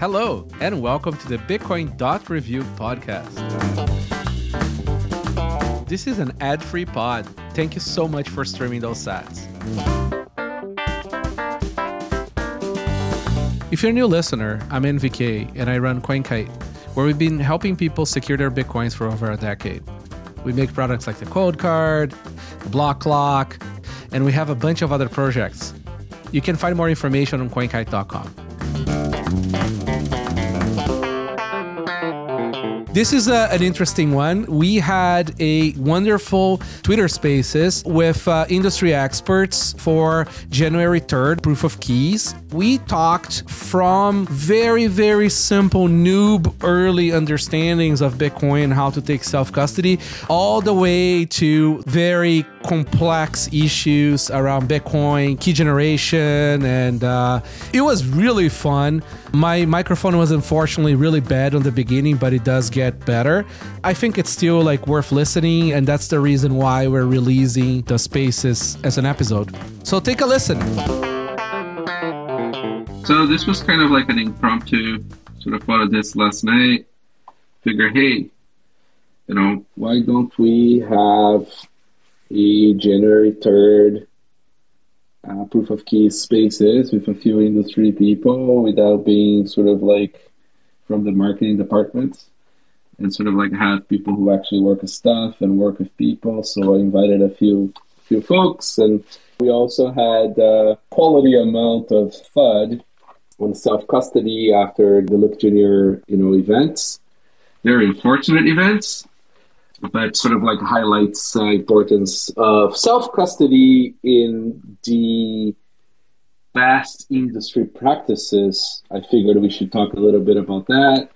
Hello, and welcome to the Bitcoin Dot Review podcast. This is an ad free pod. Thank you so much for streaming those sats. If you're a new listener, I'm NVK and I run CoinKite, where we've been helping people secure their Bitcoins for over a decade. We make products like the Coldcard, the Blockclock, and we have a bunch of other projects. You can find more information on coinkite.com. This is a, an interesting one. We had a wonderful Twitter Spaces with uh, industry experts for January 3rd, Proof of Keys. We talked from very, very simple noob early understandings of Bitcoin how to take self custody, all the way to very complex issues around Bitcoin, key generation, and uh, it was really fun. My microphone was unfortunately really bad on the beginning, but it does get better. I think it's still like worth listening, and that's the reason why we're releasing the spaces as an episode. So take a listen. So this was kind of like an impromptu sort of thought of this last night. Figure, hey, you know, why don't we have a January 3rd uh, proof of key spaces with a few industry people without being sort of like from the marketing departments and sort of like have people who actually work with stuff and work with people. So I invited a few few folks and we also had a quality amount of FUD on self custody after the Luke Junior, you know, events. Very unfortunate events, but sort of like highlights uh, importance of self custody in the best industry practices. I figured we should talk a little bit about that.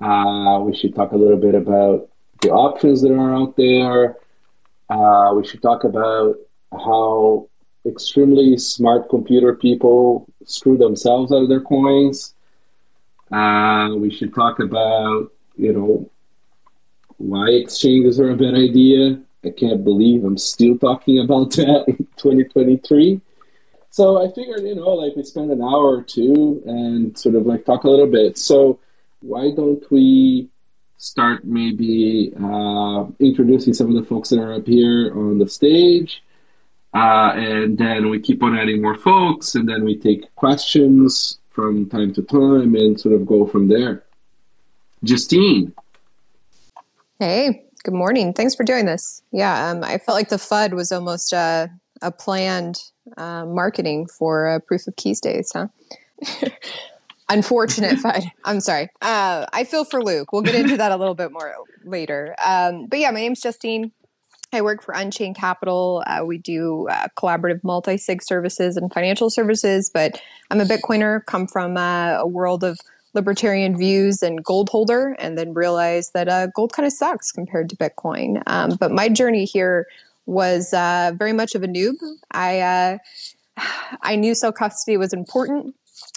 Uh, we should talk a little bit about the options that are out there. Uh, we should talk about how extremely smart computer people screw themselves out of their coins. Uh, we should talk about, you know, why exchanges are a bad idea. I can't believe I'm still talking about that in 2023. So I figured, you know, like we spend an hour or two and sort of like talk a little bit. So why don't we start maybe uh, introducing some of the folks that are up here on the stage? Uh, and then we keep on adding more folks, and then we take questions from time to time and sort of go from there. Justine. Hey, good morning. Thanks for doing this. Yeah, um, I felt like the FUD was almost a, a planned uh, marketing for uh, Proof of Keys days, huh? Unfortunate FUD. I'm sorry. Uh, I feel for Luke. We'll get into that a little bit more later. Um, but yeah, my name's Justine. I work for Unchained Capital. Uh, we do uh, collaborative multi sig services and financial services, but I'm a Bitcoiner, come from uh, a world of libertarian views and gold holder, and then realized that uh, gold kind of sucks compared to Bitcoin. Um, but my journey here was uh, very much of a noob. I uh, I knew self custody was important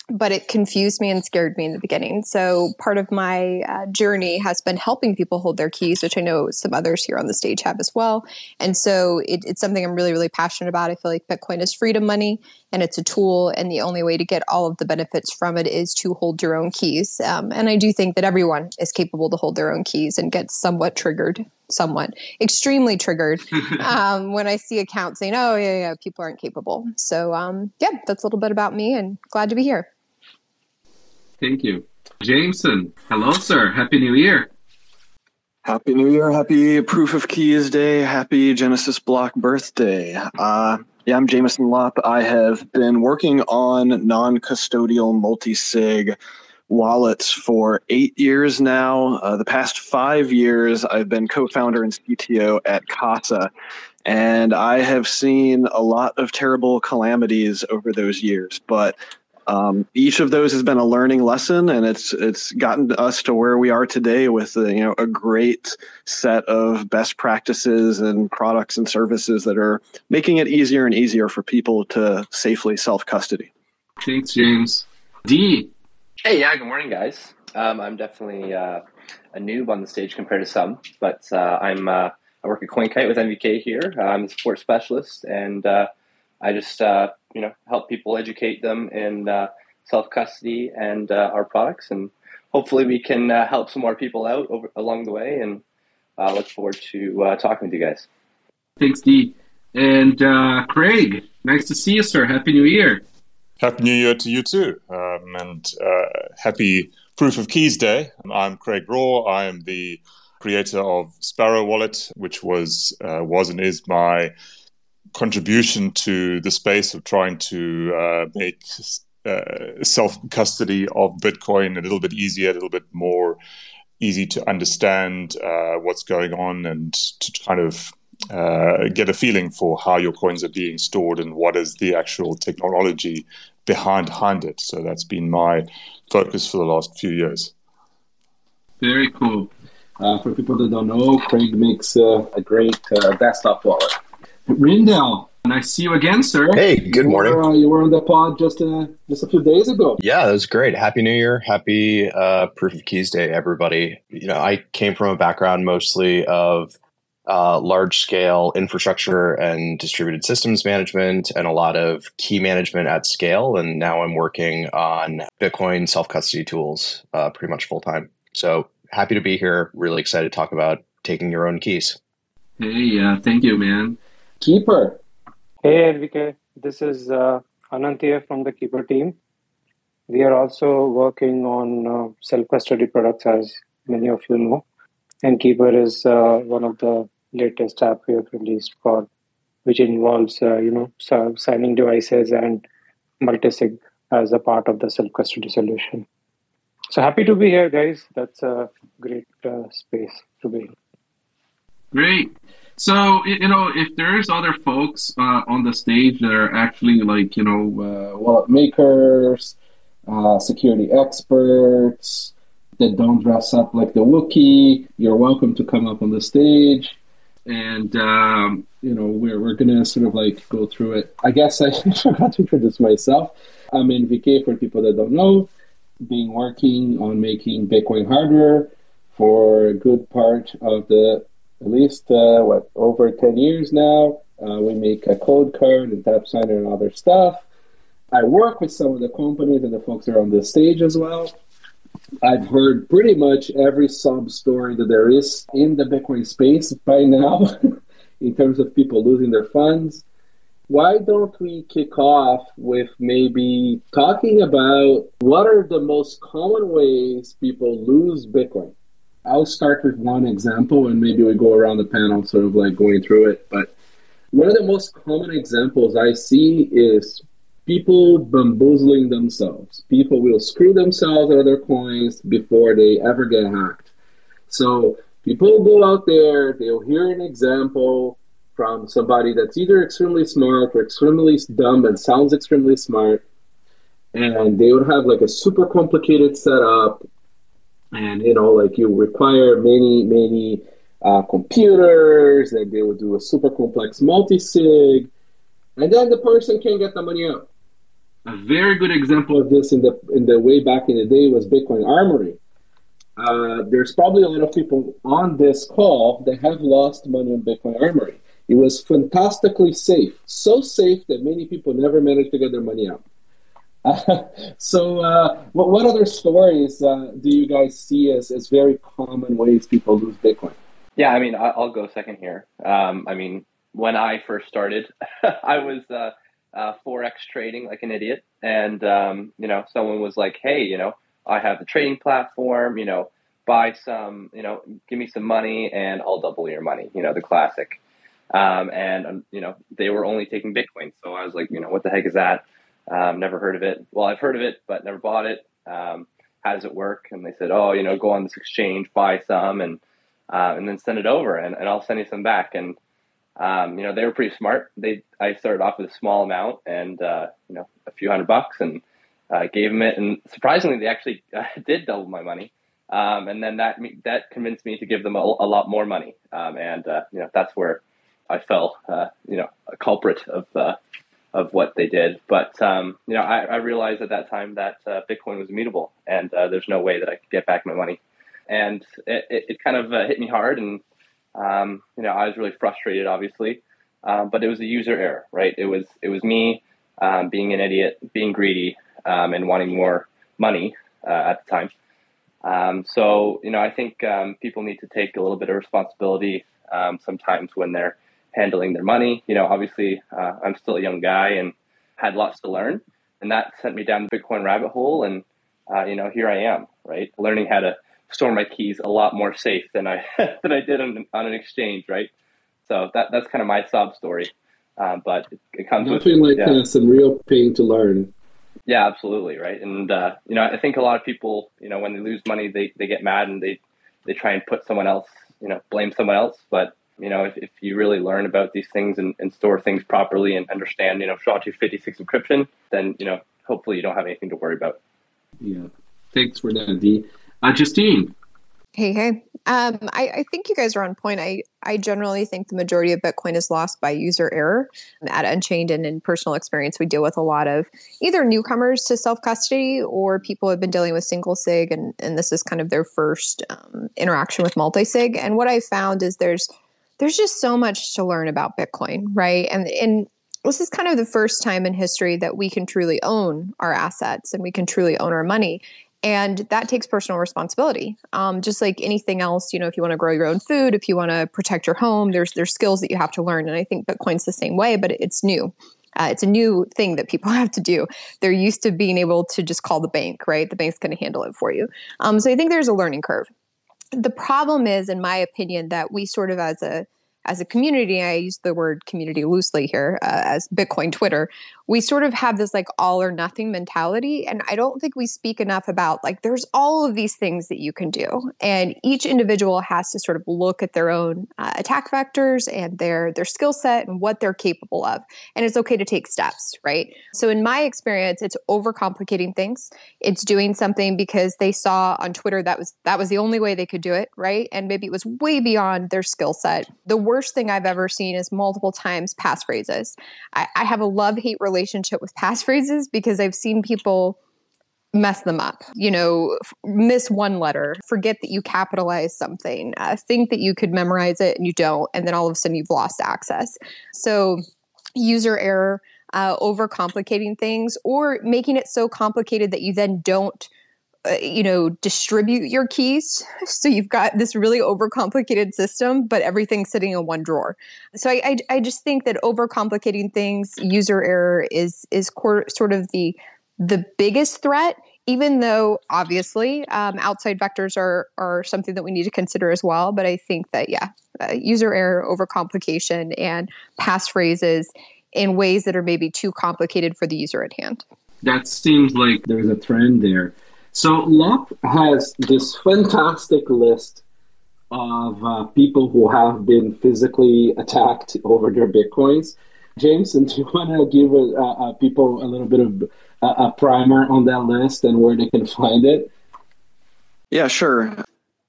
but it confused me and scared me in the beginning. So part of my uh, journey has been helping people hold their keys, which I know some others here on the stage have as well. And so it, it's something I'm really, really passionate about. I feel like Bitcoin is freedom money and it's a tool, and the only way to get all of the benefits from it is to hold your own keys. Um, and I do think that everyone is capable to hold their own keys and get somewhat triggered somewhat extremely triggered um, when I see accounts saying, "Oh, yeah, yeah, people aren't capable." So, um, yeah, that's a little bit about me, and glad to be here. Thank you. Jameson, hello, sir. Happy New Year. Happy New Year. Happy Proof of Keys Day. Happy Genesis Block birthday. Uh, yeah, I'm Jameson Lopp. I have been working on non custodial multi sig wallets for eight years now. Uh, the past five years, I've been co founder and CTO at Casa. And I have seen a lot of terrible calamities over those years, but um, each of those has been a learning lesson, and it's it's gotten us to where we are today with a, you know a great set of best practices and products and services that are making it easier and easier for people to safely self custody. Thanks, James. Dee. Hey, yeah. Good morning, guys. Um, I'm definitely uh, a noob on the stage compared to some, but uh, I'm uh, I work at CoinKite with NVK here. I'm a support specialist, and uh, I just uh, you know help people educate them in uh, self custody and uh, our products, and hopefully we can uh, help some more people out over, along the way. And uh, look forward to uh, talking with you guys. Thanks, Dee. And uh, Craig, nice to see you, sir. Happy New Year. Happy New Year to you too, um, and happy Proof of Keys Day. I'm Craig Raw. I am the creator of Sparrow Wallet, which was was and is my contribution to the space of trying to uh, make uh, self custody of Bitcoin a little bit easier, a little bit more easy to understand uh, what's going on, and to kind of uh, get a feeling for how your coins are being stored and what is the actual technology behind behind it. So that's been my focus for the last few years. Very cool. Uh, for people that don't know, Craig makes uh, a great desktop wallet. Rijndael, nice to see you again, sir. Hey, good morning. You were, uh, you were on the pod just uh, just a few days ago. Yeah, that was great. Happy New Year. Happy uh, Proof of Keys Day, everybody. You know, I came from a background mostly of uh, large scale infrastructure and distributed systems management and a lot of key management at scale. And now I'm working on Bitcoin self custody tools uh, pretty much full time. So happy to be here. Really excited to talk about taking your own keys. Hey, uh, thank you, man. Keeper. Hey, NVK. This is uh, Anantia from the Keeper team. We are also working on uh, self custody products, as many of you know. And Keeper is uh, one of the latest app we have released for, which involves, uh, you know, signing devices and multisig as a part of the self custody solution. So happy to be here, guys. That's a great uh, space to be in. Great. So you know, if there's other folks uh, on the stage that are actually like you know uh, wallet makers, uh, security experts that don't dress up like the Wookiee, you're welcome to come up on the stage. And um, you know, we're we're gonna sort of like go through it. I guess I forgot to introduce myself. I'm NVK for people that don't know. Been working on making Bitcoin hardware for a good part of the at least uh, what over 10 years now. Uh, we make a Coldcard and Tapsigner and other stuff. I work with some of the companies and the folks that are on the stage as well. I've heard pretty much every sub story that there is in the Bitcoin space by now in terms of people losing their funds. Why don't we kick off with maybe talking about what are the most common ways people lose Bitcoin? I'll start with one example and maybe we go around the panel sort of like going through it. But one of the most common examples I see is people bamboozling themselves. People will screw themselves out of their coins before they ever get hacked. So people go out there, they'll hear an example from somebody that's either extremely smart or extremely dumb and sounds extremely smart. And they would have like a super complicated setup and you know like you require many many uh, computers and they will do a super complex multi-sig and then the person can't get the money out. A very good example of this in the in the way back in the day was bitcoin armory. Uh, there's probably a lot of people on this call that have lost money on bitcoin armory. It was fantastically safe so safe that many people never managed to get their money out so, uh, what, what other stories uh, do you guys see as, as very common ways people lose Bitcoin? Yeah, I mean, I'll go second here. Um, I mean, when I first started, I was uh, uh, forex trading like an idiot, and um, you know, someone was like, "Hey, you know, I have the trading platform. You know, buy some. You know, give me some money, and I'll double your money. You know, the classic." Um, and um, you know, they were only taking Bitcoin, so I was like, you know, what the heck is that? Um, never heard of it. Well, I've heard of it, but never bought it. Um, how does it work? And they said, oh, you know, go on this exchange, buy some, and uh, and then send it over, and, and I'll send you some back. And um, you know, they were pretty smart. They I started off with a small amount and uh, you know a few hundred bucks, and uh, gave them it. And surprisingly, they actually uh, did double my money. Um, and then that that convinced me to give them a, a lot more money. Um, and uh, you know, that's where I fell, uh, you know, a culprit of of what they did. But um, you know, I, I, realized at that time that uh, Bitcoin was immutable, and uh, there's no way that I could get back my money. And it, it, it kind of uh, hit me hard, and um, you know, I was really frustrated, obviously. Um, but it was a user error, right? It was it was me um, being an idiot, being greedy, um, and wanting more money uh, at the time. Um, so, you know, I think people need to take a little bit of responsibility sometimes when they're handling their money. You know, obviously, uh, I'm still a young guy and had lots to learn, and that sent me down the Bitcoin rabbit hole. And uh, you know, here I am, right, learning how to store my keys a lot more safe than I than I did on, on an exchange, right. So that that's kind of my sob story. Uh, but it, it comes Nothing with like yeah. uh, some real pain to learn. Yeah, absolutely, right. And uh, you know, I think a lot of people, you know, when they lose money, they, they get mad and they they try and put someone else, you know, blame someone else. But you know, if, if you really learn about these things and, and store things properly and understand, you know, SHA-256 encryption, then you know, hopefully, you don't have anything to worry about. Yeah. Thanks for that, Dee. Uh, Justine. Hey, hey. Um, I, I think you guys are on point. I, I generally think the majority of Bitcoin is lost by user error. At Unchained and in personal experience, we deal with a lot of either newcomers to self custody or people have been dealing with single sig, and, and this is kind of their first um, interaction with multi sig. And what I found is there's there's just so much to learn about Bitcoin, right? And and this is kind of the first time in history that we can truly own our assets and we can truly own our money. And that takes personal responsibility. Um, just like anything else you know if you want to grow your own food if you want to protect your home there's there's skills that you have to learn. And i think bitcoin's the same way but it's new. Uh, it's a new thing that people have to do. They're used to being able to just call the bank right? The bank's going to handle it for you. Um, so i think there's a learning curve the problem is in my opinion that we sort of as a as a community, I use the word community loosely here uh, as Bitcoin Twitter, we sort of have this like all or nothing mentality. And I don't think we speak enough about like there's all of these things that you can do. And each individual has to sort of look at their own uh, attack vectors and their their skill set and what they're capable of. And it's okay to take steps, right? So in my experience, it's overcomplicating things. It's doing something because they saw on Twitter that was that was the only way they could do it, right? And maybe it was way beyond their skill set. The worst thing I've ever seen is multiple times passphrases. I, I have a love hate relationship with passphrases because I've seen people mess them up you know f- miss one letter forget that you capitalize something uh, think that you could memorize it and you don't and then all of a sudden you've lost access. So user error uh, overcomplicating things or making it so complicated that you then don't you know distribute your keys. So you've got this really overcomplicated system but everything's sitting in one drawer. So i i, I just think that overcomplicating things user error is is cor- sort of the the biggest threat even though obviously um, outside vectors are are something that we need to consider as well. But i think that yeah uh, user error overcomplication and passphrases in ways that are maybe too complicated for the user at hand. That seems like there's a trend there. So Lopp has this fantastic list of uh, people who have been physically attacked over their bitcoins. Jameson, do you want to give uh, uh, people a little bit of uh, a primer on that list and where they can find it? Yeah, sure.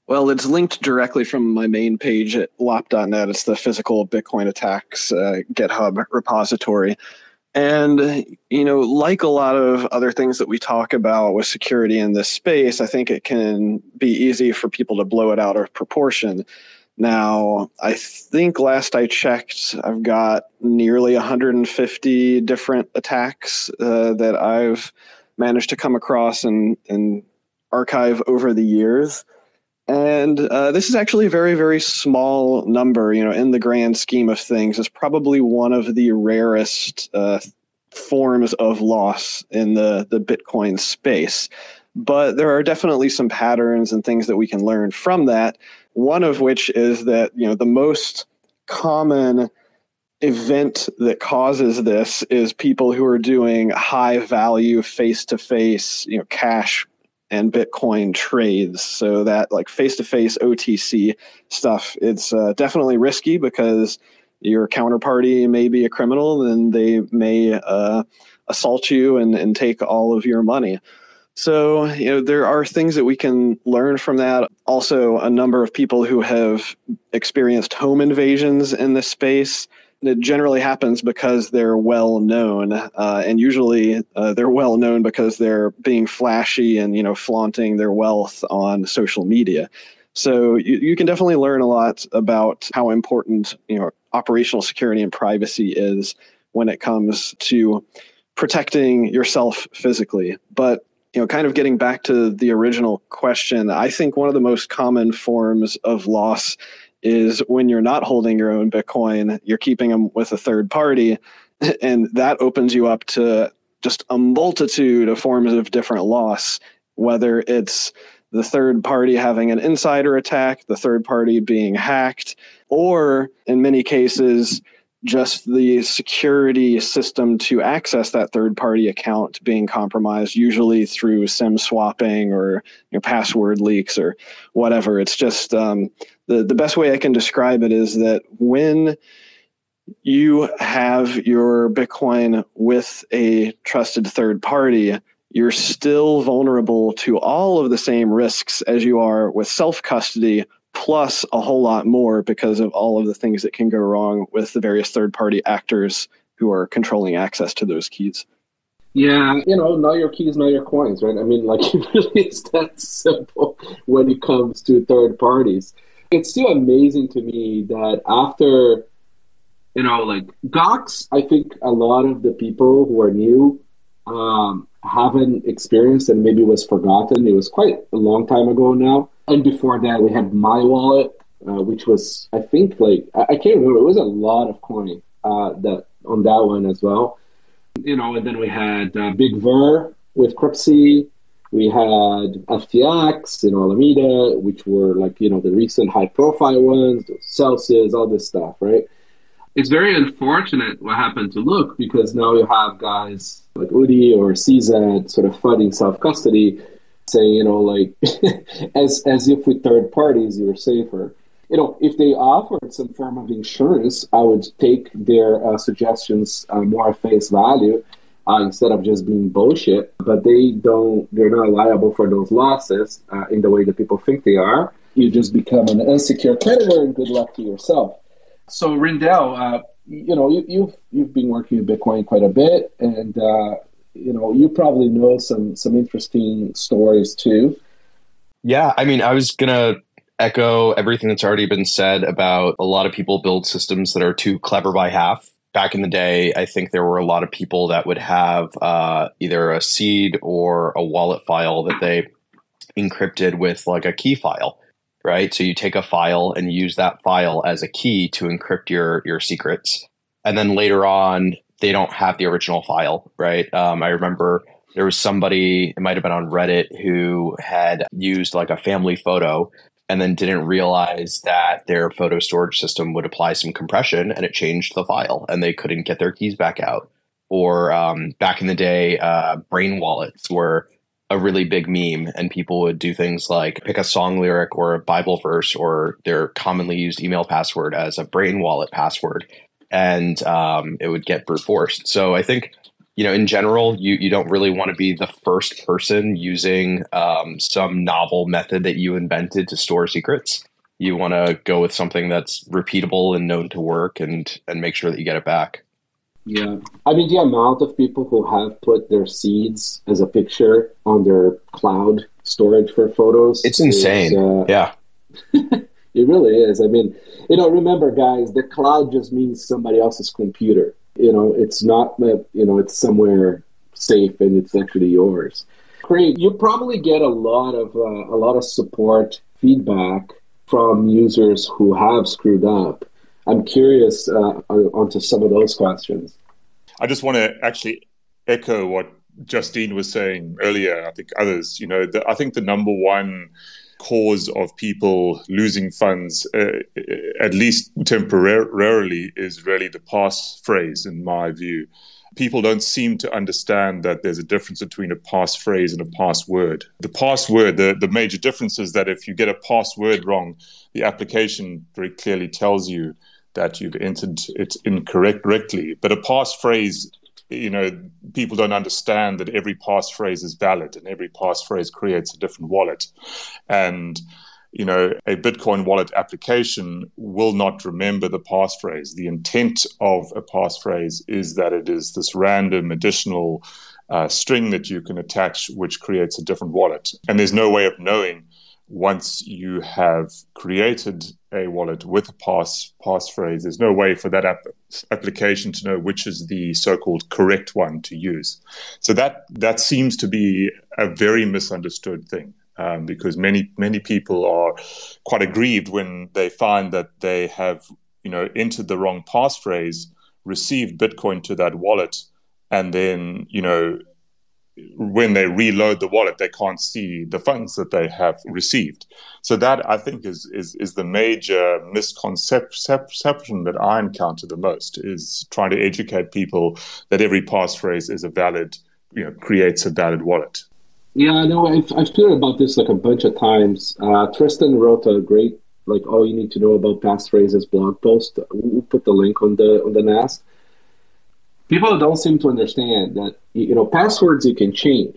Well, it's linked directly from my main page at lopp.net. It's the physical Bitcoin attacks uh, GitHub repository. And, you know, like a lot of other things that we talk about with security in this space, I think it can be easy for people to blow it out of proportion. Now, I think last I checked, I've got nearly 150 different attacks uh, that I've managed to come across and, and archive over the years. And uh, this is actually a very, very small number, you know, in the grand scheme of things. It's probably one of the rarest uh, forms of loss in the, the Bitcoin space. But there are definitely some patterns and things that we can learn from that. One of which is that, you know, the most common event that causes this is people who are doing high value face to face, you know, cash and Bitcoin trades. So that like face to face OTC stuff, it's uh, definitely risky because your counterparty may be a criminal and they may uh, assault you and, and take all of your money. So, you know, there are things that we can learn from that. Also, a number of people who have experienced home invasions in this space it generally happens because they're well known, uh, and usually uh, they're well known because they're being flashy and you know flaunting their wealth on social media. So you, you can definitely learn a lot about how important you know operational security and privacy is when it comes to protecting yourself physically. But you know, kind of getting back to the original question, I think one of the most common forms of loss is when you're not holding your own Bitcoin, you're keeping them with a third party, and that opens you up to just a multitude of forms of different loss, whether it's the third party having an insider attack, the third party being hacked, or in many cases, just the security system to access that third party account being compromised, usually through SIM swapping or you know, password leaks or whatever. It's just um, the, the best way I can describe it is that when you have your Bitcoin with a trusted third party, you're still vulnerable to all of the same risks as you are with self custody, plus a whole lot more because of all of the things that can go wrong with the various third party actors who are controlling access to those keys. Yeah, you know, know your keys, know your coins, right? I mean, like, it really is that simple when it comes to third parties. It's still amazing to me that after, you know, like Gox, I think a lot of the people who are new um, haven't experienced and maybe was forgotten. It was quite a long time ago now. And before that, we had My Wallet, uh, which was, I think, like, I, I, can't remember. It was a lot of coin uh, that on that one as well. You know, and then we had uh, Big Vern with Cryptsy. We had FTX, you know, Alameda, which were like, you know, the recent high profile ones, Celsius, all this stuff, right? it's very unfortunate what happened to Luke because now you have guys like Udi or CZ sort of fighting self saying, you know, like as as if with third parties you're safer. You know, if they offered some form of insurance, I would take their uh, suggestions uh, more face value uh, instead of just being bullshit. But they don't; they're not liable for those losses uh, in the way that people think they are. You just become an insecure creditor, and good luck to yourself. So Rijndael, uh, you know, you, have you've, you've been working with Bitcoin quite a bit, and uh, you know, you probably know some some interesting stories too. Yeah, I mean, I was gonna echo everything that's already been said about a lot of people build systems that are too clever by half. Back in the day, I think there were a lot of people that would have uh, either a seed or a wallet file that they encrypted with like a key file right? So you take a file and use that file as a key to encrypt your your secrets, and then later on they don't have the original file, right? Um, I remember there was somebody it might have been on Reddit who had used like a family photo and then didn't realize that their photo storage system would apply some compression and it changed the file and they couldn't get their keys back out. Or um, back in the day, uh, brain wallets were a really big meme and people would do things like pick a song lyric or a bible verse or their commonly used email password as a brain wallet password and um, it would get brute forced so i think you know in general you, you don't really want to be the first person using um, some novel method that you invented to store secrets you want to go with something that's repeatable and known to work and and make sure that you get it back yeah. I mean, the amount of people who have put their seeds as a picture on their cloud storage for photos. It's insane. Is, uh, yeah. it really is. I mean, you know, remember, guys, the cloud just means somebody else's computer. You know, it's not that, you know, it's somewhere safe and it's actually yours. Craig, you probably get a lot of uh, a lot of support feedback from users who have screwed up. I'm curious uh, onto some of those questions. I just want to actually echo what Justine was saying earlier. I think others, you know, the, I think the number one cause of people losing funds, uh, at least temporarily, is really the pass phrase, in my view. People don't seem to understand that there's a difference between a passphrase and a password. The password, the, the major difference is that if you get a password wrong, the application very clearly tells you that you've entered it incorrectly. But a passphrase, you know, people don't understand that every passphrase is valid and every passphrase creates a different wallet. And you know, a Bitcoin wallet application will not remember the passphrase. The intent of a passphrase is that it is this random additional uh, string that you can attach, which creates a different wallet. And there's no way of knowing once you have created a wallet with a pass passphrase, there's no way for that app, application to know which is the so-called correct one to use. So that that seems to be a very misunderstood thing. Um, because many many people are quite aggrieved when they find that they have you know entered the wrong passphrase, received Bitcoin to that wallet, and then you know when they reload the wallet, they can't see the funds that they have received. So that I think is is is the major misconception that I encounter the most is trying to educate people that every passphrase is a valid, you know, creates a valid wallet. Yeah, no, I've I've heard about this like a bunch of times. Uh, Tristan wrote a great like all you need to know about passphrases blog post. We'll put the link on the on the NAST people don't seem to understand that you know passwords you can change.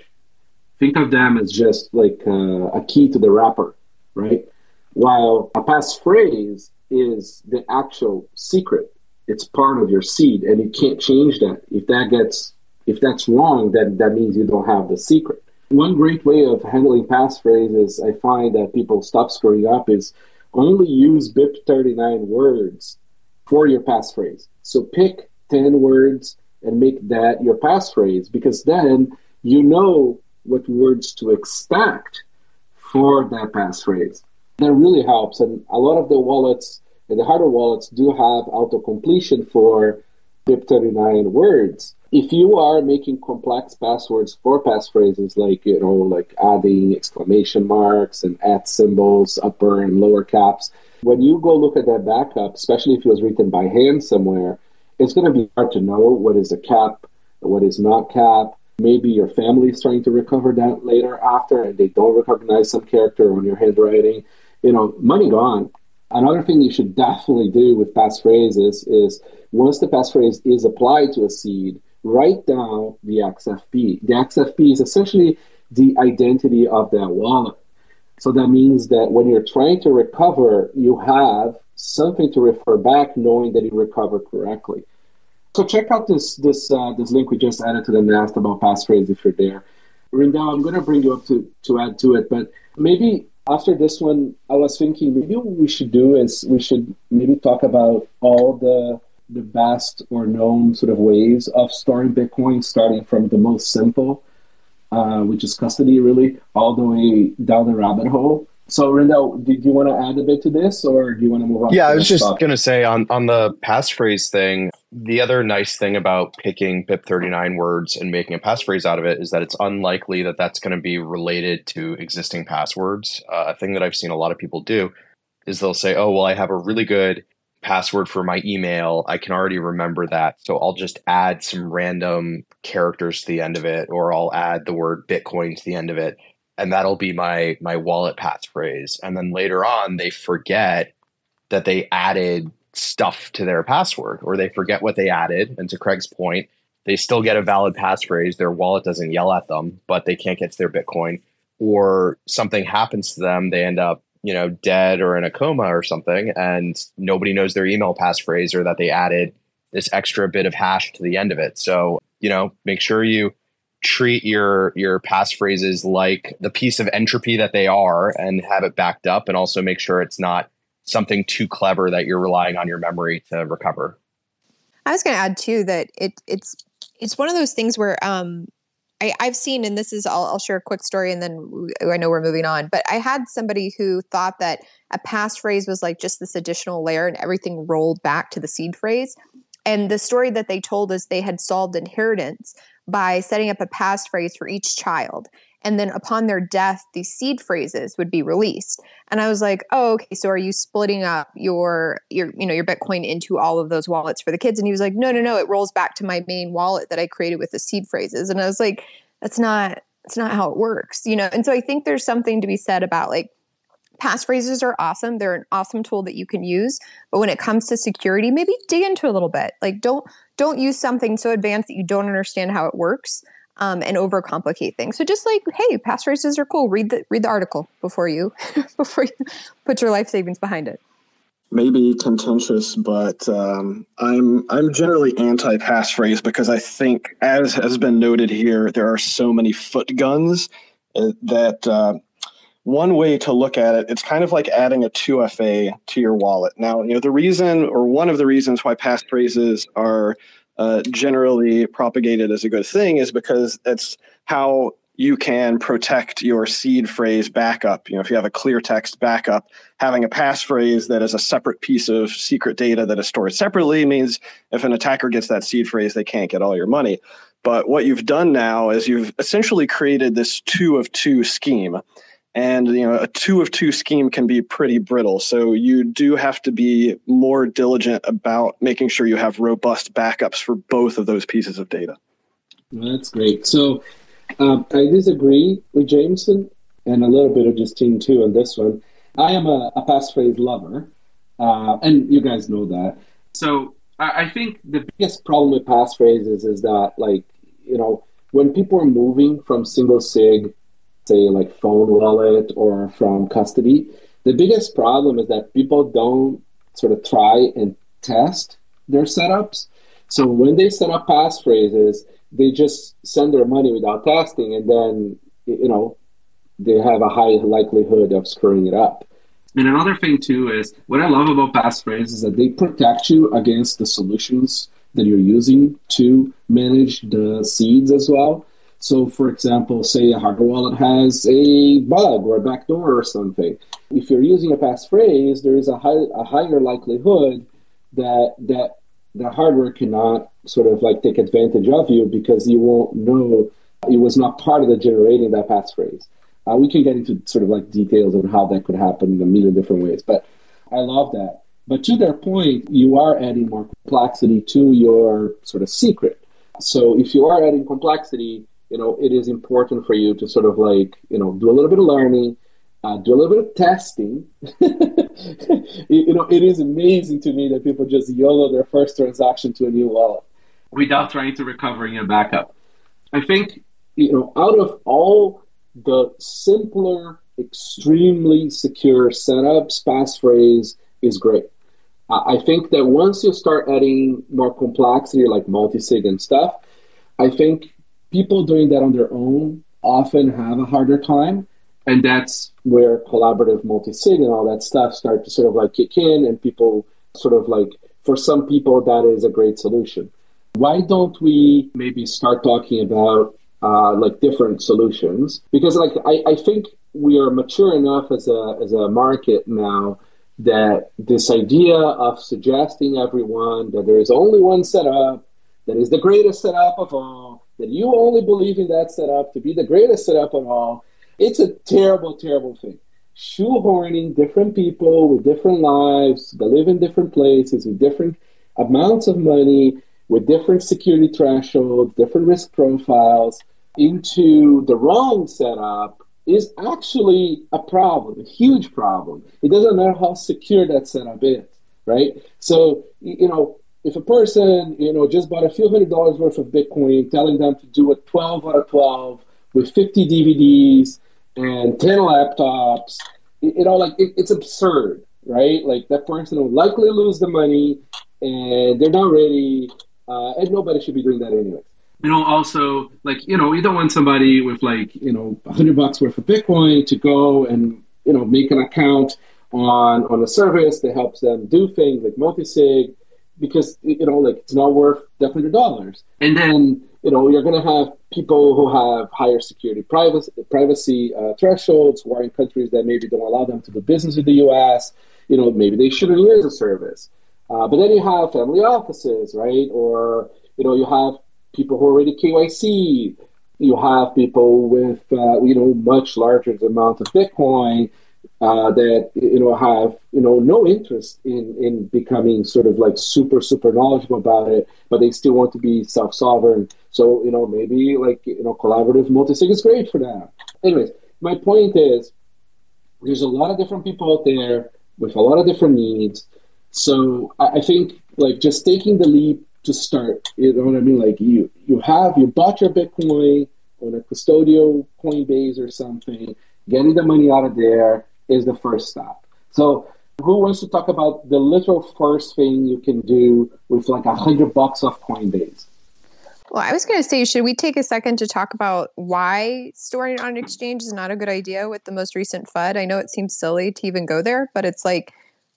Think of them as just like uh, a key to the wrapper, right? While a passphrase is the actual secret. It's part of your seed, and you can't change that. If that gets if that's wrong, then that means you don't have the secret. One great way of handling passphrases I find that people stop screwing up is only use BIP39 words for your passphrase. So pick 10 words and make that your passphrase because then you know what words to expect for that passphrase. That really helps. And a lot of the wallets and the hardware wallets do have auto completion for BIP39 words. If you are making complex passwords for passphrases, like you know, like adding exclamation marks and at symbols, upper and lower caps, when you go look at that backup, especially if it was written by hand somewhere, it's going to be hard to know what is a cap, what is not cap. Maybe your family is trying to recover that later after, and they don't recognize some character on your handwriting. You know, money gone. Another thing you should definitely do with passphrases is once the passphrase is applied to a seed, write down the XFP. The XFP is essentially the identity of that wallet. So that means that when you're trying to recover, you have something to refer back, knowing that you recovered correctly. So check out this this uh, this link we just added to the NAST about passphrase if you're there. Rijndael, I'm going to bring you up to to add to it, but maybe after this one, I was thinking maybe what we should do is we should maybe talk about all the the best or known sort of ways of storing Bitcoin, starting from the most simple, uh, which is custody, really, all the way down the rabbit hole. So, Rijndael, did you want to add a bit to this, or do you want to move on? Yeah, I was just going to say on on the passphrase thing. The other nice thing about picking BIP39 words and making a passphrase out of it is that it's unlikely that that's going to be related to existing passwords. Uh, a thing that I've seen a lot of people do is they'll say, "Oh, well, I have a really good password for my email. I can already remember that, so I'll just add some random characters to the end of it, or I'll add the word Bitcoin to the end of it." And that'll be my my wallet passphrase and then later on they forget that they added stuff to their password or they forget what they added. And to craig's point they still get a valid passphrase their wallet doesn't yell at them but they can't get to their bitcoin. Or something happens to them they end up you know dead or in a coma or something and nobody knows their email passphrase or that they added this extra bit of hash to the end of it. So you know make sure you treat your your passphrases like the piece of entropy that they are and have it backed up and also make sure it's not something too clever that you're relying on your memory to recover i was going to add too that it it's it's one of those things where um I, have seen, and this is, I'll, I'll, share a quick story and then I know we're moving on, but I had somebody who thought that a passphrase was like just this additional layer and everything rolled back to the seed phrase. And the story that they told us they had solved inheritance by setting up a passphrase for each child. And then upon their death, these seed phrases would be released. And I was like, oh, okay, so are you splitting up your your, you know, your Bitcoin into all of those wallets for the kids? And he was like, no, no, no, it rolls back to my main wallet that I created with the seed phrases. And I was like, that's not that's not how it works, you know. And so I think there's something to be said about like passphrases are awesome. They're an awesome tool that you can use. But when it comes to security, maybe dig into a little bit. Like don't don't use something so advanced that you don't understand how it works um, and overcomplicate things. So just like, hey, passphrases are cool. Read the read the article before you before you put your life savings behind it. Maybe contentious, but um, I'm I'm generally anti passphrase because I think, as has been noted here, there are so many foot guns uh, that uh, one way to look at it, it's kind of like adding a 2FA to your wallet. Now, you know, the reason or one of the reasons why passphrases are uh, generally propagated as a good thing is because it's how you can protect your seed phrase backup. You know, if you have a clear text backup, having a passphrase that is a separate piece of secret data that is stored separately means if an attacker gets that seed phrase, they can't get all your money. But what you've done now is you've essentially created this two of two scheme and you know a two of two scheme can be pretty brittle. So you do have to be more diligent about making sure you have robust backups for both of those pieces of data. That's great. So um, i disagree with jameson and a little bit of justine too on this one. I am a, a passphrase lover uh, and you guys know that. So I, I think the biggest problem with passphrases is that like you know when people are moving from single sig say like phone wallet or from custody. The biggest problem is that people don't sort of try and test their setups. So when they set up passphrases, they just send their money without testing, and then you know they have a high likelihood of screwing it up. And another thing too is what I love about passphrases is that they protect you against the solutions that you're using to manage the seeds as well. So, for example, say a hardware wallet has a bug or a backdoor or something. If you're using a passphrase, there is a, high, a higher likelihood that that the hardware cannot sort of like take advantage of you because you won't know it was not part of the generating that passphrase. Uh, we can get into sort of like details on how that could happen in a million different ways, but I love that. But to their point, you are adding more complexity to your sort of secret. So if you are adding complexity, you know, it is important for you to sort of like, you know, do a little bit of learning, uh, do a little bit of testing. you know, it is amazing to me that people just YOLO their first transaction to a new wallet without trying to recover in a backup. I think, you know, out of all the simpler, extremely secure setups, passphrase is great. I think that once you start adding more complexity like multi-sig and stuff, I think people doing that on their own often have a harder time. And that's where collaborative multi-sig and all that stuff start to sort of like kick in and people sort of like, for some people, that is a great solution. Why don't we maybe start talking about uh, like different solutions? Because like I, I think we are mature enough as a as a market now that this idea of suggesting everyone that there is only one setup that is the greatest setup of all that you only believe in that setup to be the greatest setup of all, it's a terrible, terrible thing. Shoehorning different people with different lives, that live in different places, with different amounts of money, with different security thresholds, different risk profiles into the wrong setup is actually a problem, a huge problem. It doesn't matter how secure that setup is, right? So, you know, if a person, you know, just bought a few hundred dollars worth of Bitcoin, telling them to do a 12 out of 12 with 50 DVDs and 10 laptops, you know, like it, it's absurd, right? Like that person will likely lose the money and they're not ready, uh, and nobody should be doing that anyway. You know, also, like, you know, you don't want somebody with like, you know, 100 bucks worth of Bitcoin to go and, you know, make an account on on a service that helps them do things like multi-sig because you know like it's not worth definitely hundred dollars. And then you know you're going to have people who have higher security privacy privacy uh, thresholds who are in countries that maybe don't allow them to do business with the U.S. You know maybe they shouldn't use the service. Uh, but then you have family offices, right? Or you know you have people who are already KYC. You have people with uh, you know much larger amount of Bitcoin uh, that you know have you know no interest in in becoming sort of like super super knowledgeable about it, but they still want to be self sovereign. So you know maybe like you know collaborative multisig is great for that. Anyways, my point is there's a lot of different people out there with a lot of different needs. So I, I think like just taking the leap to start, you know what I mean? Like you you have you bought your Bitcoin on a custodial Coinbase or something, getting the money out of there is the first step. So who wants to talk about the literal first thing you can do with like a hundred bucks of Coinbase? Well, I was going to say, should we take a second to talk about why storing on an exchange is not a good idea with the most recent FUD? I know it seems silly to even go there, but it's like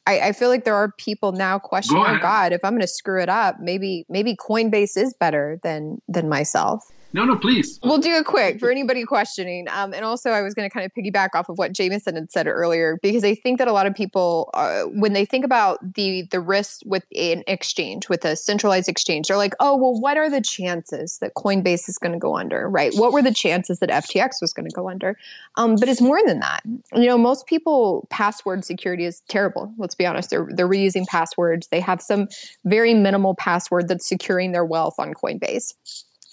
I, I feel like there are people now questioning, oh God, if I'm going to screw it up, maybe maybe Coinbase is better than than myself. No, no, please. We'll do it quick for anybody questioning. Um, and also, I was going to kind of piggyback off of what Jameson had said earlier because I think that a lot of people, uh, when they think about the the risk with an exchange, with a centralized exchange, they're like, "Oh, well, what are the chances that Coinbase is going to go under? Right? What were the chances that FTX was going to go under?" Um, but it's more than that. You know, most people password security is terrible. Let's be honest; they're they're reusing passwords. They have some very minimal password that's securing their wealth on Coinbase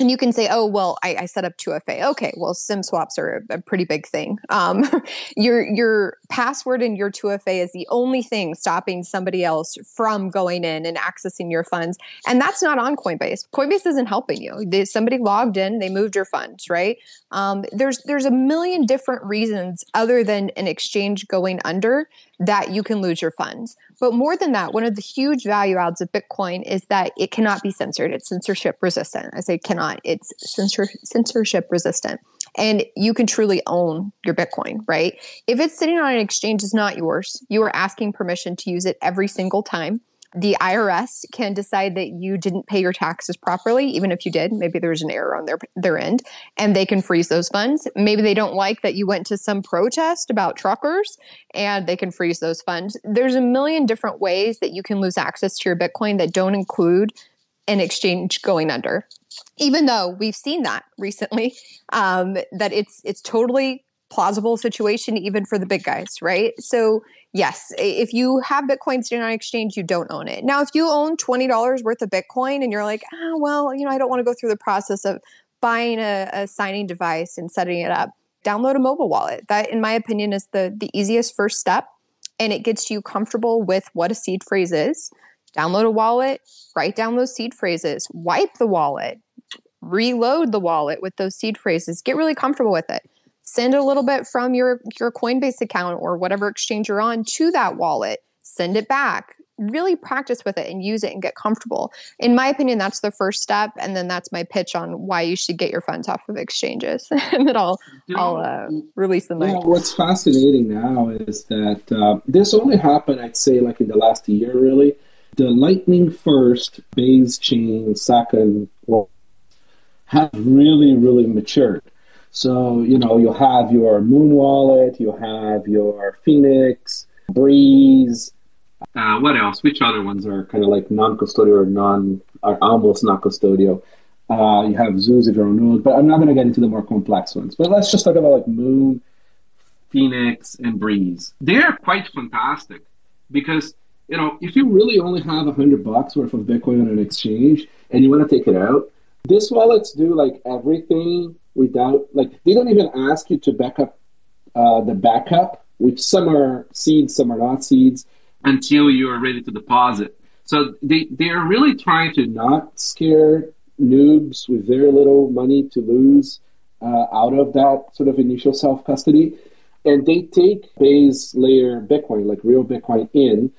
and you can say, oh, well, I, I, set up 2FA. Okay, well, SIM swaps are a, a pretty big thing. Um, your your password and your 2FA is the only thing stopping somebody else from going in and accessing your funds, and that's not on Coinbase. Coinbase isn't helping you. They, somebody logged in, they moved your funds, right? Um, there's there's a million different reasons other than an exchange going under that you can lose your funds. But more than that, one of the huge value adds of Bitcoin is that it cannot be censored. It's censorship resistant. I say cannot, it's censor- censorship resistant. And you can truly own your Bitcoin, right? If it's sitting on an exchange, it's not yours. You are asking permission to use it every single time the IRS can decide that you didn't pay your taxes properly, even if you did. Maybe there's an error on their their end, and they can freeze those funds. Maybe they don't like that you went to some protest about truckers, and they can freeze those funds. There's a million different ways that you can lose access to your Bitcoin that don't include an exchange going under. Even though we've seen that recently, um, that it's it's totally plausible situation even for the big guys, right? So yes, if you have Bitcoin sitting on exchange, you don't own it. Now, if you own $20 worth of Bitcoin and you're like, ah, well, you know, I don't want to go through the process of buying a, a signing device and setting it up, download a mobile wallet. That, in my opinion, is the, the easiest first step. And it gets you comfortable with what a seed phrase is. Download a wallet, write down those seed phrases, wipe the wallet, reload the wallet with those seed phrases, get really comfortable with it send a little bit from your your Coinbase account or whatever exchange you're on to that wallet. Send it back. Really practice with it and use it and get comfortable. In my opinion, that's the first step, and then that's my pitch on why you should get your funds off of exchanges, and then I'll I'll uh, release the mic. Yeah, what's fascinating now is that uh, this only happened, I'd say, like in the last year, really. The Lightning first, Base chain second, well, have really, really matured. So, you know, you'll have your Muun wallet, you'll have your Phoenix, Breeze. Uh, what else? Which other ones are kind of like non-custodial or non, are almost not custodial? Uh, you have Zeus if you're on but I'm not going to get into the more complex ones. But let's just talk about like Muun, Phoenix, and Breeze. They're quite fantastic because you know if you really only have a hundred bucks worth of Bitcoin on an exchange and you want to take it out, this wallets do like everything without like they don't even ask you to back up uh, the backup, which some are seeds, some are not seeds, until you are ready to deposit. So they they are really trying to not scare noobs with very little money to lose uh, out of that sort of initial self custody, and they take base layer Bitcoin, like real Bitcoin, in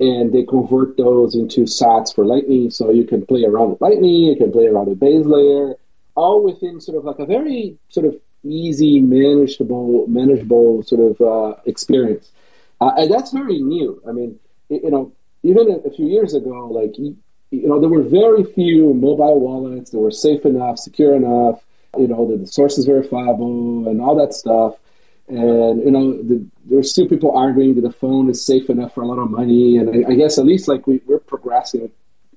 and they convert those into sats for Lightning. So you can play around with Lightning, you can play around with base layer, all within sort of like a very sort of easy, manageable, manageable sort of uh, experience. Uh, and that's very new. I mean, you know, even a, few years ago, like you, you know, there were very few mobile wallets that were safe enough, secure enough. You know, the, the source is verifiable and all that stuff. And you know, the, there's still people arguing that the phone is safe enough for a lot of money. And I, I guess at least like we, we're progressing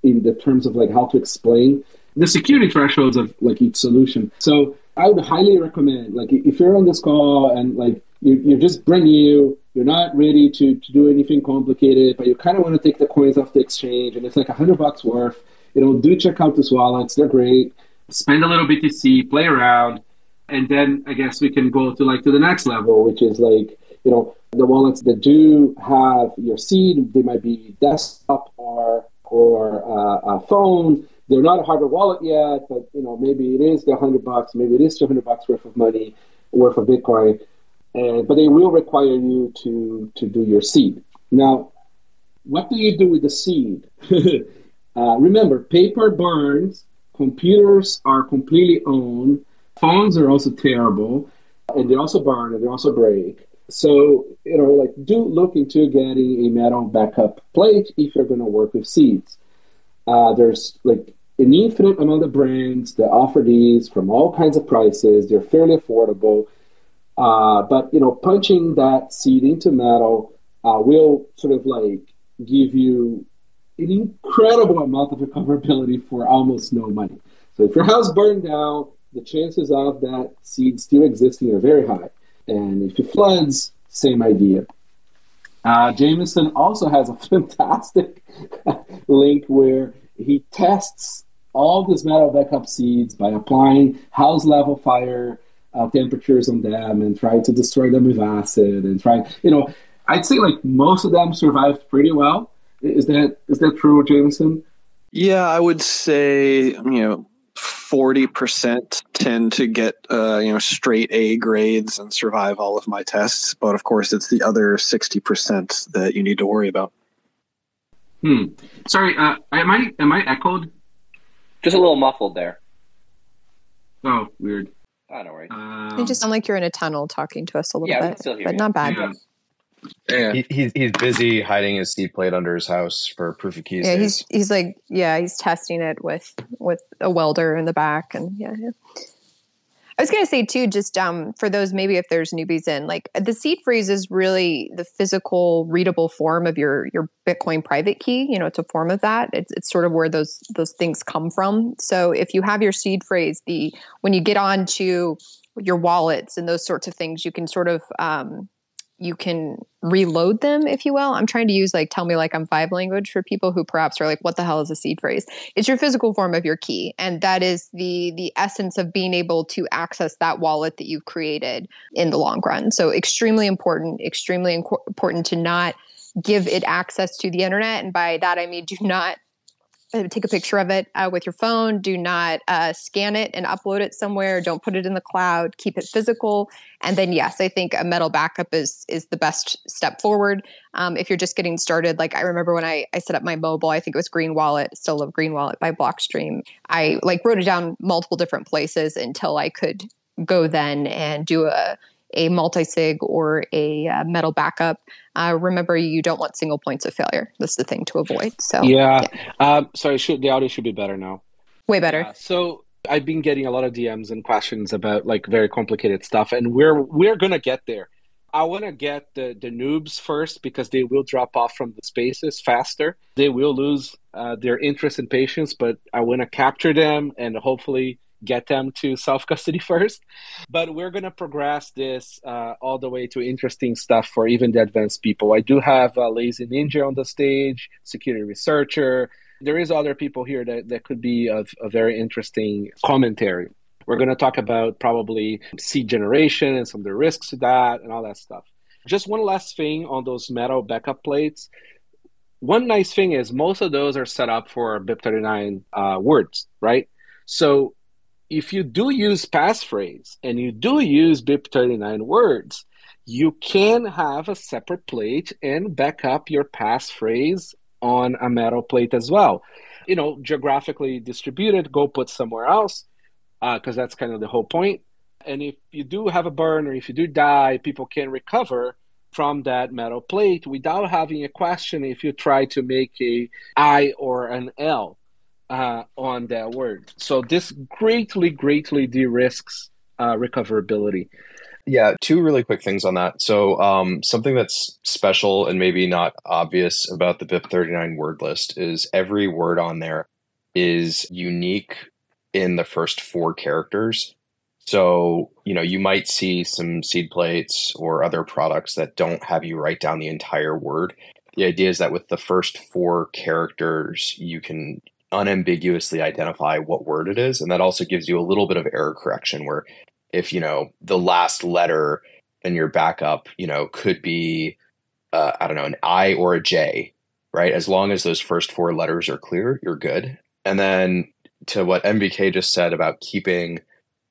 in the terms of like how to explain the security thresholds of like each solution. So I would highly recommend like if you're on this call and like you, are just brand new, you're not ready to, to do anything complicated, but you kind of want to take the coins off the exchange, and it's like a hundred bucks worth. You know, do check out these wallets; they're great. Spend a little BTC, play around, and then I guess we can go to like to the next level, which is like you know the wallets that do have your seed. They might be desktop or or uh, a phone. They're not a hardware wallet yet, but you know maybe it is the hundred bucks, maybe it is two hundred bucks worth of money, worth of Bitcoin, and but they will require you to to do your seed. Now, what do you do with the seed? uh, remember, paper burns computers are completely owned. Phones are also terrible, and they also burn and they also break. So, you know, like do look into getting a metal backup plate if you're going to work with seeds. Uh, there's like an infinite amount of brands that offer these from all kinds of prices. They're fairly affordable. Uh, but, you know, punching that seed into metal uh, will sort of like give you an incredible amount of recoverability for almost no money. So if your house burned down, the chances of that seed still existing are very high. And if it floods, same idea. Uh, Jameson also has a fantastic link where he tests all these metal backup seeds by applying house level fire uh, temperatures on them and trying to destroy them with acid and trying, you know, I'd say like most of them survived pretty well. Is that is that true, Jameson? Yeah, I would say you know forty percent tend to get uh, you know straight A grades and survive all of my tests, but of course it's the other sixty percent that you need to worry about. Hmm. Sorry, uh, am I am I echoed? Just a little muffled there. Oh, weird. I don't worry. Um, You just sound like you're in a tunnel talking to us a little Yeah, bit, still but not bad. yeah. Yeah. He, he's he's busy hiding his seed plate under his house for proof of keys. Yeah, days. he's he's like yeah, he's testing it with with a welder in the back, and yeah. yeah. I was gonna say too, just um, for those maybe if there's newbies in, like the seed phrase is really the physical, readable form of your your Bitcoin private key. You know, it's a form of that. It's it's sort of where those those things come from. So if you have your seed phrase, the when you get on to your wallets and those sorts of things, you can sort of um, you can reload them, if you will. I'm trying to use like tell me like I'm five language for people who perhaps are like, what the hell is a seed phrase? It's your physical form of your key. And that is the the essence of being able to access that wallet that you've created in the long run. So extremely important, extremely inco- important to not give it access to the internet. And by that I mean do not take a picture of it uh, with your phone. Do not uh, scan it and upload it somewhere. Don't put it in the cloud. Keep it physical. And then, yes, I think a metal backup is is the best step forward. Um, if you're just getting started, like I remember when I, I set up my mobile, I think it was Green Wallet, still love Green Wallet by Blockstream. I like wrote it down multiple different places until I could go then and do a a multi-sig or a uh, metal backup. Uh, remember, you don't want single points of failure. That's the thing to avoid. So yeah. Um, sorry, should, the audio should be better now. way better. Yeah, so I've been getting a lot of DMs and questions about like very complicated stuff, and we're we're gonna get there. I want to get the the noobs first because they will drop off from the spaces faster. They will lose uh, their interest and patience, but I want to capture them and hopefully get them to self custody first. But we're gonna progress this uh, all the way to interesting stuff for even the advanced people. I do have a Lazy Ninja on the stage, security researcher, there is other people here that, that could be of a very interesting commentary. We're going to talk about probably seed generation and some of the risks to that and all that stuff. Just one last thing on those metal backup plates. One nice thing is most of those are set up for BIP39 uh, words, right? So if you do use passphrase and you do use BIP39 words, you can have a separate plate and back up your passphrase on a metal plate as well. You know, geographically distributed, go put somewhere else, because uh, that's kind of the whole point. And if you do have a burn or if you do die, people can recover from that metal plate without having a question if you try to make a I or an L uh, on that word. So this greatly, greatly de-risks uh, recoverability. Yeah, two really quick things on that. So, um, something that's special and maybe not obvious about the BIP39 word list is every word on there is unique in the first four characters. So, you know, you might see some seed plates or other products that don't have you write down the entire word. The idea is that with the first four characters, you can unambiguously identify what word it is. And that also gives you a little bit of error correction where if you know the last letter in your backup you know could be uh, i don't know an i or a j right as long as those first four letters are clear you're good and then to what mbk just said about keeping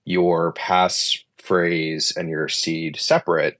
your pass phrase and your seed separate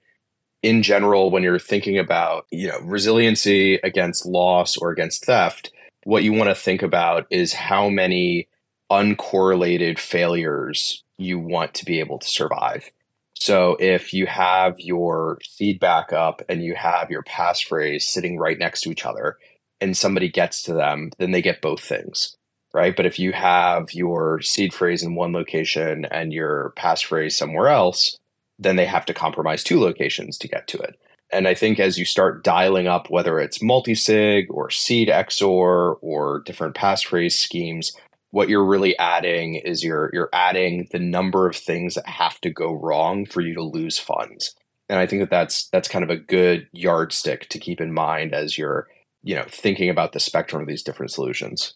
in general when you're thinking about you know resiliency against loss or against theft what you want to think about is how many uncorrelated failures you want to be able to survive. So if you have your seed backup and you have your passphrase sitting right next to each other and somebody gets to them, then they get both things. Right. But if you have your seed phrase in one location and your passphrase somewhere else, then they have to compromise two locations to get to it. And I think as you start dialing up, whether it's multi-sig or seed XOR or different passphrase schemes, what you're really adding is you're you're adding the number of things that have to go wrong for you to lose funds. And I think that that's that's kind of a good yardstick to keep in mind as you're you know thinking about the spectrum of these different solutions.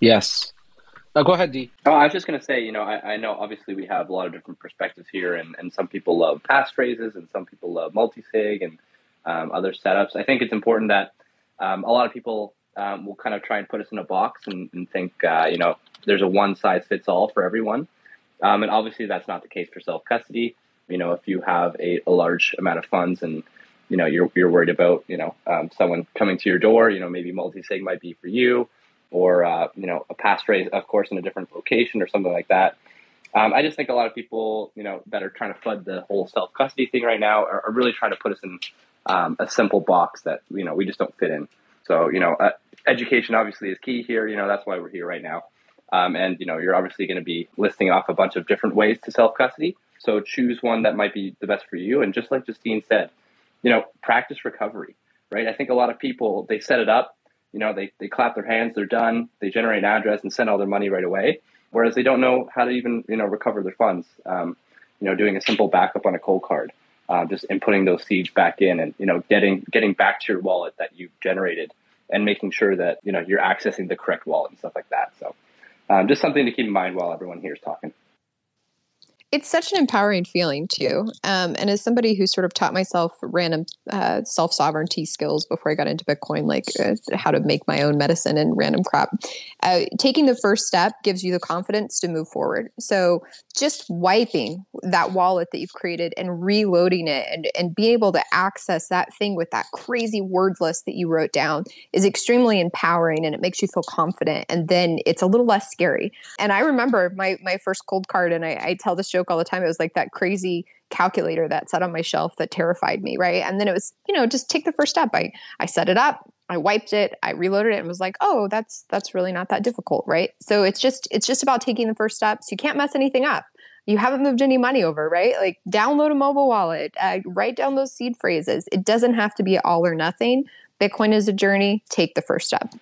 Yes. Uh, go ahead, Dee. Oh, I was just going to say, you know, I, I, know obviously we have a lot of different perspectives here, and, and some people love passphrases, and some people love multisig and um, other setups. I think it's important that um, a lot of people um, will kind of try and put us in a box and, and think, uh, you know, there's a one size fits all for everyone. Um, and obviously, that's not the case for self custody. You know, if you have a, a, large amount of funds and you know you're you're worried about you know um, someone coming to your door, you know, maybe multi-sig might be for you, or uh, you know, a passphrase, of course, in a different location or something like that. Um, I just think a lot of people, you know, that are trying to flood the whole self custody thing right now are, are, really trying to put us in um, a simple box that you know we just don't fit in. So you know, uh, education obviously is key here. You know, that's why we're here right now. Um, and you know, you're obviously going to be listing off a bunch of different ways to self custody. So choose one that might be the best for you. And just like Justine said, you know, practice recovery. Right. I think a lot of people they set it up. You know, they they clap their hands, they're done. They generate an address and send all their money right away. Whereas they don't know how to even you know recover their funds. Um, you know, doing a simple backup on a Coldcard. Uh, just inputting those seeds back in and you know getting getting back to your wallet that you've generated and making sure that you know you're accessing the correct wallet and stuff like that. So um, just something to keep in mind while everyone here is talking it's such an empowering feeling too. Um, and as somebody who sort of taught myself random uh, self sovereignty skills before I got into Bitcoin, like uh, how to make my own medicine and random crap, uh, taking the first step gives you the confidence to move forward. So just wiping that wallet that you've created and reloading it and, and be able to access that thing with that crazy word list that you wrote down is extremely empowering and it makes you feel confident. And then it's a little less scary. And I remember my, my first Coldcard and I, I tell this joke all the time. It was like that crazy calculator that sat on my shelf that terrified me, right? And then it was, you know, just take the first step. I I set it up, I wiped it, I reloaded it and was like, "Oh, that's that's really not that difficult, right?" So it's just it's just about taking the first steps. You can't mess anything up. You haven't moved any money over, right? Like download a mobile wallet, uh, write down those seed phrases. It doesn't have to be all or nothing. Bitcoin is a journey. Take the first step.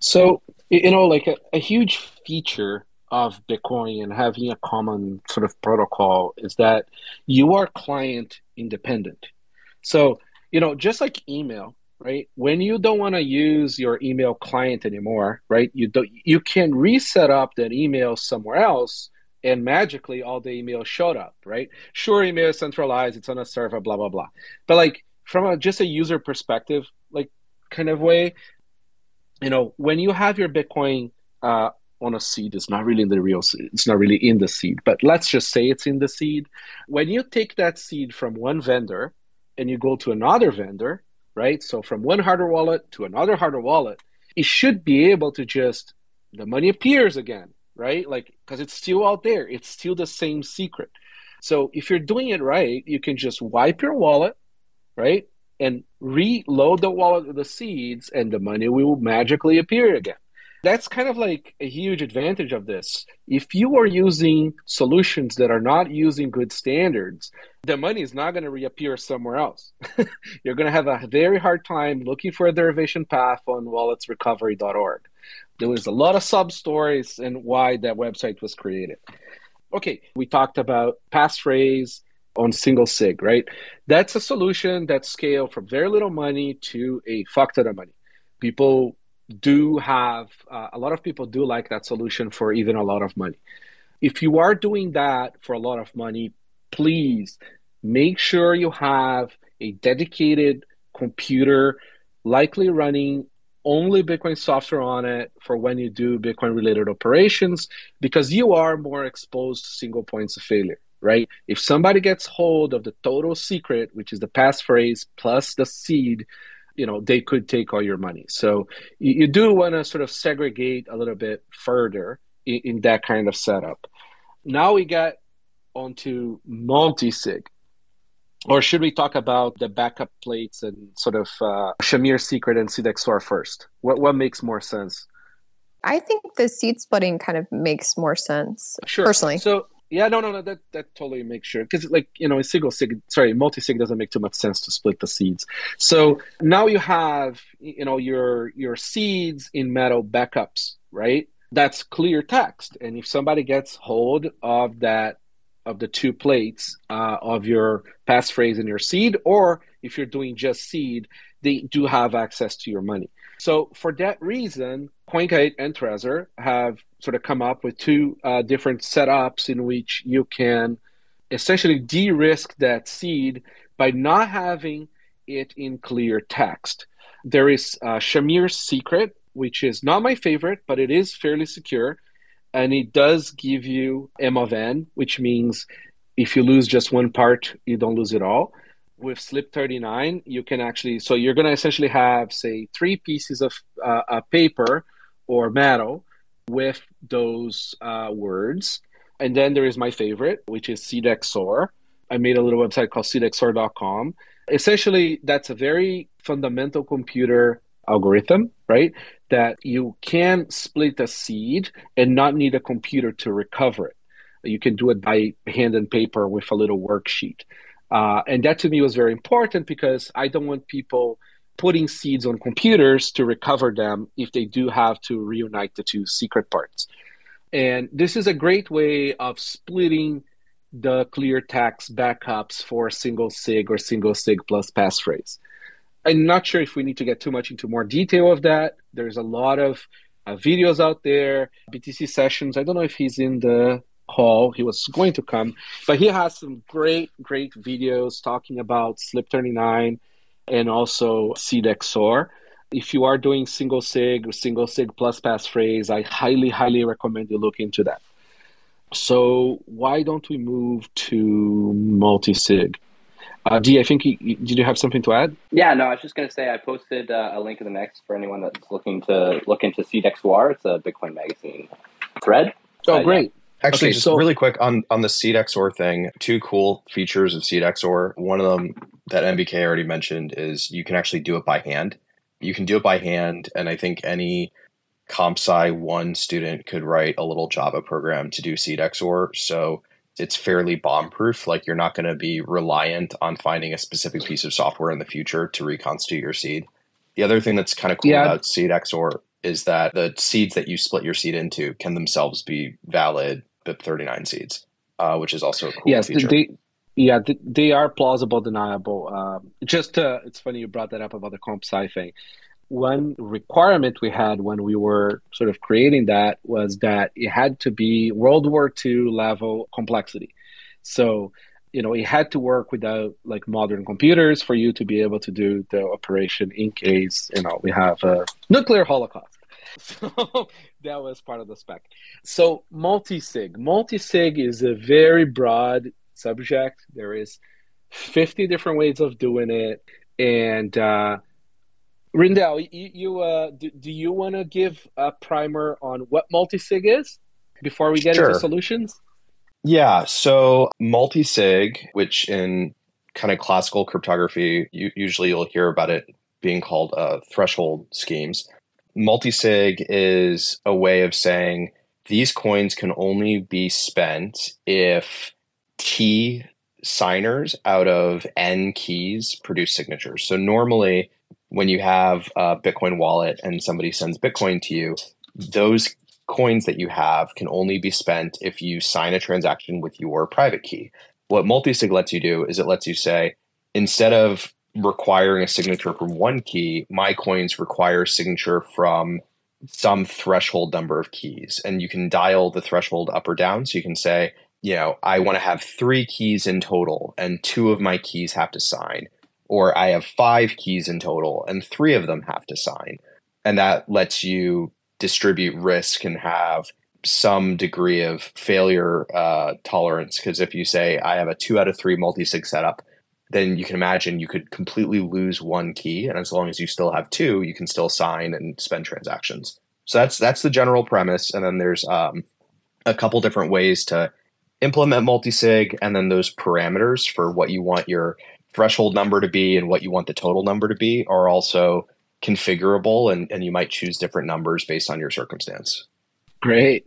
So, you know, like a, a huge feature of Bitcoin and having a common sort of protocol is that you are client independent. So, you know, just like email, right? When you don't want to use your email client anymore, right? You don't you can reset up that email somewhere else and magically all the emails showed up, right? Sure, email is centralized, it's on a server, blah blah blah. But like from a just a user perspective, like kind of way, you know, when you have your Bitcoin uh, on a seed it's not really in the real seed it's not really in the seed but let's just say it's in the seed. When you take that seed from one vendor and you go to another vendor right? So from one hardware wallet to another hardware wallet it should be able to just the money appears again right? Like because it's still out there it's still the same secret. So if you're doing it right you can just wipe your wallet right? And reload the wallet with the seeds and the money will magically appear again that's kind of like a huge advantage of this. If you are using solutions that are not using good standards, the money is not going to reappear somewhere else. You're going to have a very hard time looking for a derivation path on walletsrecovery.org. There was a lot of sub stories and why that website was created. Okay, we talked about passphrase on single sig, right? That's a solution that scale from very little money to a fuck ton of money. People do have uh, a lot of people do like that solution for even a lot of money. If you are doing that for a lot of money, please make sure you have a dedicated computer, likely running only Bitcoin software on it for when you do Bitcoin related operations, because you are more exposed to single points of failure, right? If somebody gets hold of the total secret, which is the passphrase plus the seed, you know they could take all your money so you, you do want to sort of segregate a little bit further in, in that kind of setup. Now we get onto multi-sig. Or should we talk about the backup plates and sort of uh, Shamir Secret and Seedxor first? What what makes more sense? I think the seed splitting kind of makes more sense. Sure. Personally. So yeah, no, no, no. That that totally makes sure because like you know, in single sig, sorry, multi sig doesn't make too much sense to split the seeds. So now you have you know your your seeds in metal backups, right? That's clear text, and if somebody gets hold of that of the two plates uh, of your passphrase and your seed, or if you're doing just seed, they do have access to your money. So for that reason, CoinKite and Trezor have sort of come up with two uh, different setups in which you can essentially de-risk that seed by not having it in clear text. There is uh, Shamir's Secret, which is not my favorite, but it is fairly secure and it does give you M of N, which means if you lose just one part, you don't lose it all. With Slip 39, you can actually, so you're going to essentially have, say, three pieces of uh, paper or metal with those uh, words. And then there is my favorite, which is Seedxor. I made a little website called seedxor.com. Essentially, that's a very fundamental computer algorithm, right? That you can split a seed and not need a computer to recover it. You can do it by hand and paper with a little worksheet. Uh, and that to me was very important because I don't want people putting seeds on computers to recover them if they do have to reunite the two secret parts. And this is a great way of splitting the clear text backups for single sig or single sig plus passphrase. I'm not sure if we need to get too much into more detail of that. There's a lot of uh, videos out there, BTC sessions. I don't know if he's in the hall. He was going to come, but he has some great, great videos talking about Slip 39 and also Seedxor. If you are doing single sig or single sig plus passphrase, I highly, highly recommend you look into that. So why don't we move to multi sig? Uh, Dee, I think you, did you have something to add? Yeah, no, I was just going to say I posted uh, a link in the next for anyone that's looking to look into Seedxor. It's a Bitcoin magazine thread. Oh, uh, great. Actually, okay, just so, really quick on on the Seedxor thing, two cool features of Seedxor. One of them that MBK already mentioned is you can actually do it by hand. You can do it by hand, and I think any comp sci one student could write a little Java program to do Seedxor. So it's fairly bomb proof. Like you're not going to be reliant on finding a specific piece of software in the future to reconstitute your seed. The other thing that's kind of cool yeah. about Seedxor is that the seeds that you split your seed into can themselves be valid BIP39 seeds, uh, which is also a cool yes, feature. They, yeah, they are plausible deniable. Um, just uh, it's funny you brought that up about the comp sci thing one requirement we had when we were sort of creating that was that it had to be World War II level complexity. So, you know, it had to work without like modern computers for you to be able to do the operation in case, you know, we have a nuclear holocaust. So that was part of the spec. So multi-sig. Multi-sig is a very broad subject. There is 50 different ways of doing it. And uh, Rijndael, you, you uh, do, do you want to give a primer on what multi-sig is before we get sure. into solutions? Yeah, so multi-sig, which in kind of classical cryptography, you, usually you'll hear about it being called uh, threshold schemes. Multisig is a way of saying these coins can only be spent if T signers out of N keys produce signatures. So normally when you have a Bitcoin wallet and somebody sends Bitcoin to you, those coins that you have can only be spent if you sign a transaction with your private key. What multisig lets you do is it lets you say, instead of requiring a signature from one key, my coins require signature from some threshold number of keys. And you can dial the threshold up or down. So you can say, you know, I want to have three keys in total, and two of my keys have to sign or I have five keys in total and three of them have to sign. And that lets you distribute risk and have some degree of failure uh, tolerance. Because if you say, I have a two out of three multi sig setup, then you can imagine you could completely lose one key. And as long as you still have two, you can still sign and spend transactions. So that's that's the general premise. And then there's um, a couple different ways to implement multisig and then those parameters for what you want your threshold number to be and what you want the total number to be are also configurable and, and you might choose different numbers based on your circumstance. Great.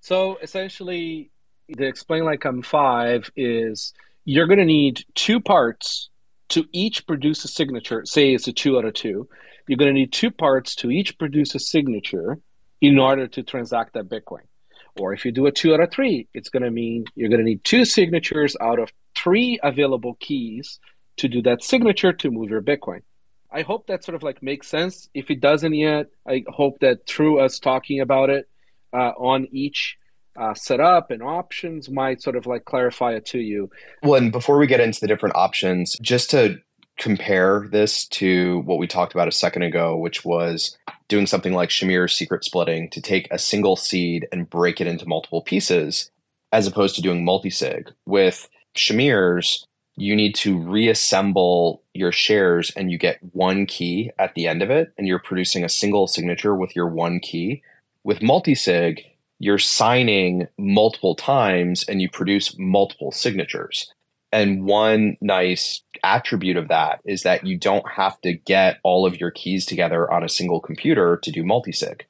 So essentially the explain like I'm five is you're going to need two parts to each produce a signature. Say it's a two out of two. You're going to need two parts to each produce a signature in order to transact that Bitcoin. Or if you do a two out of three, it's going to mean you're going to need two signatures out of three available keys to do that signature to move your Bitcoin. I hope that sort of like makes sense. If it doesn't yet, I hope that through us talking about it uh, on each uh, setup and options might sort of like clarify it to you. Well, and before we get into the different options, just to compare this to what we talked about a second ago, which was doing something like Shamir secret splitting to take a single seed and break it into multiple pieces, as opposed to doing multisig. With Shamir's, you need to reassemble your shares and you get one key at the end of it, and you're producing a single signature with your one key. With multisig, you're signing multiple times and you produce multiple signatures. And one nice attribute of that is that you don't have to get all of your keys together on a single computer to do multisig,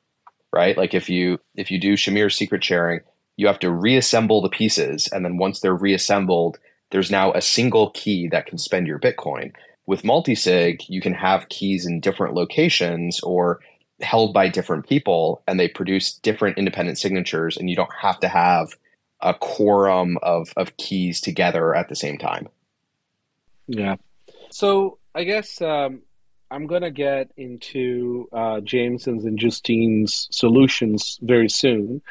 right? Like if you if you do Shamir secret sharing, you have to reassemble the pieces, and then once they're reassembled, there's now a single key that can spend your Bitcoin. With multisig, you can have keys in different locations or held by different people, and they produce different independent signatures, and you don't have to have a quorum of, of keys together at the same time. Yeah. So I guess um, I'm going to get into uh, Jameson's and Justine's solutions very soon.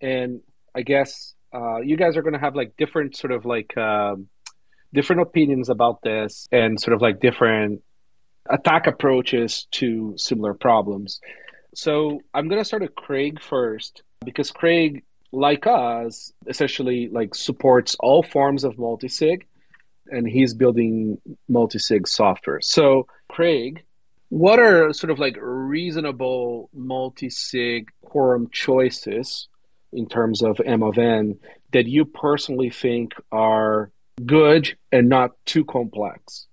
And I guess uh, you guys are going to have like different sort of like uh, different opinions about this and sort of like different attack approaches to similar problems. So I'm going to start with Craig first because Craig like us, essentially like supports all forms of multisig, and he's building multisig software. So, Craig, what are sort of like reasonable multisig quorum choices in terms of M of N that you personally think are good and not too complex?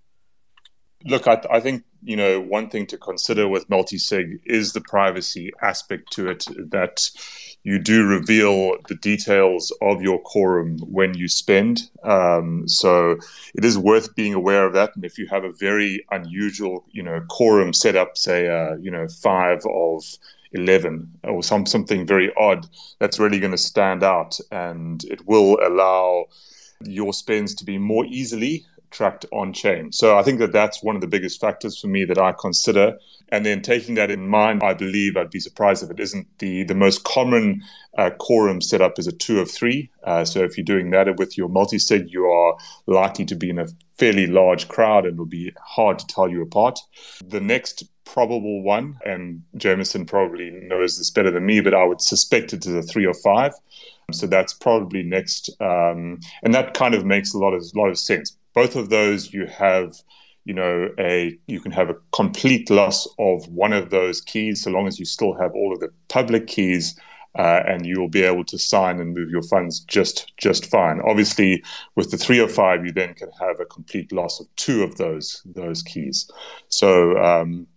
Look, I, I think you know one thing to consider with multi-sig is the privacy aspect to it that you do reveal the details of your quorum when you spend. Um, so it is worth being aware of that. And if you have a very unusual, you know, quorum setup, say, uh, you know, five of 11 or some something very odd, that's really going to stand out and it will allow your spends to be more easily tracked on chain. So I think that that's one of the biggest factors for me that I consider. And then taking that in mind, I believe I'd be surprised if it isn't the the most common uh, quorum setup is a two of three. Uh, so if you're doing that with your multi-sig, you are likely to be in a fairly large crowd and it'll be hard to tell you apart. The next probable one, and Jameson probably knows this better than me, but I would suspect it is a three or five. So that's probably next, um, and that kind of makes a lot of lot of sense both of those you have you know a you can have a complete loss of one of those keys so long as you still have all of the public keys uh, and you will be able to sign and move your funds just just fine. Obviously, with the 305, you then can have a complete loss of two of those those keys. So um,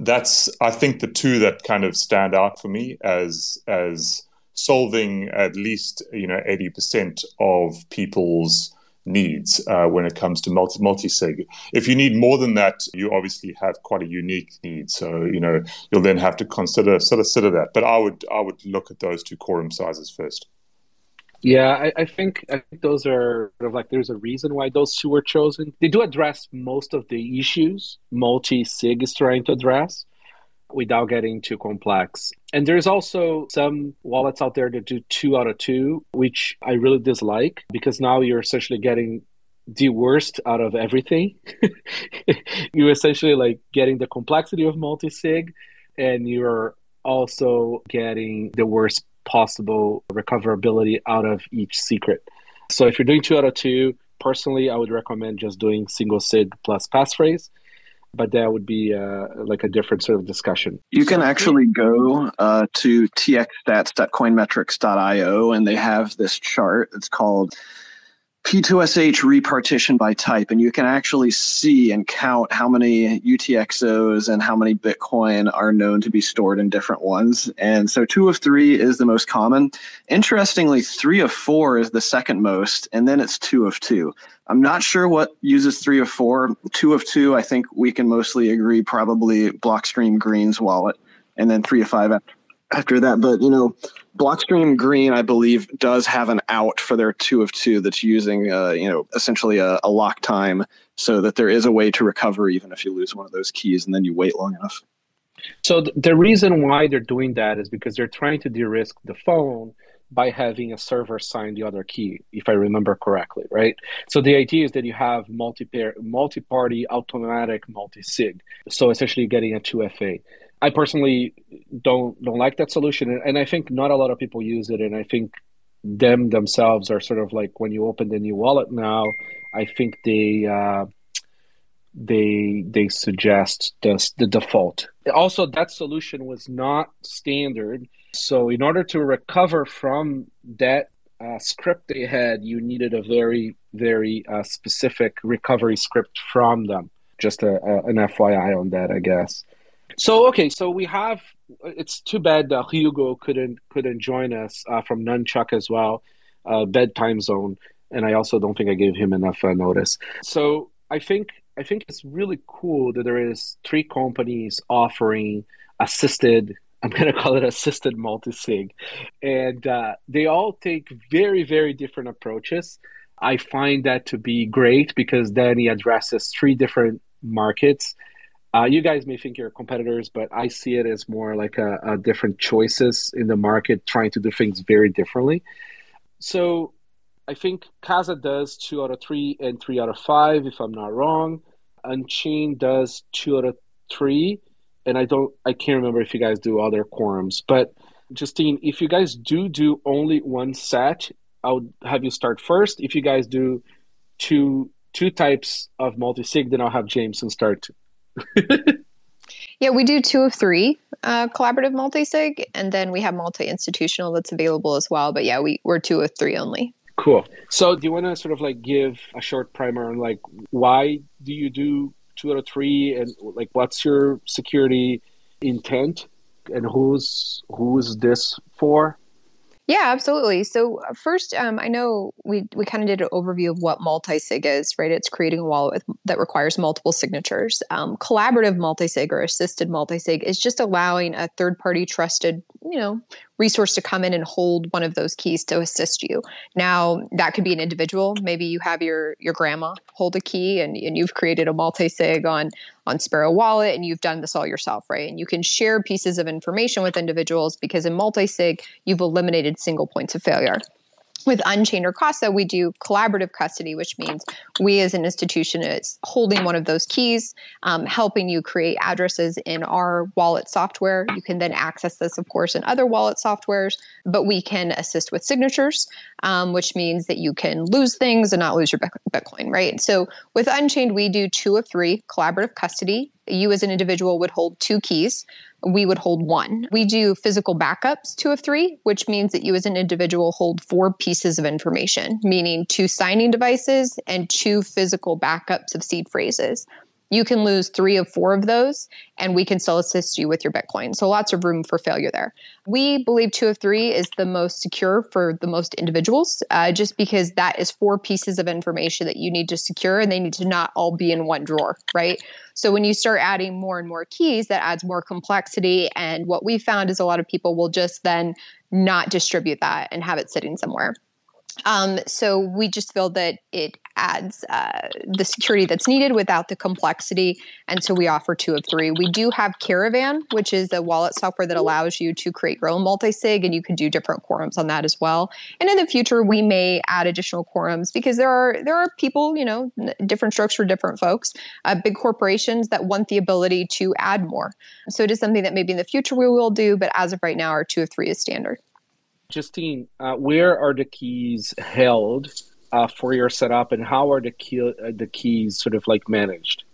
that's I think the two that kind of stand out for me as as solving at least you know 80% of people's needs uh, when it comes to multi multi-sig. If you need more than that, you obviously have quite a unique need. So you know you'll then have to consider sort of consider that. But I would I would look at those two quorum sizes first. Yeah, I, I, think I think those are sort of like there's a reason why those two were chosen. They do address most of the issues multi sig is trying to address without getting too complex. And there's also some wallets out there that do two out of two, which I really dislike because now you're essentially getting the worst out of everything. you're essentially like getting the complexity of multi-sig and you're also getting the worst possible recoverability out of each secret. So if you're doing two out of two, personally, I would recommend just doing single sig plus passphrase but that would be uh, like a different sort of discussion. You can actually go uh, to txstats.coinmetrics.io and they have this chart. It's called P2SH repartition by type, and you can actually see and count how many UTXOs and how many Bitcoin are known to be stored in different ones. And so two of three is the most common. Interestingly, three of four is the second most, and then it's two of two. I'm not sure what uses three of four. Two of two, I think we can mostly agree probably Blockstream Green's wallet, and then three of five after, that. But you know, Blockstream Green, I believe, does have an out for their two of two that's using, uh, you know, essentially a, a lock time, so that there is a way to recover even if you lose one of those keys and then you wait long enough. So th- the reason why they're doing that is because they're trying to de-risk the phone by having a server sign the other key, if I remember correctly, right? So the idea is that you have multi-pair, multi-party, automatic, multi-sig. So essentially getting a 2FA. I personally don't don't like that solution, and I think not a lot of people use it. And I think them themselves are sort of like when you open the new wallet now. I think they uh, they they suggest the the default. Also, that solution was not standard. So, in order to recover from that uh, script they had, you needed a very very uh, specific recovery script from them. Just a, a, an FYI on that, I guess. So okay, so we have. It's too bad that Hugo couldn't couldn't join us uh, from Nunchuk as well, uh, bedtime zone, and I also don't think I gave him enough uh, notice. So I think I think it's really cool that there is three companies offering assisted. I'm going to call it assisted multisig, and uh, they all take very very different approaches. I find that to be great because then he addresses three different markets uh, you guys may think you're competitors, but I see it as more like a, a, different choices in the market, trying to do things very differently. So I think Casa does two out of three and three out of five, if I'm not wrong. Unchained does two out of three, and I don't, I can't remember if you guys do other quorums. But Justine, if you guys do do only one set, I'll have you start first. If you guys do two two types of multi sig, then I'll have Jameson start yeah, we do two of three uh, collaborative multi-sig, and then we have multi-institutional that's available as well. But yeah, we, we're two of three only. Cool. So do you want to sort of like give a short primer on like why do you do two out of three and like what's your security intent and who's who's this for? Yeah, absolutely. So uh, first, um, I know we we kind of did an overview of what multi-sig is, right? It's creating a wallet with, that requires multiple signatures. Um, collaborative multi-sig or assisted multi-sig is just allowing a third-party trusted, you know, resource to come in and hold one of those keys to assist you. Now, that could be an individual. Maybe you have your your grandma hold a key and, and you've created a multi-sig on on Sparrow Wallet and you've done this all yourself, right? And you can share pieces of information with individuals because in multi-sig, you've eliminated single points of failure with Unchained or Casa, we do collaborative custody, which means we as an institution is holding one of those keys, um, helping you create addresses in our wallet software. You can then access this, of course, in other wallet softwares, but we can assist with signatures, um, which means that you can lose things and not lose your Bitcoin, right? So with Unchained, we do two of three collaborative custody. You as an individual would hold two keys we would hold one. We do physical backups, two of three, which means that you as an individual hold four pieces of information, meaning two signing devices and two physical backups of seed phrases. You can lose three of four of those, and we can still assist you with your Bitcoin. So lots of room for failure there. We believe two of three is the most secure for the most individuals, uh, just because that is four pieces of information that you need to secure, and they need to not all be in one drawer, right? So when you start adding more and more keys, that adds more complexity. And what we found is a lot of people will just then not distribute that and have it sitting somewhere. Um, so we just feel that it adds uh, the security that's needed without the complexity. And so we offer two of three. We do have Caravan, which is a wallet software that allows you to create your own multi-sig and you can do different quorums on that as well. And in the future, we may add additional quorums because there are there are people, you know, different strokes for different folks, uh, big corporations that want the ability to add more. So it is something that maybe in the future we will do, but as of right now, our two of three is standard. Justine, uh, where are the keys held uh, for your setup, and how are the key, uh, the keys sort of like managed?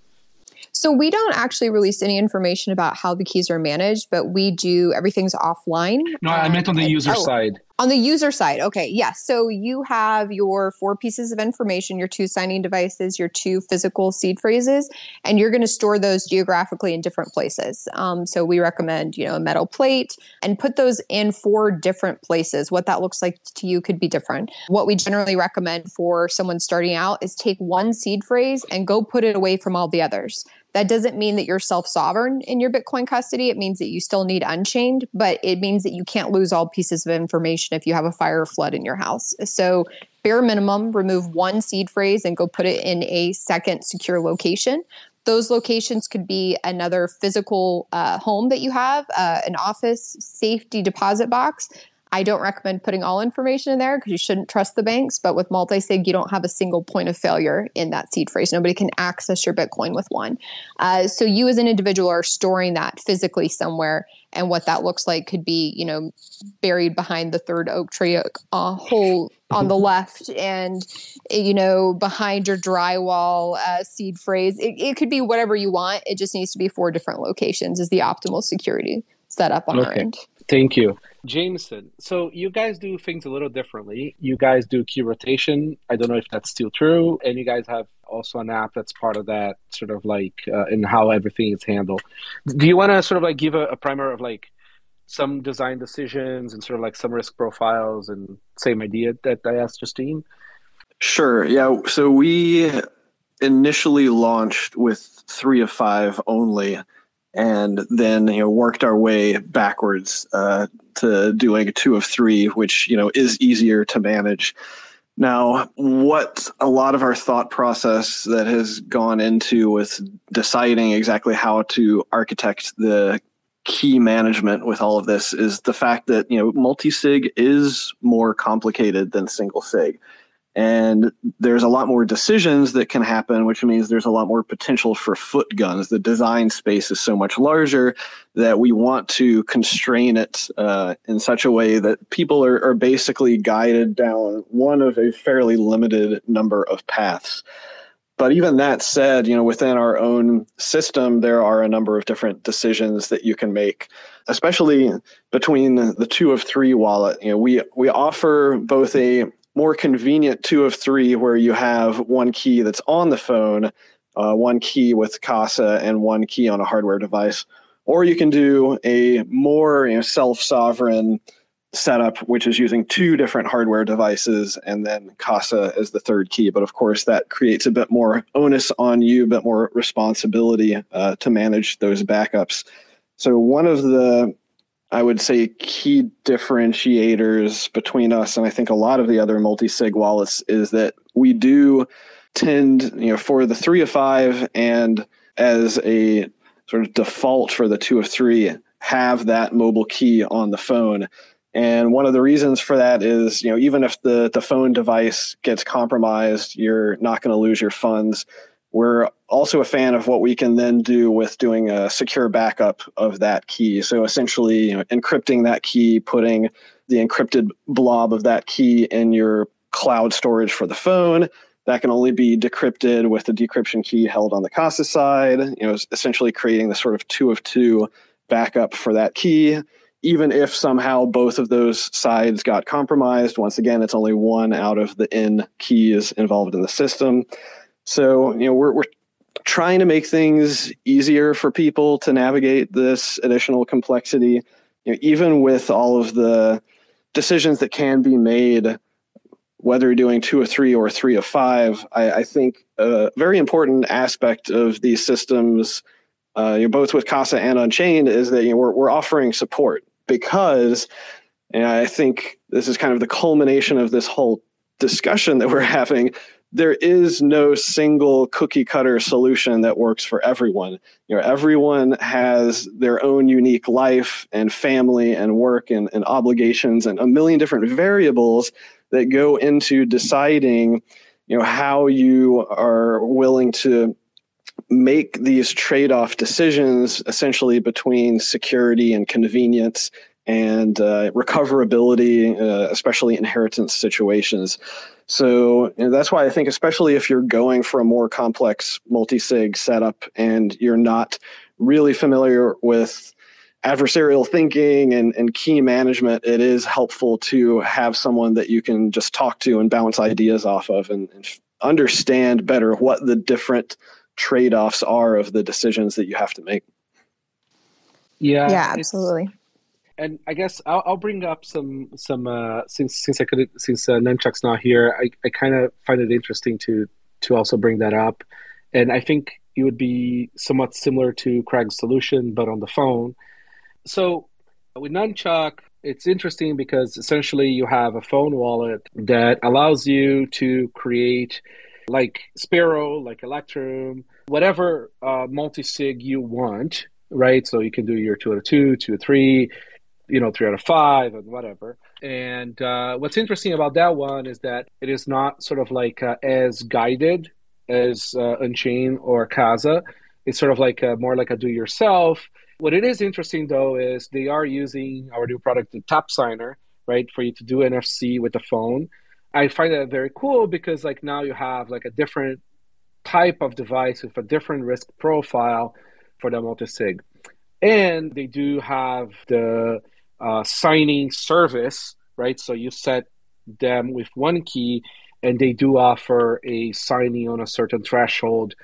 So we don't actually release any information about how the keys are managed, but we do everything's offline. No, I meant on the Um, user oh, side. On the user side, okay, yes. So you have your four pieces of information, your two signing devices, your two physical seed phrases, and you're going to store those geographically in different places. Um, so we recommend, you know, a metal plate and put those in four different places. What that looks like to you could be different. What we generally recommend for someone starting out is take one seed phrase and go put it away from all the others. That doesn't mean that you're self sovereign in your Bitcoin custody. It means that you still need Unchained, but it means that you can't lose all pieces of information if you have a fire or flood in your house. So, bare minimum, remove one seed phrase and go put it in a second secure location. Those locations could be another physical uh, home that you have, uh, an office, safety deposit box. I don't recommend putting all information in there because you shouldn't trust the banks. But with multi-sig, you don't have a single point of failure in that seed phrase. Nobody can access your Bitcoin with one. Uh, so you as an individual are storing that physically somewhere, and what that looks like could be, you know, buried behind the third oak tree uh, hole on the left, and you know, behind your drywall uh, seed phrase. It, it could be whatever you want. It just needs to be four different locations. Is the optimal security setup on our end? Thank you. Jameson, so you guys do things a little differently. You guys do key rotation. I don't know if that's still true. And you guys have also an app that's part of that, sort of like, uh, in how everything is handled. Do you want to sort of like give a, a primer of like some design decisions and sort of like some risk profiles and same idea that I asked Justine? Sure. Yeah. So we initially launched with three of five only, and then you know worked our way backwards uh, to doing two of three, which you know is easier to manage. Now, what a lot of our thought process that has gone into with deciding exactly how to architect the key management with all of this is the fact that you know multi-sig is more complicated than single sig and there's a lot more decisions that can happen which means there's a lot more potential for foot guns the design space is so much larger that we want to constrain it uh, in such a way that people are, are basically guided down one of a fairly limited number of paths but even that said, you know, within our own system, there are a number of different decisions that you can make, especially between the two of three wallet. You know, we we offer both a more convenient two of three where you have one key that's on the phone, uh, one key with Casa, and one key on a hardware device, or you can do a more you know, self-sovereign setup, which is using two different hardware devices and then Casa as the third key. But of course, that creates a bit more onus on you, a bit more responsibility uh, to manage those backups. So, one of the, I would say, key differentiators between us and I think a lot of the other multi sig wallets is that we do tend, you know, for the three of five and as a sort of default for the two of three, have that mobile key on the phone. And one of the reasons for that is, you know, even if the, the phone device gets compromised, you're not going to lose your funds. We're also a fan of what we can then do with doing a secure backup of that key. So essentially, you know, encrypting that key, putting the encrypted blob of that key in your cloud storage for the phone. That can only be decrypted with the decryption key held on the Casa side. You know, essentially creating the sort of two of two backup for that key even if somehow both of those sides got compromised, once again, it's only one out of the N keys involved in the system. So, you know, we're, we're trying to make things easier for people to navigate this additional complexity. You know, even with all of the decisions that can be made, whether you're doing two or three or three of five, I, I think a very important aspect of these systems, uh, you know, both with Casa and Unchained, is that you know, we're, we're offering support because and I think this is kind of the culmination of this whole discussion that we're having. There is no single cookie cutter solution that works for everyone. You know, everyone has their own unique life and family and work and, and obligations and a million different variables that go into deciding, you know, how you are willing to make these trade-off decisions essentially between security and convenience and uh, recoverability, uh, especially inheritance situations. So you know, that's why I think, especially if you're going for a more complex multi-sig setup and you're not really familiar with adversarial thinking and, and key management, it is helpful to have someone that you can just talk to and bounce ideas off of and, and understand better what the different trade-offs are of the decisions that you have to make. Yeah, yeah, absolutely. And I guess I'll, I'll bring up some some uh, since since I could since uh, Nunchuk's not here, I, I kind of find it interesting to to also bring that up, and I think it would be somewhat similar to Craig's solution, but on the phone so with Nunchuk, it's interesting because essentially you have a phone wallet that allows you to create like Sparrow, like Electrum, whatever uh, multi-sig you want, right? So you can do your two out of two, two out of three, you know, three out of five, and whatever. And uh, what's interesting about that one is that it is not sort of like uh, as guided as uh, Unchain or Casa. It's sort of like a, more like a do-yourself what it is interesting though is they are using our new product, the Tapsigner, right, for you to do NFC with the phone. I find that very cool because like now you have like a different type of device with a different risk profile for the multi-sig. And they do have the uh, signing service, right? So you set them with one key and they do offer a signing on a certain threshold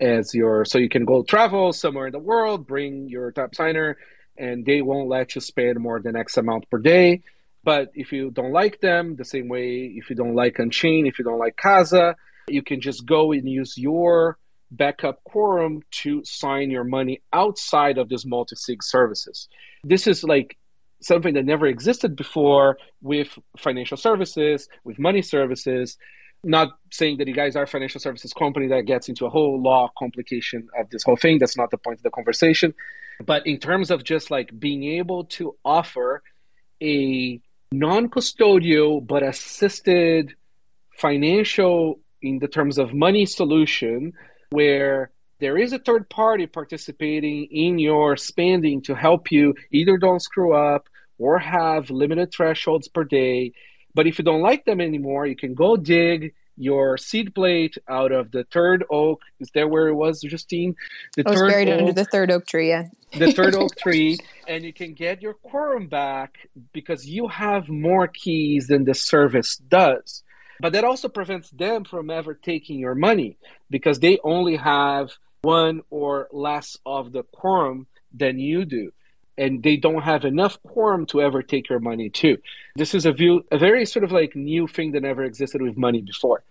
as your so you can go travel somewhere in the world, bring your Tapsigner, and they won't let you spend more than X amount per day. But if you don't like them, the same way if you don't like Unchain, if you don't like Casa, you can just go and use your backup quorum to sign your money outside of this multi-sig services. This is like something that never existed before with financial services, with money services not saying that you guys are a financial services company that gets into a whole law complication of this whole thing. That's not the point of the conversation. But in terms of just like being able to offer a non custodial but assisted financial, in the terms of money solution, where there is a third party participating in your spending to help you either don't screw up or have limited thresholds per day but if you don't like them anymore, you can go dig your seed plate out of the third oak. Is that where it was, Justine? The it was third buried oak, under the third oak tree, yeah. the third oak tree, and you can get your quorum back because you have more keys than the service does. But that also prevents them from ever taking your money because they only have one or less of the quorum than you do and they don't have enough quorum to ever take your money too. This is a view, a very sort of like new thing that never existed with money before.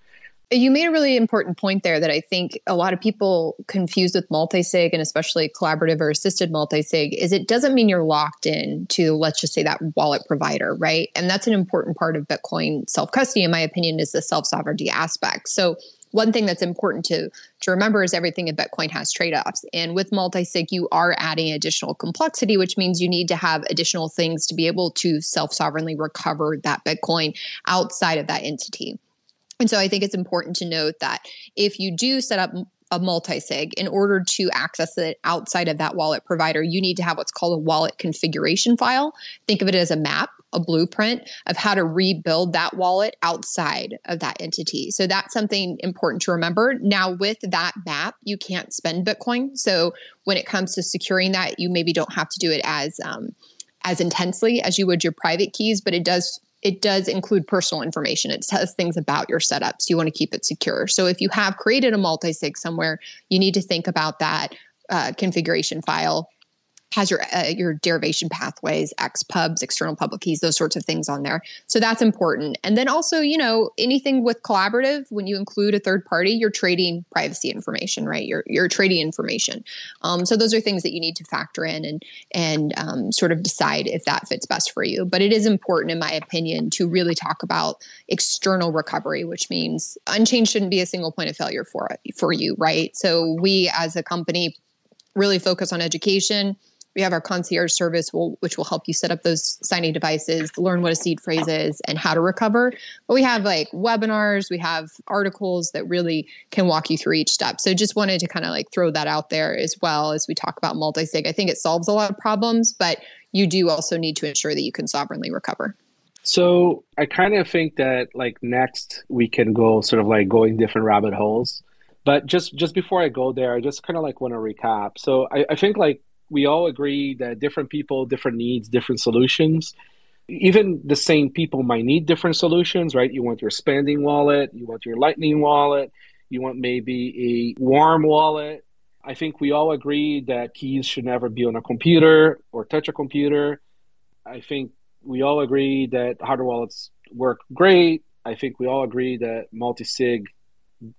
You made a really important point there that I think a lot of people confuse with multi-sig and especially collaborative or assisted multi-sig is it doesn't mean you're locked in to let's just say that wallet provider, right? And that's an important part of Bitcoin self-custody in my opinion is the self-sovereignty aspect. So one thing that's important to to remember is everything in Bitcoin has trade-offs. And with multi-sig, you are adding additional complexity, which means you need to have additional things to be able to self-sovereignly recover that Bitcoin outside of that entity. And so I think it's important to note that if you do set up a multi-sig in order to access it outside of that wallet provider you need to have what's called a wallet configuration file think of it as a map a blueprint of how to rebuild that wallet outside of that entity. So that's something important to remember. Now, with that map, you can't spend Bitcoin. So when it comes to securing that, you maybe don't have to do it as um, as intensely as you would your private keys, but it does it does include personal information. It says things about your setups. You want to keep it secure. So if you have created a multi-sig somewhere, you need to think about that uh, configuration file has your uh, your derivation pathways, XPubs, external public keys, those sorts of things on there. So that's important. And then also, you know, anything with collaborative, when you include a third party, you're trading privacy information, right? You're you're trading information. Um, so those are things that you need to factor in and and um, sort of decide if that fits best for you. But it is important, in my opinion, to really talk about external recovery, which means Unchained shouldn't be a single point of failure for for you, right? So we as a company really focus on education we have our concierge service, which will help you set up those signing devices, learn what a seed phrase is, and how to recover. But we have like webinars, we have articles that really can walk you through each step. So just wanted to kind of like throw that out there as well as we talk about multi-sig. I think it solves a lot of problems, but you do also need to ensure that you can sovereignly recover. So I kind of think that like next we can go sort of like going different rabbit holes. But just just before I go there, I just kind of like want to recap. So I, I think like we all agree that different people, different needs, different solutions. Even the same people might need different solutions, right? You want your spending wallet, you want your lightning wallet, you want maybe a warm wallet. I think we all agree that keys should never be on a computer or touch a computer. I think we all agree that hardware wallets work great. I think we all agree that multi sig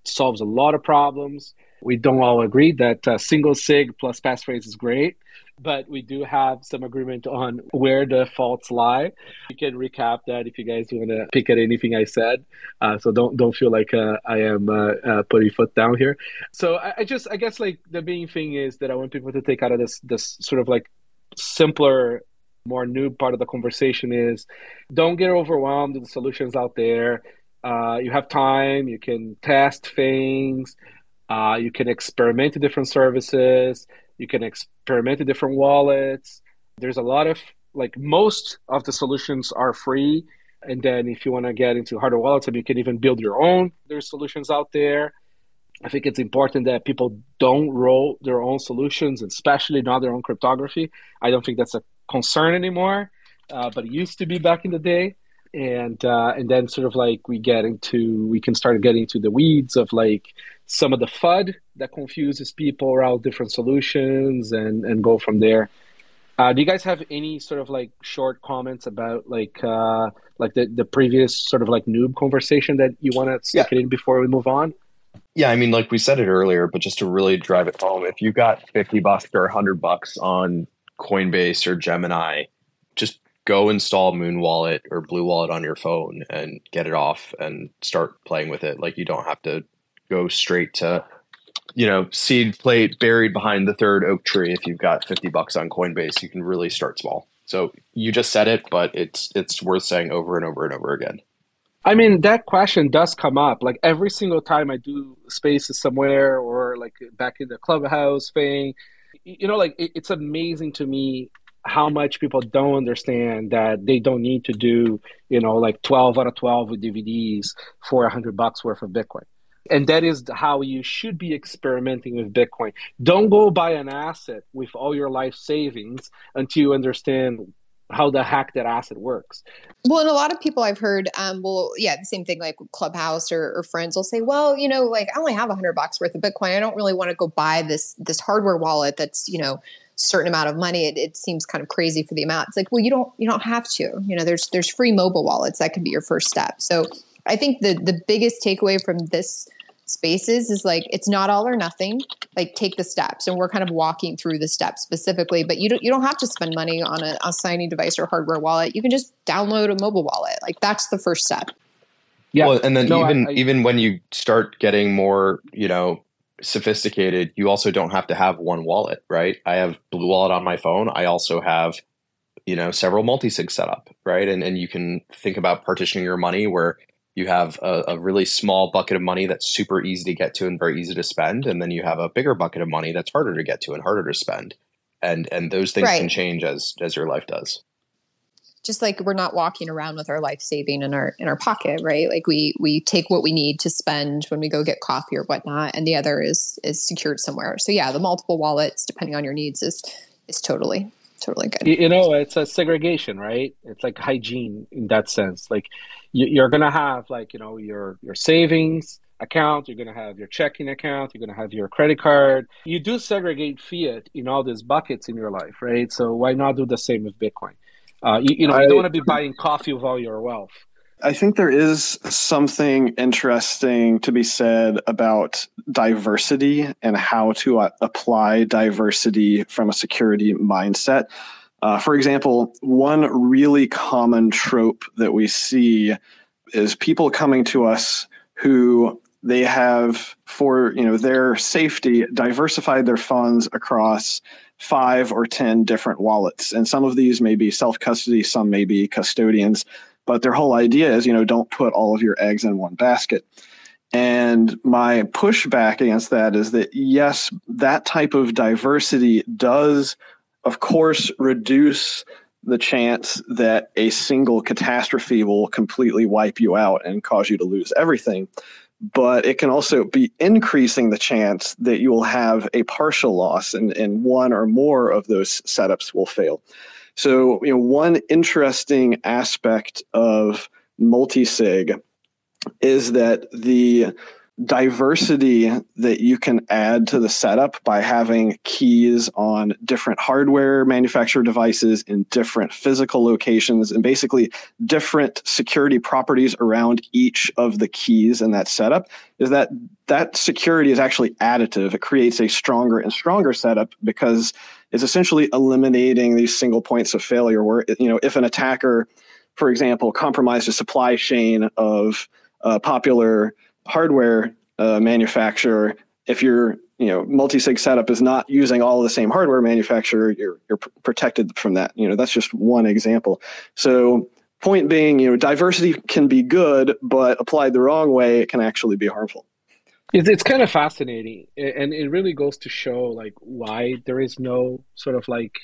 solves a lot of problems. We don't all agree that uh, single sig plus passphrase is great, but we do have some agreement on where the faults lie. We can recap that if you guys want to pick at anything I said. Uh, so don't don't feel like uh, I am uh, uh, putting foot down here. So I, I just I guess like the main thing is that I want people to take out of this this sort of like simpler more new part of the conversation is don't get overwhelmed with the solutions out there uh, you have time, you can test things, uh, you can experiment with different services, you can experiment with different wallets. There's a lot of like most of the solutions are free. And then if you want to get into hardware wallets, you can even build your own. There's solutions out there. I think it's important that people don't roll their own solutions, especially not their own cryptography. I don't think that's a concern anymore, uh, but it used to be back in the day and uh, and then sort of like we get into we can start getting into the weeds of like some of the FUD that confuses people around different solutions and and go from there. Uh, do you guys have any sort of like short comments about like uh, like the, the previous sort of like noob conversation that you want to stick yeah. it in before we move on? Yeah, I mean, like we said it earlier, but just to really drive it home, if you got fifty bucks or hundred bucks on Coinbase or Gemini, just go install Muun Wallet or Blue Wallet on your phone and get it off and start playing with it. Like you don't have to go straight to, you know, seed plate buried behind the third oak tree. If you've got 50 bucks on Coinbase, you can really start small. So you just said it, but it's it's worth saying over and over and over again. I mean, that question does come up. Like every single time I do spaces somewhere or like back in the clubhouse thing, you know, like it, it's amazing to me how much people don't understand that they don't need to do, you know, like 12 out of 12 with DVDs for 100 bucks worth of Bitcoin. And that is how you should be experimenting with Bitcoin. Don't go buy an asset with all your life savings until you understand how the heck that asset works. Well, and a lot of people I've heard, um, well, yeah, the same thing like Clubhouse or, or friends will say, well, you know, like I only have a hundred bucks worth of Bitcoin. I don't really want to go buy this this hardware wallet that's you know certain amount of money, it, it, seems kind of crazy for the amount. It's like, well, you don't you don't have to. You know, there's there's free mobile wallets that can be your first step. So I think the the biggest takeaway from this spaces is like it's not all or nothing. Like take the steps, and we're kind of walking through the steps specifically. But you don't you don't have to spend money on a, a signing device or hardware wallet. You can just download a mobile wallet. Like that's the first step. Yeah, well, and then no, even I, I, even when you start getting more, you know, sophisticated, you also don't have to have one wallet, right? I have Blue Wallet on my phone. I also have, you know, several multi-sig set up, right? And and you can think about partitioning your money where you have a, a, really small bucket of money that's super easy to get to and very easy to spend, and then you have a bigger bucket of money that's harder to get to and harder to spend. And and those things right. can change as as your life does just like we're not walking around with our life saving in our in our pocket right? Like we we take what we need to spend when we go get coffee or whatnot and the other is is secured somewhere. So yeah the multiple wallets depending on your needs is is totally totally good. You know it's a segregation right? It's like hygiene in that sense. Like you're gonna have like you know your your savings account you're to have your checking account you're to have your credit card. You do segregate fiat in all these buckets in your life right? So why not do the same with bitcoin uh, you, you know, I, you don't want to be buying coffee with all your wealth. I think there is something interesting to be said about diversity and how to uh, apply diversity from a security mindset. Uh, for example, one really common trope that we see is people coming to us who they have for you know their safety diversified their funds across five or 10 different wallets. And some of these may be self custody, some may be custodians. But their whole idea is, you know, don't put all of your eggs in one basket. And my pushback against that is that, yes, that type of diversity does, of course, reduce the chance that a single catastrophe will completely wipe you out and cause you to lose everything. But it can also be increasing the chance that you will have a partial loss and, and one or more of those setups will fail. So, you know, one interesting aspect of multi-sig is that the diversity that you can add to the setup by having keys on different hardware manufacturer devices in different physical locations and basically different security properties around each of the keys in that setup is that that security is actually additive. It creates a stronger and stronger setup because it's essentially eliminating these single points of failure where you know if an attacker for example compromised a supply chain of uh, popular hardware uh, manufacturer, if your you know multi-sig setup is not using all the same hardware manufacturer, you're you're protected from that. You know that's just one example. So point being, you know, diversity can be good, but applied the wrong way, it can actually be harmful. It's, it's kind of fascinating, and it really goes to show like why there is no sort of like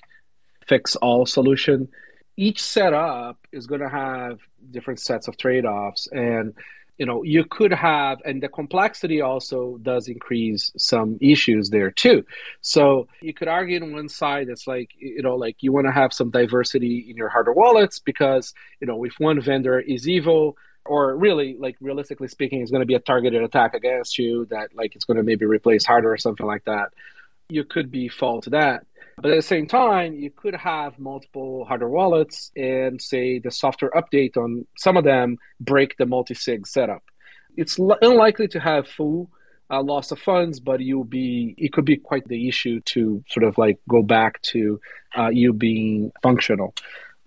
fix all solution. Each setup is going to have different sets of trade offs, and you know you could have and the complexity also does increase some issues there too. So you could argue on one side it's like you know like you want to have some diversity in your hardware wallets because you know if one vendor is evil or really like realistically speaking is going to be a targeted attack against you that like it's going to maybe replace hardware or something like that you could be fault to that but at the same time, you could have multiple hardware wallets and say the software update on some of them break the multi-sig setup. It's l- unlikely to have full uh, loss of funds, but you'll be it could be quite the issue to sort of like go back to uh, you being functional.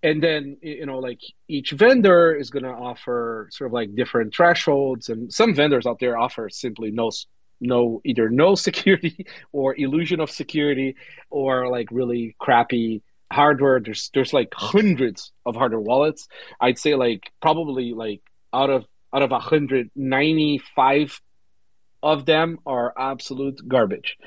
And then you know, like each vendor is going to offer sort of like different thresholds, and some vendors out there offer simply no no either no security or illusion of security or like really crappy hardware. There's there's like hundreds of hardware wallets. I'd say like probably like out of out of 195 of them are absolute garbage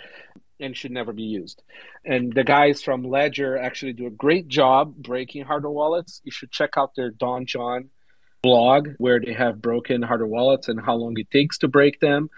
and should never be used. And the guys from ledger actually do a great job breaking hardware wallets. You should check out their Donjon blog where they have broken hardware wallets and how long it takes to break them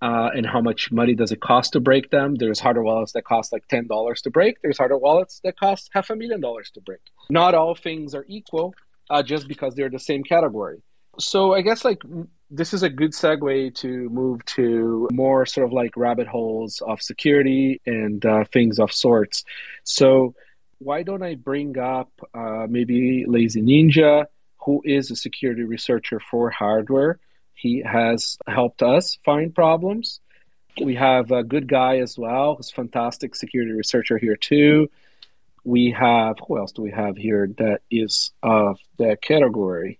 uh, and how much money does it cost to break them. There's hardware wallets that cost like ten dollars to break. There's hardware wallets that cost half a million dollars to break. Not all things are equal, uh, just because they're the same category. So I guess like this is a good segue to move to more sort of like rabbit holes of security and uh, things of sorts. So why don't I bring up uh, maybe Lazy Ninja, who is a security researcher for hardware? He has helped us find problems. We have a good guy as well, who's fantastic security researcher here too. We have who else do we have here that is of that category?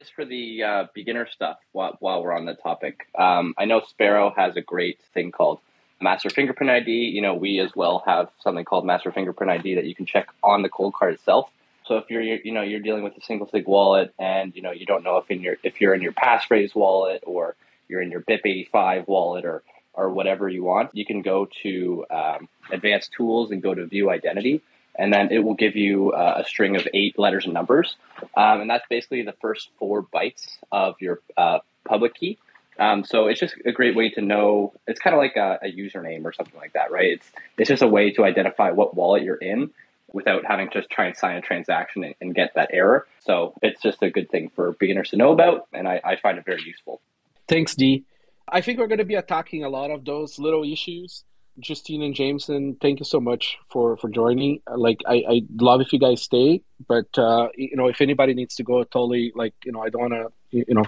Just for the uh, beginner stuff, while, while we're on the topic, um, I know Sparrow has a great thing called Master Fingerprint ID. You know, we as well have something called Master Fingerprint ID that you can check on the Coldcard itself. So if you're you know you're dealing with a single sig wallet and you know you don't know if in your if you're in your passphrase wallet or you're in your BIP85 wallet or or whatever you want, you can go to um, advanced tools and go to view identity, and then it will give you uh, a string of eight letters and numbers, um, and that's basically the first four bytes of your uh, public key. Um, so it's just a great way to know. It's kind of like a, a, username or something like that, right? It's it's just a way to identify what wallet you're in without having to try and sign a transaction and, and, get that error. So it's just a good thing for beginners to know about, and I, I find it very useful. Thanks, Dee. I think we're going to be attacking a lot of those little issues. Justine and Jameson, thank you so much for for joining. Like, I I love if you guys stay, but uh, you know, if anybody needs to go, totally like you know, I don't want to you know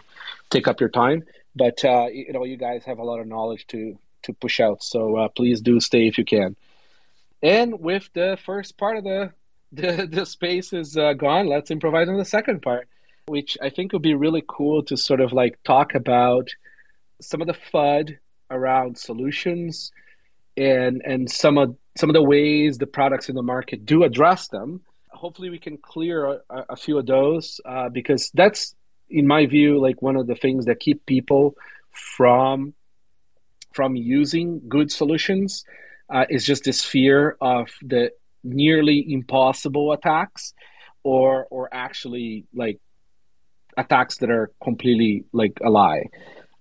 take up your time, but uh, you know, you guys have a lot of knowledge to to push out, so uh, please do stay if you can. And with the first part of the the, the space is uh, gone, let's improvise on the second part, which I think would be really cool to sort of like talk about some of the FUD around solutions and and some of some of the ways the products in the market do address them. Hopefully, we can clear a, a few of those uh, because that's, in my view, like one of the things that keep people from from using good solutions uh, is just this fear of the nearly impossible attacks. or or actually like attacks that are completely like a lie.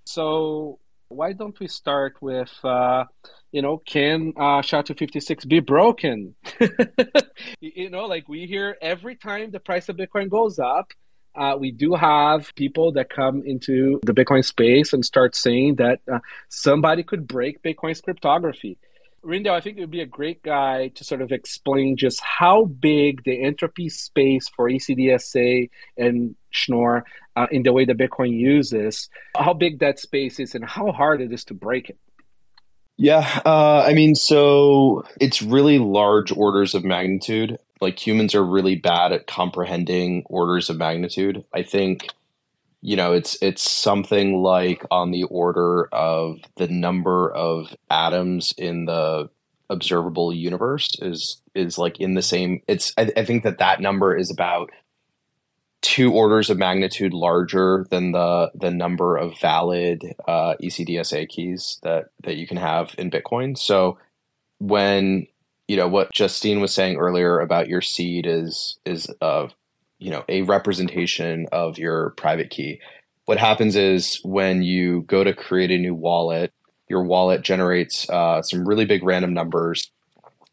So why don't we start with uh, you know can uh, SHA-256 be broken? you know, like we hear every time the price of Bitcoin goes up. Uh, we do have people that come into the Bitcoin space and start saying that uh, somebody could break Bitcoin's cryptography. Rijndael, I think it would be a great guy to sort of explain just how big the entropy space for ECDSA and Schnorr uh, in the way that Bitcoin uses, how big that space is and how hard it is to break it. Yeah, uh, I mean, so it's really large orders of magnitude. Like humans are really bad at comprehending orders of magnitude. I think you know it's it's something like on the order of the number of atoms in the observable universe is is like in the same it's I, I, think that that number is about two orders of magnitude larger than the the number of valid uh, ECDSA keys that that you can have in Bitcoin. So when you know what Justine was saying earlier about your seed is is of you know a representation of your private key. What happens is when you go to create a new wallet your wallet generates uh, some really big random numbers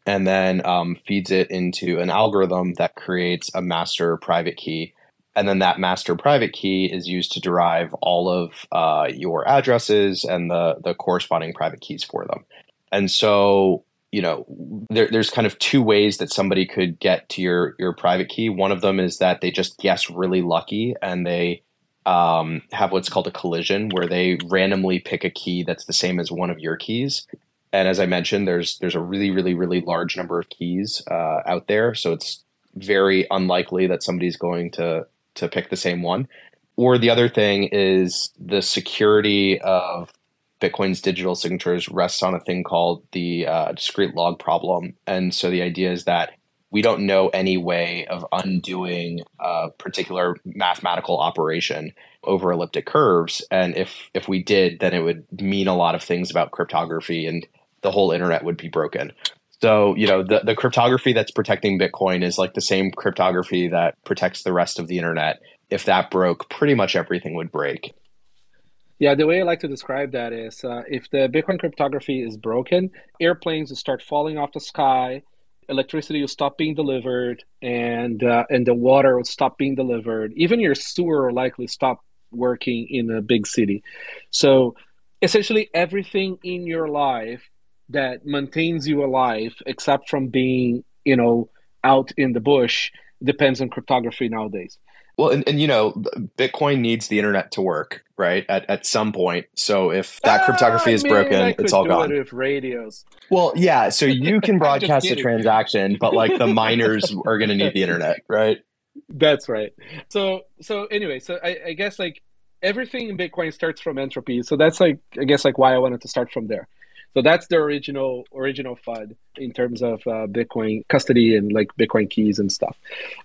and then um, feeds it into an algorithm that creates a master private key. And then that master private key is used to derive all of uh, your addresses and the the corresponding private keys for them. And so you know there, there's kind of two ways that somebody could get to your your private key. One of them is that they just guess really lucky and they um, have what's called a collision where they randomly pick a key that's the same as one of your keys. And as i mentioned there's there's a really really really large number of keys uh, out there. So it's very unlikely that somebody's going to to pick the same one. Or the other thing is the security of Bitcoin's digital signatures rests on a thing called the uh, discrete log problem. And so the idea is that we don't know any way of undoing a particular mathematical operation over elliptic curves. And if if we did, then it would mean a lot of things about cryptography and the whole internet would be broken. So, you know, the, the cryptography that's protecting Bitcoin is like the same cryptography that protects the rest of the internet. If that broke, pretty much everything would break. Yeah, the way I like to describe that is uh, if the Bitcoin cryptography is broken, airplanes will start falling off the sky, electricity will stop being delivered, and uh, and the water will stop being delivered. Even your sewer will likely stop working in a big city. So essentially, everything in your life that maintains you alive, except from being you know out in the bush, depends on cryptography nowadays. Well, and, and you know, Bitcoin needs the internet to work, right? At, at some point. So if that cryptography is broken, it's all gone. It radios. Well, yeah. So you can broadcast a transaction, but like the miners are going to need the internet, right? That's right. So so anyway, so I, I guess like everything in Bitcoin starts from entropy. So that's like I guess like why I wanted to start from there. So that's the original original FUD in terms of uh, Bitcoin custody and like Bitcoin keys and stuff.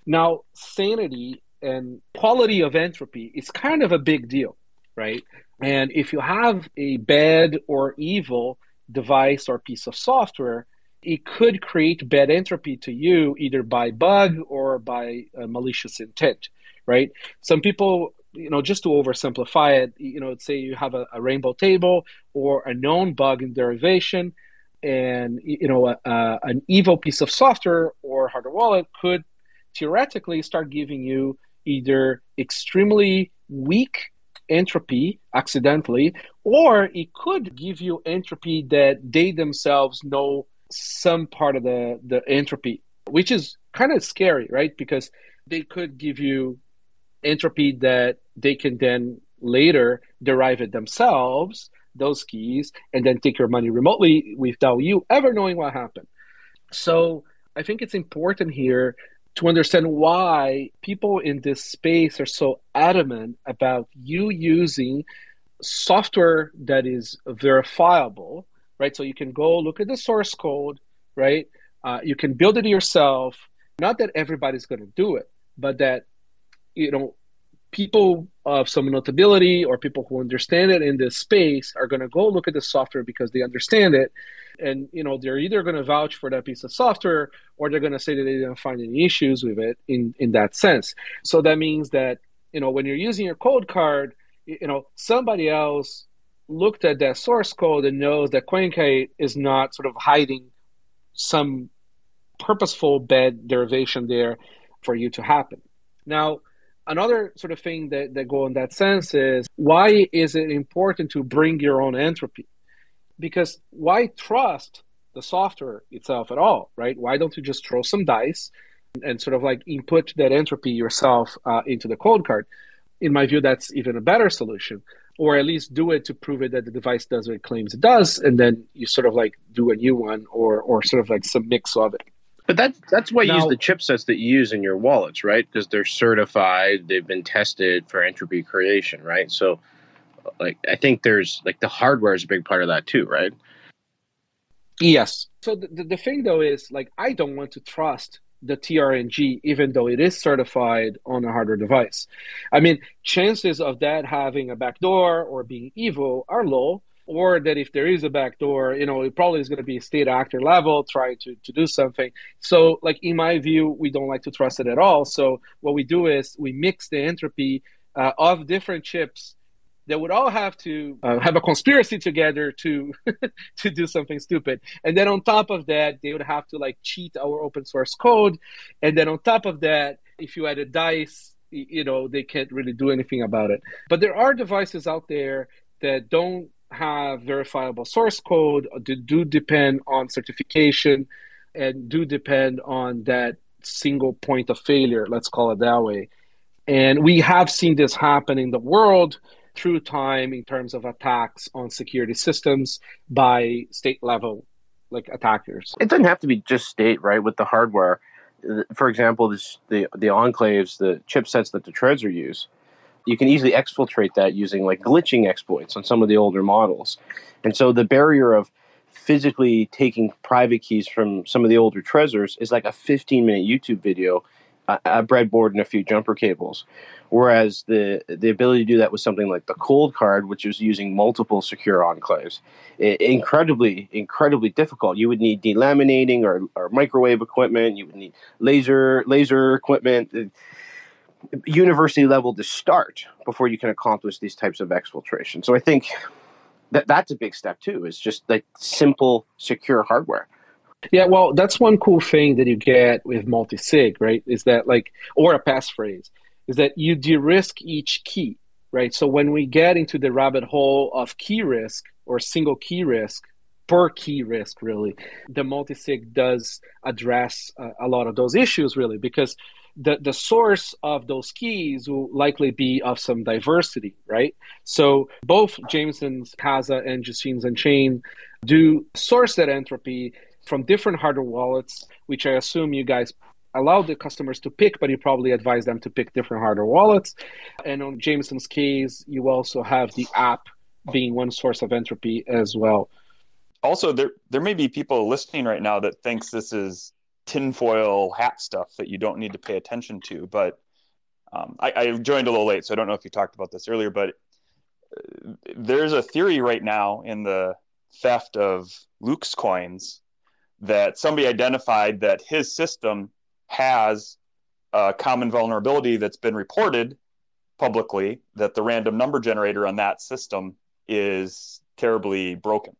Now sanity and quality of entropy is kind of a big deal, right? And if you have a bad or evil device or piece of software, it could create bad entropy to you either by bug or by uh, malicious intent, right? Some people, you know, just to oversimplify it, you know, say you have a, a rainbow table or a known bug in derivation, and you know, a, a, an evil piece of software or hardware wallet could theoretically start giving you either extremely weak entropy accidentally, or it could give you entropy that they themselves know some part of the, the entropy, which is kind of scary, right? Because they could give you entropy that they can then later derive it themselves, those keys, and then take your money remotely without you ever knowing what happened. So I think it's important here to understand why people in this space are so adamant about you using software that is verifiable, right? So you can go look at the source code, right? Uh, you can build it yourself. Not that everybody's going to do it, but that you know people of some notability or people who understand it in this space are going to go look at the software because they understand it And you know, they're either going to vouch for that piece of software or they're going to say that they didn't find any issues with it in in that sense. So that means that you know when you're using your Coldcard you know somebody else looked at that source code and knows that CoinKite is not sort of hiding some purposeful bad derivation there for you to happen. Now, another sort of thing that, that go in that sense is why is it important to bring your own entropy? Because why trust the software itself at all, right? Why don't you just throw some dice and, and sort of like input that entropy yourself uh, into the Coldcard? In my view, that's even a better solution or at least do it to prove it that the device does what it claims it does, and then you sort of like do a new one or or sort of like some mix of it. But that that's why you Now- use the chipsets that you use in your wallets, right? Because they're certified, they've been tested for entropy creation, right? So, like, I think there's like the hardware is a big part of that too, right? Yes. So the, the, the thing though is like I don't want to trust the TRNG even though it is certified on a hardware device. I mean, chances of that having a backdoor or being evil are low. Or that if there is a backdoor, you know, it probably is going to be a state actor level trying to, to do something. So, like in my view, we don't like to trust it at all. So, what we do is we mix the entropy uh, of different chips that would all have to uh, have a conspiracy together to to do something stupid. And then on top of that they would have to like cheat our open source code. And then on top of that if you add a dice you know they can't really do anything about it. But there are devices out there that don't have verifiable source code uh, do depend on certification and do depend on that single point of failure let's call it that way. And we have seen this happen in the world through time in terms of attacks on security systems by state level like attackers. It doesn't have to be just state, right? With the hardware, for example, this, the the enclaves, the chipsets that the Trezor use, you can easily exfiltrate that using like glitching exploits on some of the older models, and so the barrier of physically taking private keys from some of the older Trezors is like a 15 minute YouTube video, a, breadboard, and a few jumper cables. Whereas the the ability to do that with something like the Coldcard, which is using multiple secure enclaves, i- incredibly incredibly difficult. You would need delaminating or, or microwave equipment. You would need laser laser equipment, uh, university level to start before you can accomplish these types of exfiltration. So I think that that's a big step too. Is just like simple secure hardware. Yeah, well, that's one cool thing that you get with multi-sig, right? Is that like, or a passphrase, is that you de-risk each key, right? So when we get into the rabbit hole of key risk or single key risk, per key risk, really, the multi-sig does address uh, a lot of those issues, really, because the, the source of those keys will likely be of some diversity, right? So both Jameson's Casa and Justine's Unchained do source that entropy from different hardware wallets, which I assume you guys allow the customers to pick, but you probably advise them to pick different hardware wallets. And on Jameson's case, you also have the app being one source of entropy as well. Also, there there may be people listening right now that thinks this is tinfoil hat stuff that you don't need to pay attention to. But um, I, I joined a little late, so I don't know if you talked about this earlier. But uh, there's a theory right now in the theft of Luke's coins that somebody identified that his system has a common vulnerability that's been reported publicly that the random number generator on that system is terribly broken.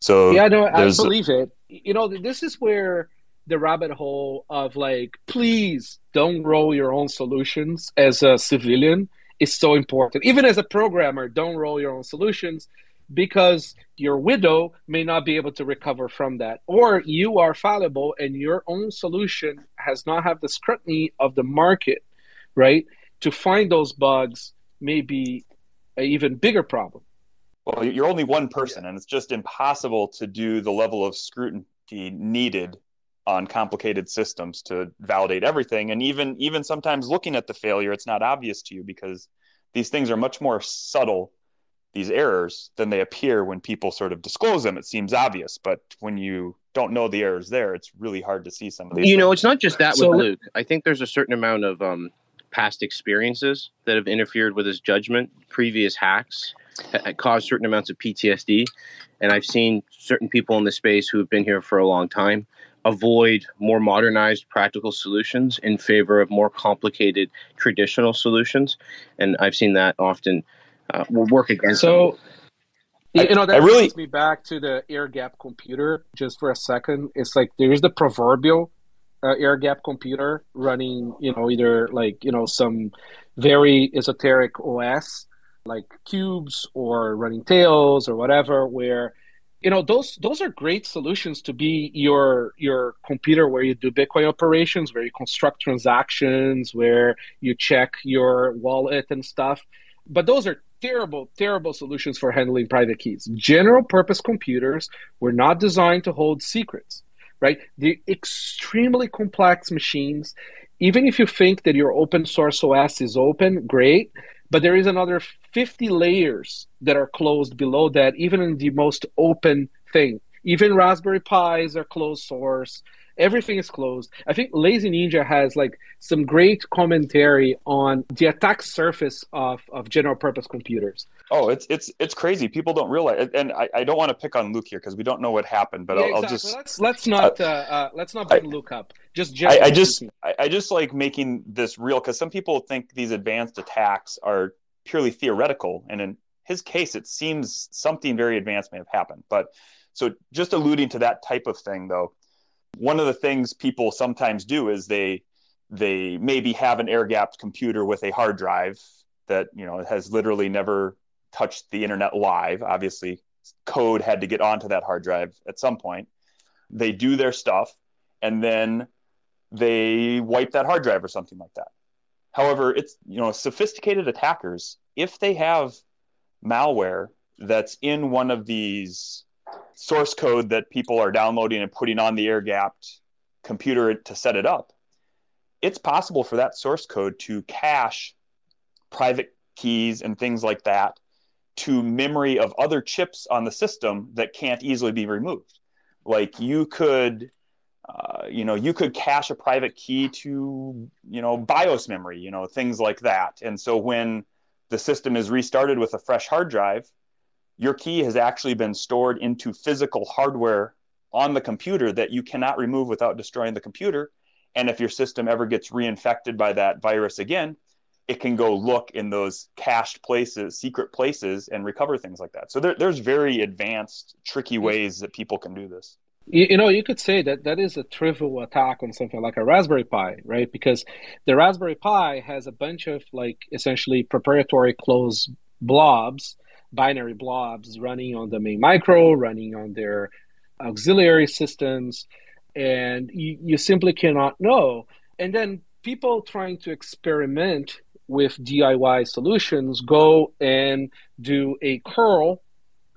So yeah, no, I believe it. You know, this is where the rabbit hole of like, please don't roll your own solutions as a civilian is so important. Even as a programmer, don't roll your own solutions because your widow may not be able to recover from that or you are fallible and your own solution has not have the scrutiny of the market right to find those bugs may be an even bigger problem well, you're only one person, and it's just impossible to do the level of scrutiny needed on complicated systems to validate everything. And even even sometimes looking at the failure, it's not obvious to you because these things are much more subtle, these errors, than they appear when people sort of disclose them. It seems obvious, but when you don't know the errors there, it's really hard to see some of these. You know, things. it's not just that So- with Luke. I think there's a certain amount of um, past experiences that have interfered with his judgment, previous hacks. caused certain amounts of PTSD. And I've seen certain people in the space who have been here for a long time avoid more modernized practical solutions in favor of more complicated traditional solutions. And I've seen that often uh, will work against so, them. You know, that I really- brings me back to the air gap computer just for a second. It's like there's the proverbial uh, air gap computer running, you know, either like, you know, some very esoteric OS like Qubes or running tails or whatever, where you know those those are great solutions to be your your computer where you do bitcoin operations where you construct transactions where you check your wallet and stuff but those are terrible terrible solutions for handling private keys. General purpose computers were not designed to hold secrets right? They're extremely complex machines. Even if you think that your open source os is open great. But there is another 50 layers that are closed below that even in the most open thing. Even raspberry pis are closed source everything is closed i think lazy ninja has like some great commentary on the attack surface of, of general purpose computers Oh, it's it's it's crazy. People don't realize, and I, I don't want to pick on Luke here because we don't know what happened. But Yeah, I'll, I'll just let's let's not uh, uh, let's not bring Luke up just I, I just. I, I just like making this real because some people think these advanced attacks are purely theoretical, and in his case, it seems something very advanced may have happened. But so just alluding to that type of thing, though, one of the things people sometimes do is they they maybe have an air gapped computer with a hard drive that you know has literally never touched the internet live. Obviously, code had to get onto that hard drive at some point. They do their stuff, and then they wipe that hard drive or something like that. However, it's you know sophisticated attackers if they have malware that's in one of these source code that people are downloading and putting on the air gapped computer to set it up, it's possible for that source code to cache private keys and things like that to memory of other chips on the system that can't easily be removed. Like you could, uh, you know, you could cache a private key to, you know, BIOS memory, you know, things like that. And so when the system is restarted with a fresh hard drive, your key has actually been stored into physical hardware on the computer that you cannot remove without destroying the computer. And if your system ever gets reinfected by that virus again, it can go look in those cached places, secret places, and recover things like that. So there, there's very advanced, tricky ways that people can do this. You, you know, you could say that that is a trivial attack on something like a Raspberry Pi, right? Because the Raspberry Pi has a bunch of like essentially preparatory closed blobs, binary blobs running on the main micro, running on their auxiliary systems, and you, you simply cannot know. And then people trying to experiment with DIY solutions go and do a curl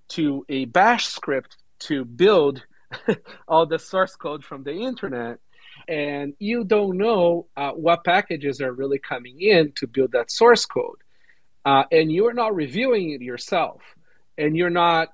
to a bash script to build all the source code from the internet and you don't know uh, what packages are really coming in to build that source code uh, and you're not reviewing it yourself and you're not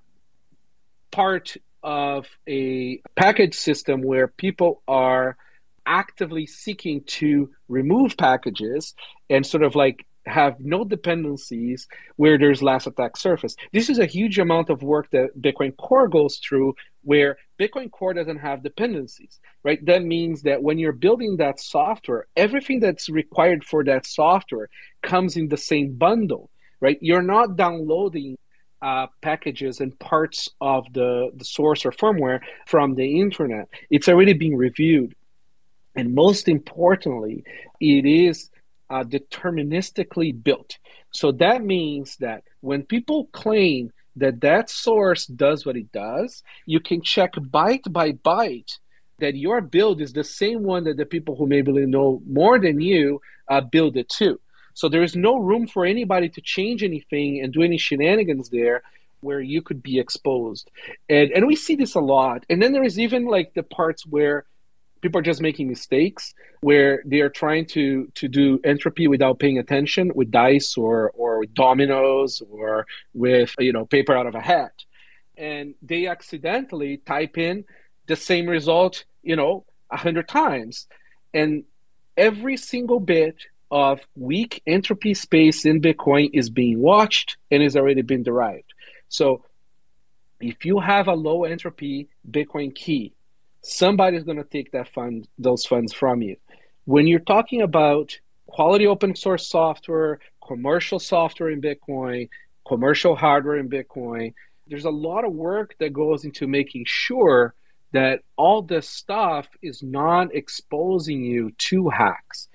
part of a package system where people are actively seeking to remove packages and sort of like have no dependencies where there's less attack surface. This is a huge amount of work that Bitcoin Core goes through where Bitcoin Core doesn't have dependencies, right? That means that when you're building that software, everything that's required for that software comes in the same bundle, right? You're not downloading uh, packages and parts of the, the source or firmware from the internet. It's already being reviewed. And most importantly, it is uh, deterministically built. So that means that when people claim that that source does what it does, you can check byte by byte that your build is the same one that the people who maybe know more than you uh, build it too. So there is no room for anybody to change anything and do any shenanigans there where you could be exposed. And and we see this a lot. And then there is even like the parts where people are just making mistakes where they are trying to to do entropy without paying attention with dice or or with dominoes or with you know paper out of a hat and they accidentally type in the same result you know a hundred times and every single bit of weak entropy space in Bitcoin is being watched and has already been derived. So if you have a low entropy Bitcoin key, somebody's going to take that fund, those funds from you. When you're talking about quality open source software, commercial software in Bitcoin, commercial hardware in Bitcoin, there's a lot of work that goes into making sure that all this stuff is not exposing you to hacks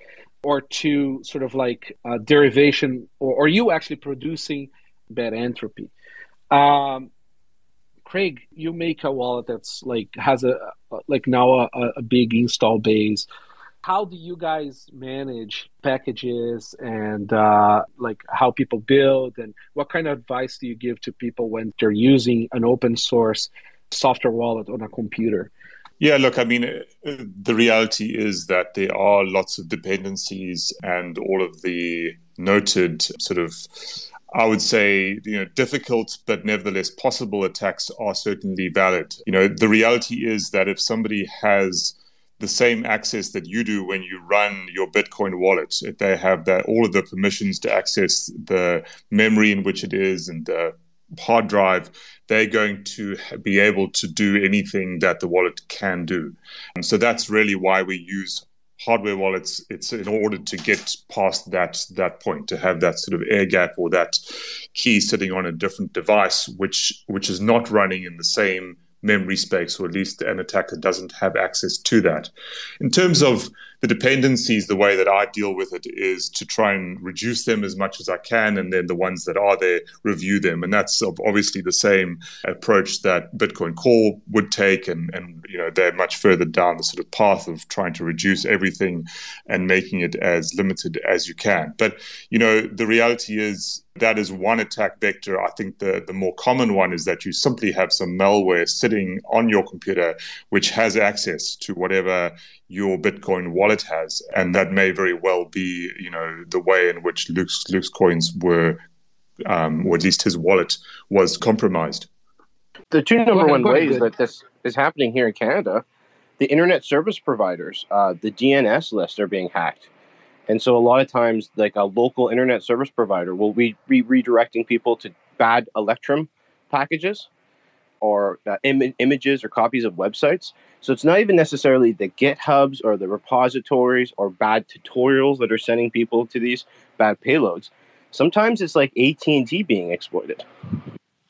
or to sort of like uh, derivation or, or you actually producing bad entropy. Um, Craig, you make a wallet that's like has a like now a, a big install base. How do you guys manage packages and uh, like how people build and what kind of advice do you give to people when they're using an open source software wallet on a computer? Yeah, look, I mean, uh, the reality is that there are lots of dependencies, and all of the noted sort of, I would say, you know, difficult but nevertheless possible attacks are certainly valid. You know, the reality is that if somebody has the same access that you do when you run your Bitcoin wallet, if they have that all of the permissions to access the memory in which it is and the hard drive, they're going to be able to do anything that the wallet can do. And so that's really why we use hardware wallets. It's in order to get past that that point, to have that sort of air gap or that key sitting on a different device, which which is not running in the same memory space, or at least an attacker doesn't have access to that. In terms of the dependencies, the way that I deal with it is to try and reduce them as much as I can, and then the ones that are there, review them. And that's obviously the same approach that Bitcoin Core would take, and, and you know they're much further down the sort of path of trying to reduce everything and making it as limited as you can. But you know the reality is that is one attack vector. I think the, the more common one is that you simply have some malware sitting on your computer which has access to whatever your Bitcoin wallet has, and that may very well be, you know, the way in which Luke's Luke's coins were, um, or at least his wallet was compromised. The two number one ways that this is happening here in Canada, the internet service providers, uh, the DNS lists are being hacked. And so a lot of times, like a local internet service provider will be re- redirecting people to bad Electrum packages or uh, Im- images or copies of websites. So it's not even necessarily the GitHubs or the repositories or bad tutorials that are sending people to these bad payloads. Sometimes it's like AT&T being exploited.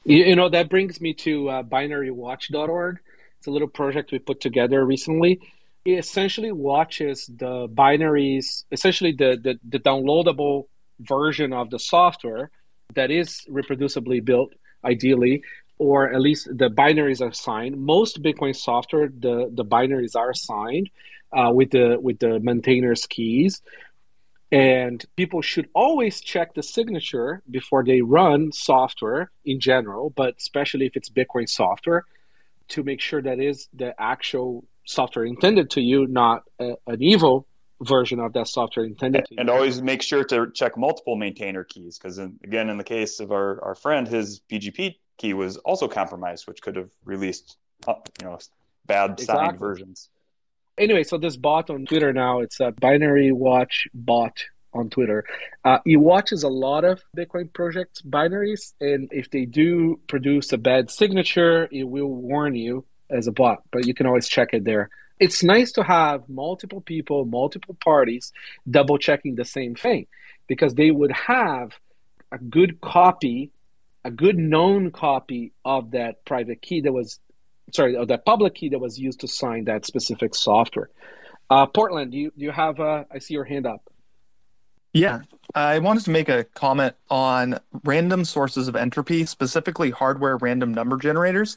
You, you know, that brings me to uh, binarywatch.org. It's a little project we put together recently. It essentially watches the binaries, essentially the, the, the downloadable version of the software that is reproducibly built, ideally, or at least the binaries are signed. Most Bitcoin software, the, the binaries are signed uh, with the with the maintainer's keys. And people should always check the signature before they run software in general, but especially if it's Bitcoin software, to make sure that is the actual software intended to you, not a, an evil version of that software intended and, and always make sure to check multiple maintainer keys because again in the case of our, our friend his pgp key was also compromised, which could have released, uh, you know, bad signed versions. Anyway, so this bot on Twitter now, it's a binary watch bot on Twitter. Uh, he watches a lot of Bitcoin project binaries, and if they do produce a bad signature, it will warn you as a bot, but you can always check it there. It's nice to have multiple people, multiple parties double checking the same thing because they would have a good copy a good known copy of that private key that was sorry of that public key that was used to sign that specific software. Uh, portland do you, do you have uh, i see your hand up. Yeah. I wanted to make a comment on random sources of entropy specifically hardware random number generators.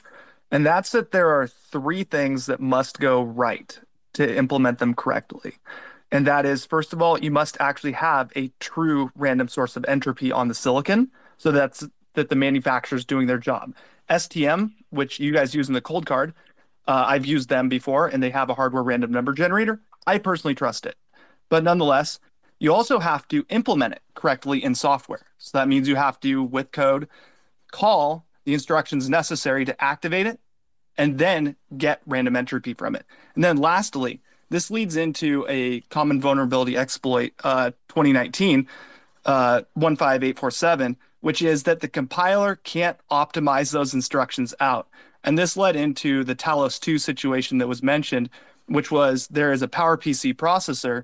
And that's that there are three things that must go right to implement them correctly. And that is first of all you must actually have a true random source of entropy on the silicon. So that's that the manufacturer's doing their job. STM, which you guys use in the Coldcard, uh, I've used them before, and they have a hardware random number generator. I personally trust it, but nonetheless, you also have to implement it correctly in software. So that means you have to, with code, call the instructions necessary to activate it, and then get random entropy from it. And then lastly, this leads into a common vulnerability exploit uh, 2019 uh, 15847, which is that the compiler can't optimize those instructions out. And this led into the Talos 2 situation that was mentioned, which was there is a PowerPC processor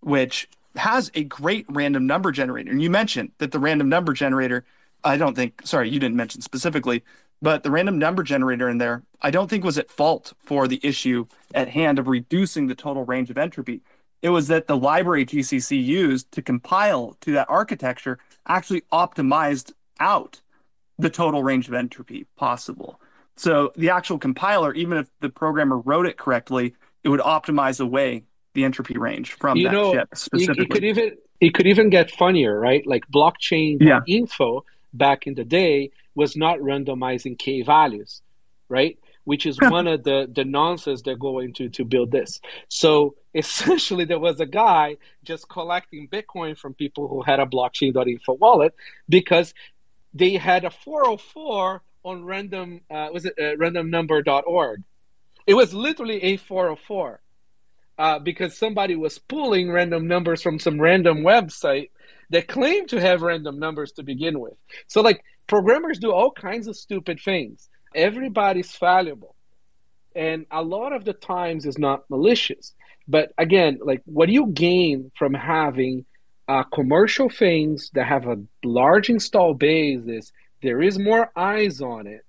which has a great random number generator. And you mentioned that the random number generator, I don't think, sorry, you didn't mention specifically, but the random number generator in there, I don't think was at fault for the issue at hand of reducing the total range of entropy. It was that the library GCC used to compile to that architecture actually optimized out the total range of entropy possible. So the actual compiler, even if the programmer wrote it correctly, it would optimize away the entropy range from you that know, chip specifically. It, it could even it could even get funnier, right? Like blockchain Yeah. info back in the day was not randomizing k values, right? Which is one of the the nonsense they're going to to build this. So essentially, there was a guy just collecting Bitcoin from people who had a blockchain.info wallet because they had a 404 on random uh, was it uh, randomnumber.org. It was literally a 404 uh, because somebody was pulling random numbers from some random website that claimed to have random numbers to begin with. So, like, programmers do all kinds of stupid things. Everybody's fallible. And a lot of the times is not malicious. But again, like, what do you gain from having uh, commercial things that have a large install base? Is there is more eyes on it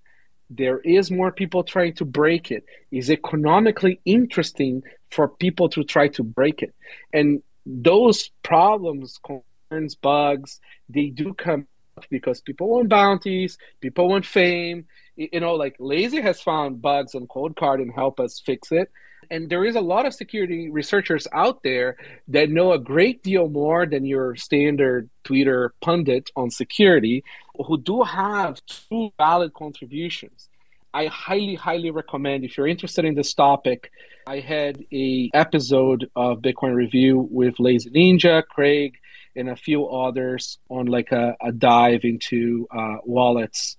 there is more people trying to break it is economically interesting for people to try to break it and those problems concerns bugs they do come because people want bounties people want fame you know like lazy has found bugs on Coldcard and help us fix it and there is a lot of security researchers out there that know a great deal more than your standard Twitter pundit on security who do have true valid contributions. I highly, highly recommend if you're interested in this topic. I had a episode of Bitcoin Review with Lazy Ninja, Craig, and a few others on like a, a dive into uh, wallets.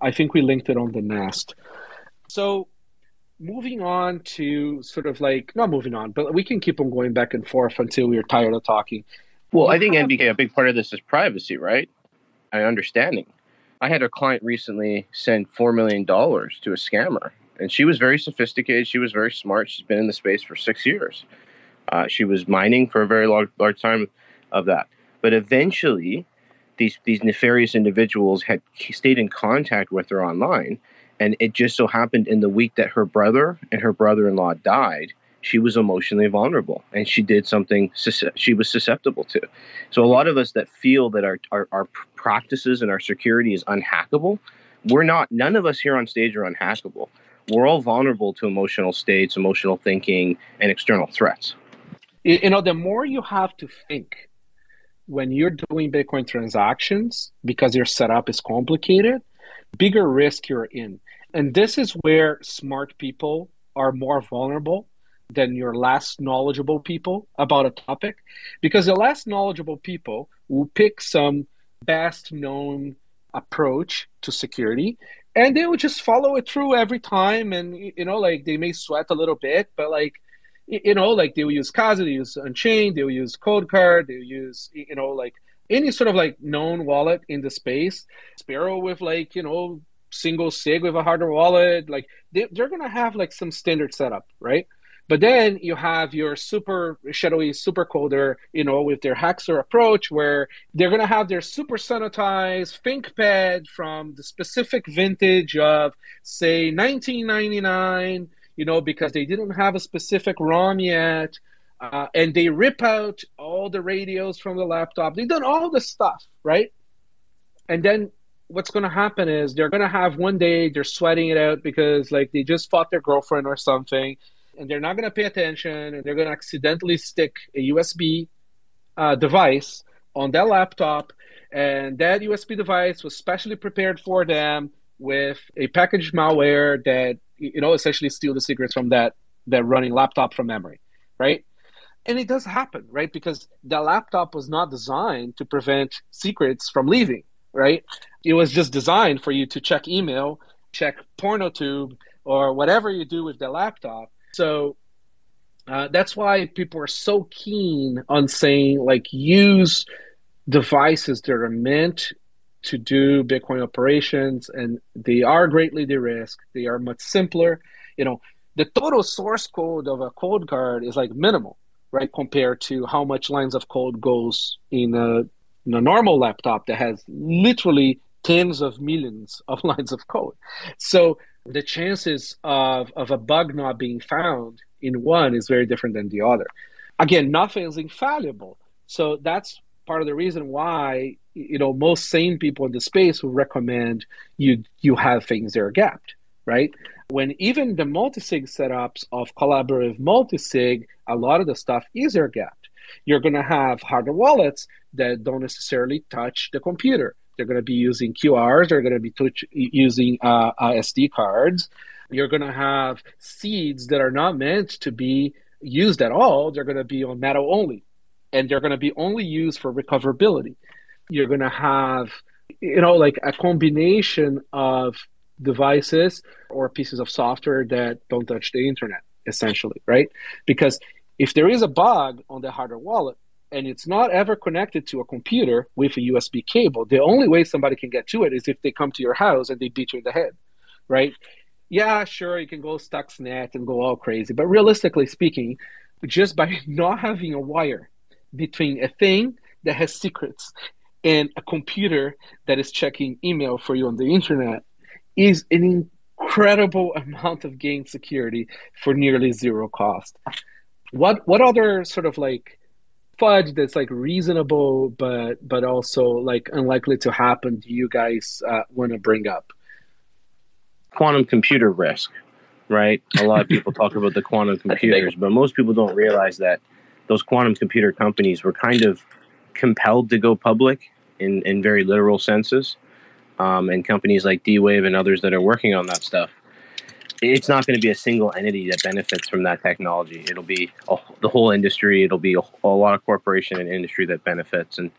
I think we linked it on the Nest. So moving on to sort of like not moving on, but we can keep on going back and forth until we're tired of talking. Well, I think NVK, a big part of this is privacy, right? I understanding. I had a client recently send $4 million to a scammer, and she was very sophisticated. She was very smart. She's been in the space for six years. Uh, she was mining for a very large, large time of that. But eventually, these, these nefarious individuals had stayed in contact with her online. And it just so happened in the week that her brother and her brother in law died, she was emotionally vulnerable and she did something she was susceptible to. So a lot of us that feel that our, our, our practices and our security is unhackable, we're not, none of us here on stage are unhackable. We're all vulnerable to emotional states, emotional thinking, and external threats. you know the more you have to think when you're doing bitcoin transactions because your setup is complicated bigger risk you're in. And this is where smart people are more vulnerable than your less knowledgeable people about a topic because the less knowledgeable people will pick some best known approach to security and they will just follow it through every time. And you know like they may sweat a little bit but like you know, like they will use Casa, they use Unchained, they will use Coldcard, they will use, you know, like any sort of like known wallet in the space. Sparrow with like, you know, single sig with a hardware wallet, like they, they're going to have like some standard setup, right? But then you have your super shadowy super coder, you know, with their Haxor approach, where they're going to have their super sanitized ThinkPad from the specific vintage of, say, 1999, you know, because they didn't have a specific ROM yet. Uh, and they rip out all the radios from the laptop. They've done all the stuff, right? And then what's going to happen is they're going to have one day they're sweating it out because like they just fought their girlfriend or something and they're not going to pay attention and they're going to accidentally stick a USB uh, device on their laptop and that USB device was specially prepared for them with a packaged malware that you know essentially steal the secrets from that that running laptop from memory, right? And it does happen, right? Because the laptop was not designed to prevent secrets from leaving, right? It was just designed for you to check email, check PornoTube, or whatever you do with the laptop. So Uh, that's why people are so keen on saying like use devices that are meant to do Bitcoin operations, and they are greatly de-risked. They are much simpler. You know, the total source code of a Coldcard is like minimal, right, compared to how much lines of code goes in a, in a normal laptop that has literally tens of millions of lines of code. So the chances of, of a bug not being found in one is very different than the other. Again, nothing is infallible. So that's part of the reason why you know most sane people in the space will recommend you you have things that are gapped, right? When even the multi-sig setups of collaborative multi-sig, a lot of the stuff is air gapped. You're going to have hardware wallets that don't necessarily touch the computer. They're going to be using QRs. They're going to be touch, using uh, uh, SD cards. You're going to have seeds that are not meant to be used at all. They're going to be on metal only, and they're going to be only used for recoverability. You're going to have, you know, like a combination of devices or pieces of software that don't touch the internet, essentially, right? Because if there is a bug on the hardware wallet and it's not ever connected to a computer with a USB cable, the only way somebody can get to it is if they come to your house and they beat you in the head, right? Yeah, sure, you can go Stuxnet and go all crazy, but realistically speaking, just by not having a wire between a thing that has secrets and a computer that is checking email for you on the internet is an incredible amount of gain security for nearly zero cost. What what other sort of like fudge that's like reasonable but but also like unlikely to happen do you guys uh, want to bring up? Quantum computer risk, right? A lot of people talk about the quantum computers, but most people don't realize that those quantum computer companies were kind of compelled to go public in, in very literal senses um, and companies like D Wave and others that are working on that stuff, it's not going to be a single entity that benefits from that technology. It'll be a, the whole industry. It'll be a, a, lot of corporation and industry that benefits, and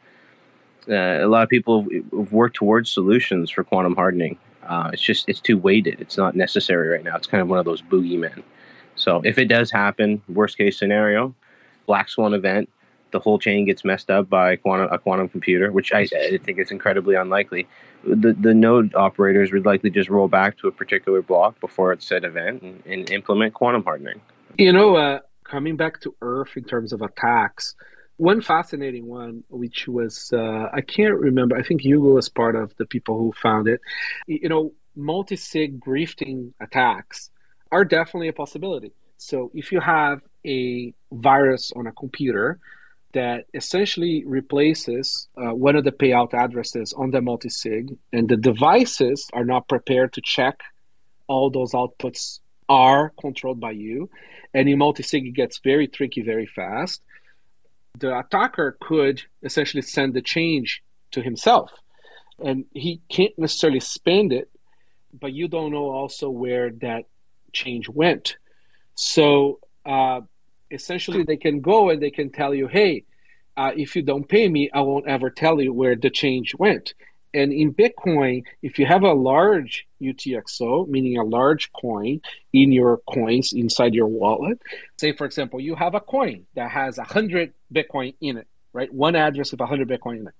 uh, a lot of people have worked towards solutions for quantum hardening. Uh, it's just it's too weighted. It's not necessary right now. It's kind of one of those boogeymen. So if it does happen, worst case scenario, black swan event, the whole chain gets messed up by quantum, a quantum computer, which I, I think is incredibly unlikely the, the node operators would likely just roll back to a particular block before its said event and, and implement quantum hardening. You know, uh, coming back to Earth in terms of attacks, one fascinating one, which was, uh, I can't remember, I think Hugo was part of the people who found it. You know, multi sig grifting attacks are definitely a possibility. So if you have a virus on a computer, that essentially replaces uh, one of the payout addresses on the multi-sig, and the devices are not prepared to check all those outputs are controlled by you. And in multi-sig, it gets very tricky very fast. The attacker could essentially send the change to himself, and he can't necessarily spend it, but you don't know also where that change went. So uh, essentially they can go and they can tell you, hey, uh, if you don't pay me, I won't ever tell you where the change went. And in Bitcoin, if you have a large UTXO, meaning a large coin in your coins inside your wallet, say, for example, you have a coin that has 100 Bitcoin in it, right? One address with 100 Bitcoin in it.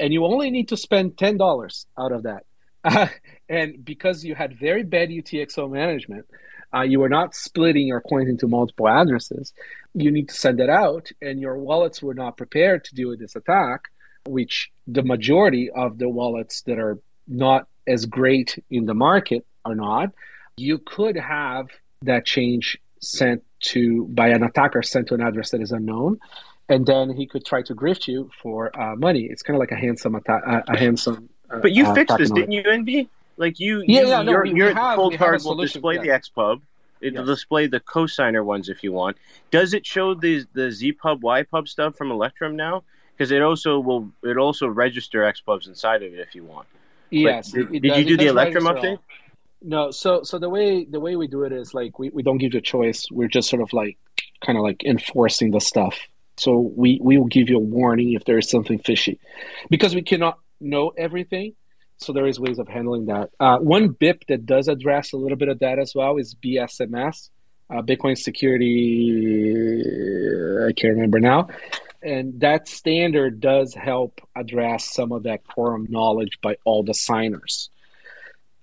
And you only need to spend $10 out of that. Uh, and because you had very bad UTXO management, uh, you are not splitting your coins into multiple addresses. You need to send it out, and your wallets were not prepared to deal with this attack, which the majority of the wallets that are not as great in the market are not. You could have that change sent to by an attacker sent to an address that is unknown, and then he could try to grift you for uh, money. It's kind of like a ransom attack, uh, a ransom. Uh, but you fixed this, didn't you, Envy? Like you, yeah, you, yeah, no, your, we, your have, Coldcard will display yeah. the XPub. It'll Yes. display the cosigner ones if you want. Does it show the the ZPub, YPub stuff from Electrum now? Because it also will it also register XPubs inside of it if you want. Yes. did- did you do the Electrum update? No. So so the way the way we do it is like we, we don't give you a choice. We're just sort of like kind of like enforcing the stuff. So we we will give you a warning if there is something fishy, because we cannot know everything. So there is ways of handling that. Uh, one BIP that does address a little bit of that as well is BSMS. uh, Bitcoin security, I can't remember now. And that standard does help address some of that quorum knowledge by all the signers.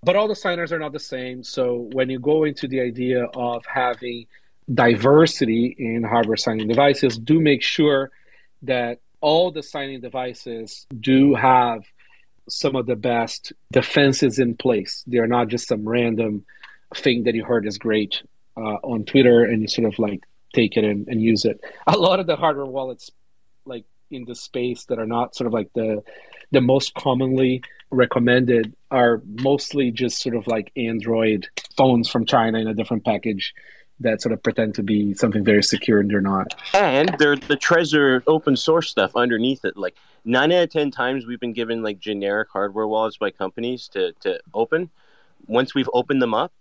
But all the signers are not the same. So when you go into the idea of having diversity in hardware signing devices, do make sure that all the signing devices do have some of the best defenses in place. They are not just some random thing that you heard is great uh, on Twitter and you sort of like take it and, and use it. A lot of the hardware wallets, like in the space that are not sort of like the the most commonly recommended, are mostly just sort of like Android phones from China in a different package that sort of pretend to be something very secure and they're not. And they're the Trezor open source stuff underneath it. Like nine out of ten times we've been given like generic hardware wallets by companies to, to open. Once we've opened them up,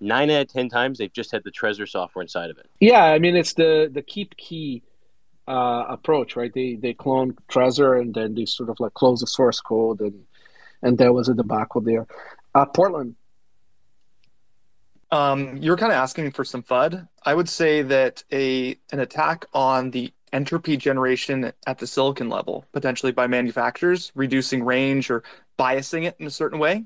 nine out of ten times they've just had the Trezor software inside of it. Yeah, I mean it's the the KeepKey uh, approach, right? They they clone Trezor and then they sort of like close the source code and and there was a debacle there. Uh, Portland, Um, you were kind of asking for some FUD. I would say that a an attack on the entropy generation at the silicon level, potentially by manufacturers, reducing range or biasing it in a certain way.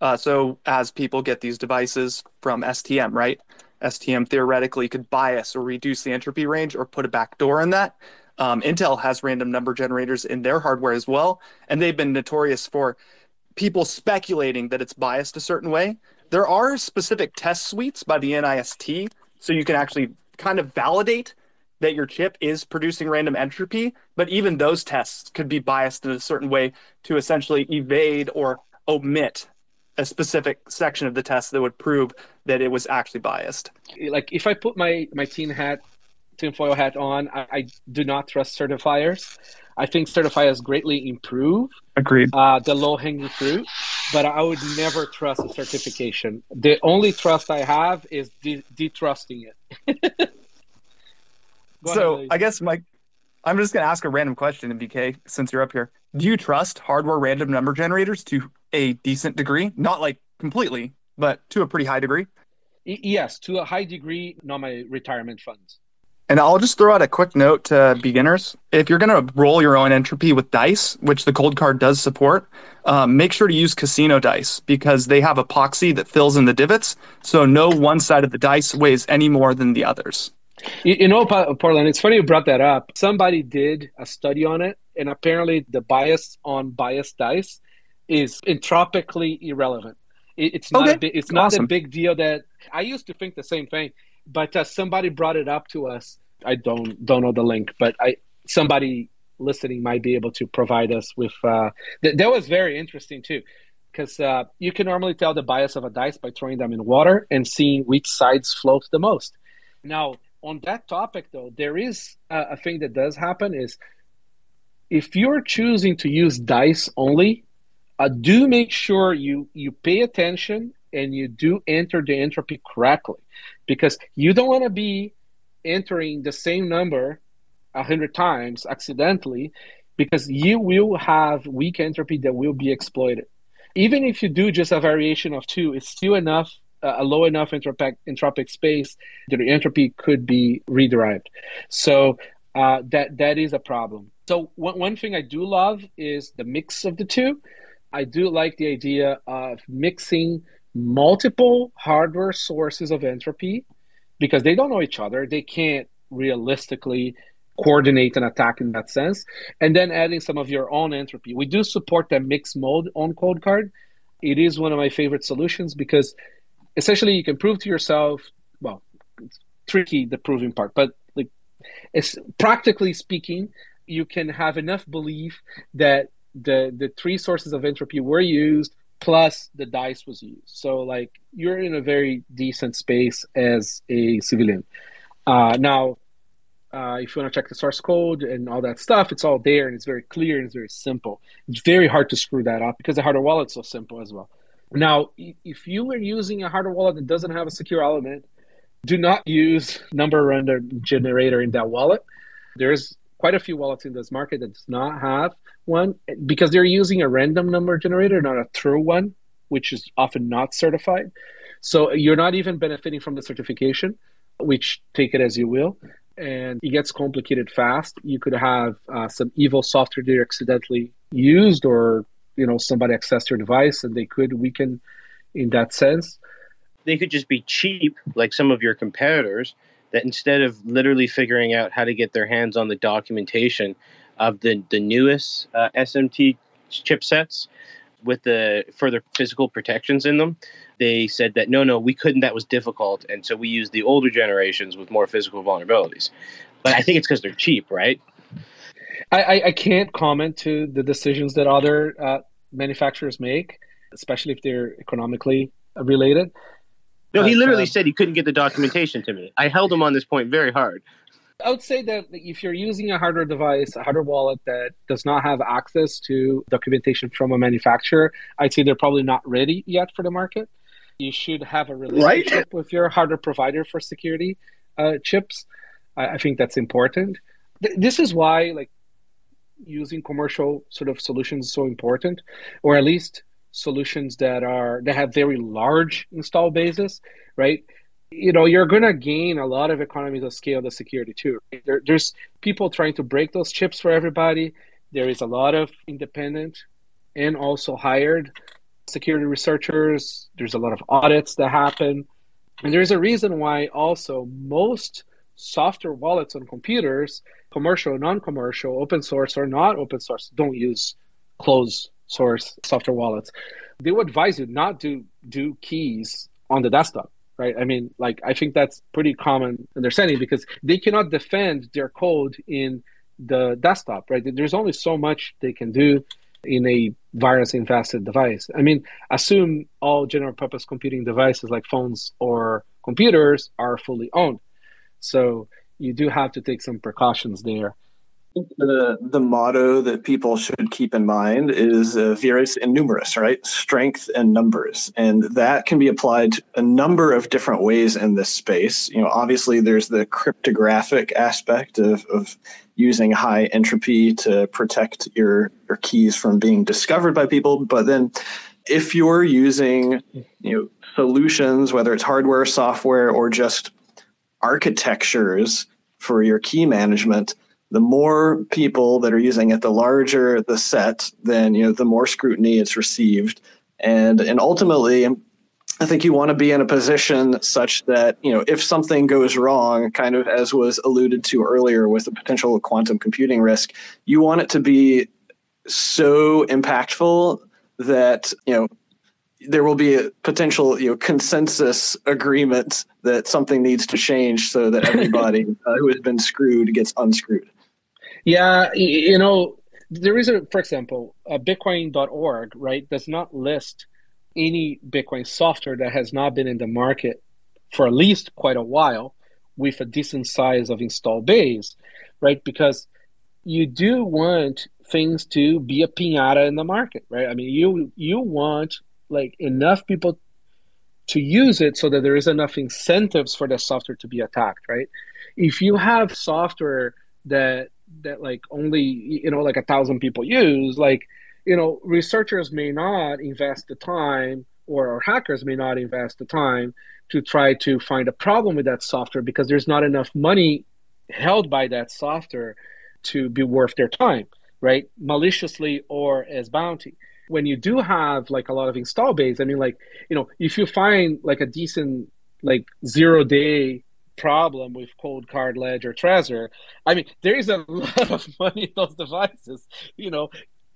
Uh, so as people get these devices from STM, right? STM theoretically could bias or reduce the entropy range or put a backdoor in that. Um, Intel has random number generators in their hardware as well, and they've been notorious for people speculating that it's biased a certain way. There are specific test suites by the NIST, so you can actually kind of validate that your chip is producing random entropy, but even those tests could be biased in a certain way to essentially evade or omit a specific section of the test that would prove that it was actually biased. like if I put my my tin hat, tinfoil hat on, I, I do not trust certifiers. I think certifiers greatly improve Agreed. uh, the low hanging fruit, but I would never trust a certification. The only trust I have is de- detrusting it. Go so ahead, I guess Mike, I'm just going to ask a random question, BK, since you're up here. Do you trust hardware random number generators to a decent degree? Not like completely, but to a pretty high degree. Yes, to a high degree, not my retirement funds. And I'll just throw out a quick note to beginners. If you're going to roll your own entropy with dice, which the Coldcard does support, um, make sure to use casino dice because they have epoxy that fills in the divots. So no one side of the dice weighs any more than the others. You, you know, Portland, it's funny you brought that up. Somebody did a study on it, and apparently the bias on biased dice is entropically irrelevant. It, it's not Okay, a big, it's not a big deal that I used to think the same thing, but uh, somebody brought it up to us. I don't don't know the link, but I somebody listening might be able to provide us with. Uh, th- that was very interesting too, because uh, you can normally tell the bias of a dice by throwing them in water and seeing which sides float the most. Now, on that topic, though, there is a, a thing that does happen is if you're choosing to use dice only, uh, do make sure you you pay attention and you do enter the entropy correctly, because you don't want to be entering the same number a hundred times accidentally, because you will have weak entropy that will be exploited. Even if you do just a variation of two, it's still enough a low enough entropic, entropic space the entropy could be rederived. So uh, that that is a problem. So one, one thing I do love is the mix of the two. I do like the idea of mixing multiple hardware sources of entropy because they don't know each other. They can't realistically coordinate an attack in that sense. And then adding some of your own entropy. We do support that mixed mode on Coldcard. It is one of my favorite solutions because essentially you can prove to yourself well it's tricky the proving part but like it's practically speaking you can have enough belief that the the three sources of entropy were used plus the dice was used. So like you're in a very decent space as a civilian. Uh, now uh, if you want to check the source code and all that stuff it's all there and it's very clear and it's very simple. It's very hard to screw that up because the hardware wallet's so simple as well now, if you are using a hardware wallet that doesn't have a secure element, do not use number random generator in that wallet. There's quite a few wallets in this market that does not have one because they're using a random number generator, not a true one, which is often not certified. So you're not even benefiting from the certification. which take it as you will. And it gets complicated fast. You could have uh, some evil software that you accidentally used, or you know somebody accessed your device and they could weaken in that sense. They could just be cheap, like some of your competitors, that instead of literally figuring out how to get their hands on the documentation of the, the newest uh, SMT chipsets with the further physical protections in them, they said that no, no, we couldn't. That was difficult, and so we used the older generations with more physical vulnerabilities. But I think it's because they're cheap, right? I, I, I, can't comment to the decisions that other uh, manufacturers make, especially if they're economically related. No, he literally uh, said he couldn't get the documentation to me. I held him on this point very hard. I would say that if you're using a hardware device, a hardware wallet that does not have access to documentation from a manufacturer, I'd say they're probably not ready yet for the market. You should have a relationship right? with your hardware provider for security uh, chips. I, I, think that's important. Th- this is why, like, using commercial sort of solutions is so important, or at least solutions that are that have very large install bases, right? You know, you're going to gain a lot of economies of scale the security too. There, there's people trying to break those chips for everybody. There is a lot of independent and also hired security researchers. There's a lot of audits that happen. And there's a reason why also most software wallets on computers, commercial, non-commercial, open source or not open source, don't use closed source software wallets. They would advise you not to do keys on the desktop, right? I mean, like I think that's pretty common understanding because they cannot defend their code in the desktop, right? There's only so much they can do in a virus infested device. I mean, assume all general purpose computing devices like phones or computers are fully owned. So you do have to take some precautions there. The the motto that people should keep in mind is uh, vires in numeris, right? Strength and numbers, and that can be applied a number of different ways in this space. You know, obviously there's the cryptographic aspect of, of using high entropy to protect your your keys from being discovered by people, but then if you're using you know solutions, whether it's hardware, software, or just architectures for your key management the more people that are using it, the larger the set, then you know the more scrutiny it's received, and and ultimately, I think you want to be in a position such that you know if something goes wrong, kind of as was alluded to earlier with the potential quantum computing risk, you want it to be so impactful that you know there will be a potential you know consensus agreement that something needs to change so that everybody uh, who has been screwed gets unscrewed yeah, you know, there is a, for example, a Bitcoin.org, right, does not list any Bitcoin software that has not been in the market for at least quite a while with a decent size of install base, right? Because you do want things to be a pinata in the market, right? I mean, you you want like enough people to use it so that there is enough incentives for the software to be attacked, right? If you have software that that like only you know like a thousand people use like you know researchers may not invest the time or, or hackers may not invest the time to try to find a problem with that software because there's not enough money held by that software to be worth their time right maliciously or as bounty when you do have like a lot of install base i mean like you know if you find like a decent like zero day problem with Coldcard Ledger or Trezor. I mean, there is a lot of money in those devices, you know,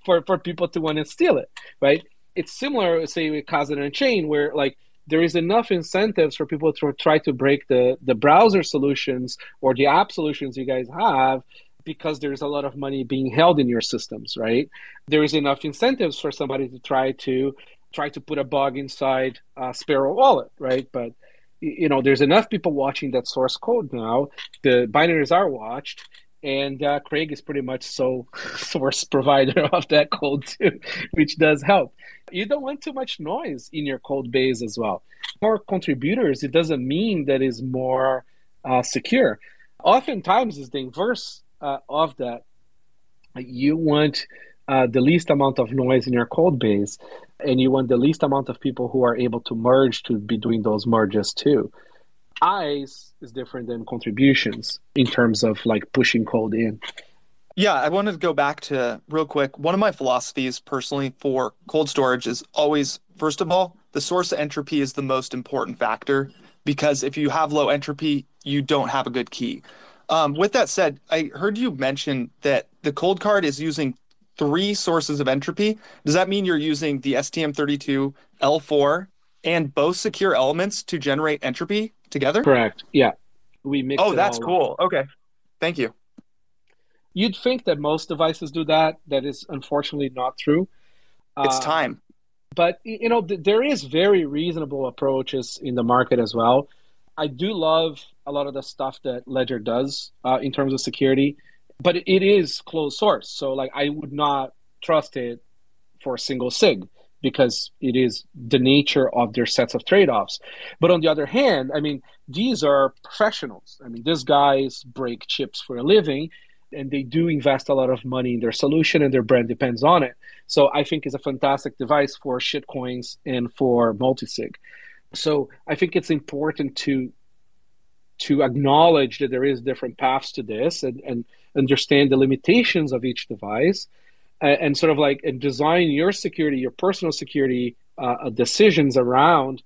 for, for people to want to steal it, right? It's similar, say, with Casa and Unchained, where like there is enough incentives for people to try to break the, the browser solutions or the app solutions you guys have because there's a lot of money being held in your systems, right? There is enough incentives for somebody to try to try to put a bug inside a Sparrow wallet, right? But you know, there's enough people watching that source code now. The binaries are watched, and uh, Craig is pretty much so source provider of that code too, which does help. You don't want too much noise in your code base as well. More contributors, it doesn't mean that is more uh, secure. Oftentimes, it's the inverse uh, of that. You want uh, the least amount of noise in your code base and you want the least amount of people who are able to merge to be doing those merges too eyes is different than contributions in terms of like pushing code in. Yeah, I wanted to go back to real quick. One of my philosophies personally for cold storage is always, first of all, the source entropy is the most important factor because if you have low entropy, you don't have a good key. Um, with that said, I heard you mention that the Coldcard is using three sources of entropy. Does that mean you're using the STM32L4 and both secure elements to generate entropy together? Correct. Yeah. We mix Oh, that's cool. Okay. Thank you. You'd think that most devices do that. That is unfortunately not true. It's Uh, time. but you know th- there is very reasonable approaches in the market as well i do love a lot of the stuff that ledger does uh, in terms of security but it is closed source. So like i would not trust it for a single sig because it is the nature of their sets of trade-offs. But on the other hand i mean these are professionals. I mean these guys break chips for a living and they do invest a lot of money in their solution and their brand depends on it. So I think it's a fantastic device for shitcoins and for multisig. So I think it's important to to acknowledge that there is different paths to this and, and understand the limitations of each device and, and sort of like and design your security, your personal security uh, decisions around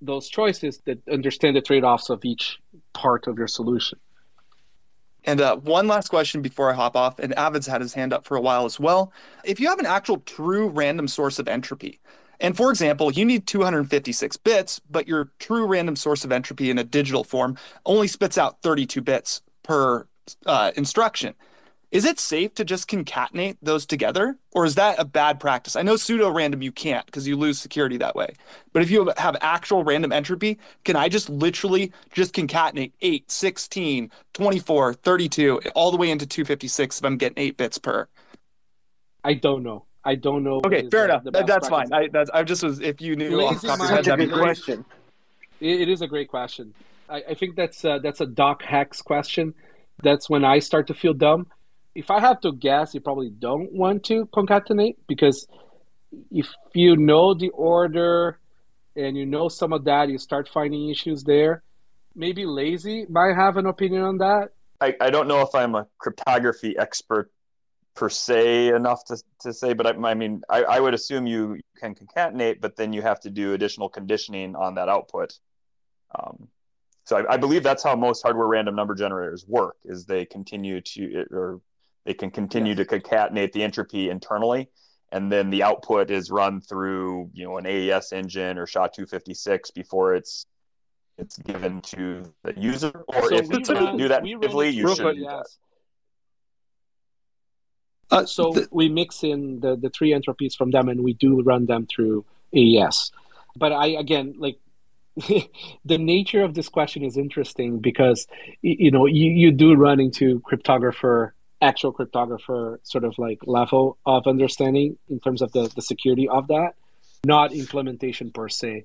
those choices that understand the trade-offs of each part of your solution. And uh, one last question before I hop off, and Avid's had his hand up for a while as well. If you have an actual true random source of entropy, and for example, you need 256 bits, but your true random source of entropy in a digital form only spits out 32 bits per uh, instruction. Is it safe to just concatenate those together, or is that a bad practice? I know pseudo random you can't because you lose security that way. But if you have actual random entropy, can I just literally just concatenate 8, 16, 24, 32, all the way into 256 if I'm getting 8 bits per? I don't know. I don't know. Okay, fair the- enough. the That- that's practice. fine. I, that's, I just was, if you knew off Lazy the top of your mind. head, that'd be great. question. It, it is a great question. I, I think that's uh, that's a Doc Hex question. That's when I start to feel dumb. If I have to guess, you probably don't want to concatenate because if you know the order and you know some of that, you start finding issues there. Maybe lazy might have an opinion on that. I, I don't know if I'm a cryptography expert per se enough to, to say, but I, I mean, I, I would assume you can concatenate, but then you have to do additional conditioning on that output. Um, so I, I believe that's how most hardware random number generators work: is they continue to or they can continue to concatenate the entropy internally, and then the output is run through you know an AES engine or SHA-256 before it's it's given to the user. Or So if it's do that natively, you should. AES. Uh, so we mix in the, the three entropies from them and we do run them through AES. But I, again, like the nature of this question is interesting because, you know, you, you do run into cryptographer, actual cryptographer sort of like level of understanding in terms of the, the security of that, not implementation per se.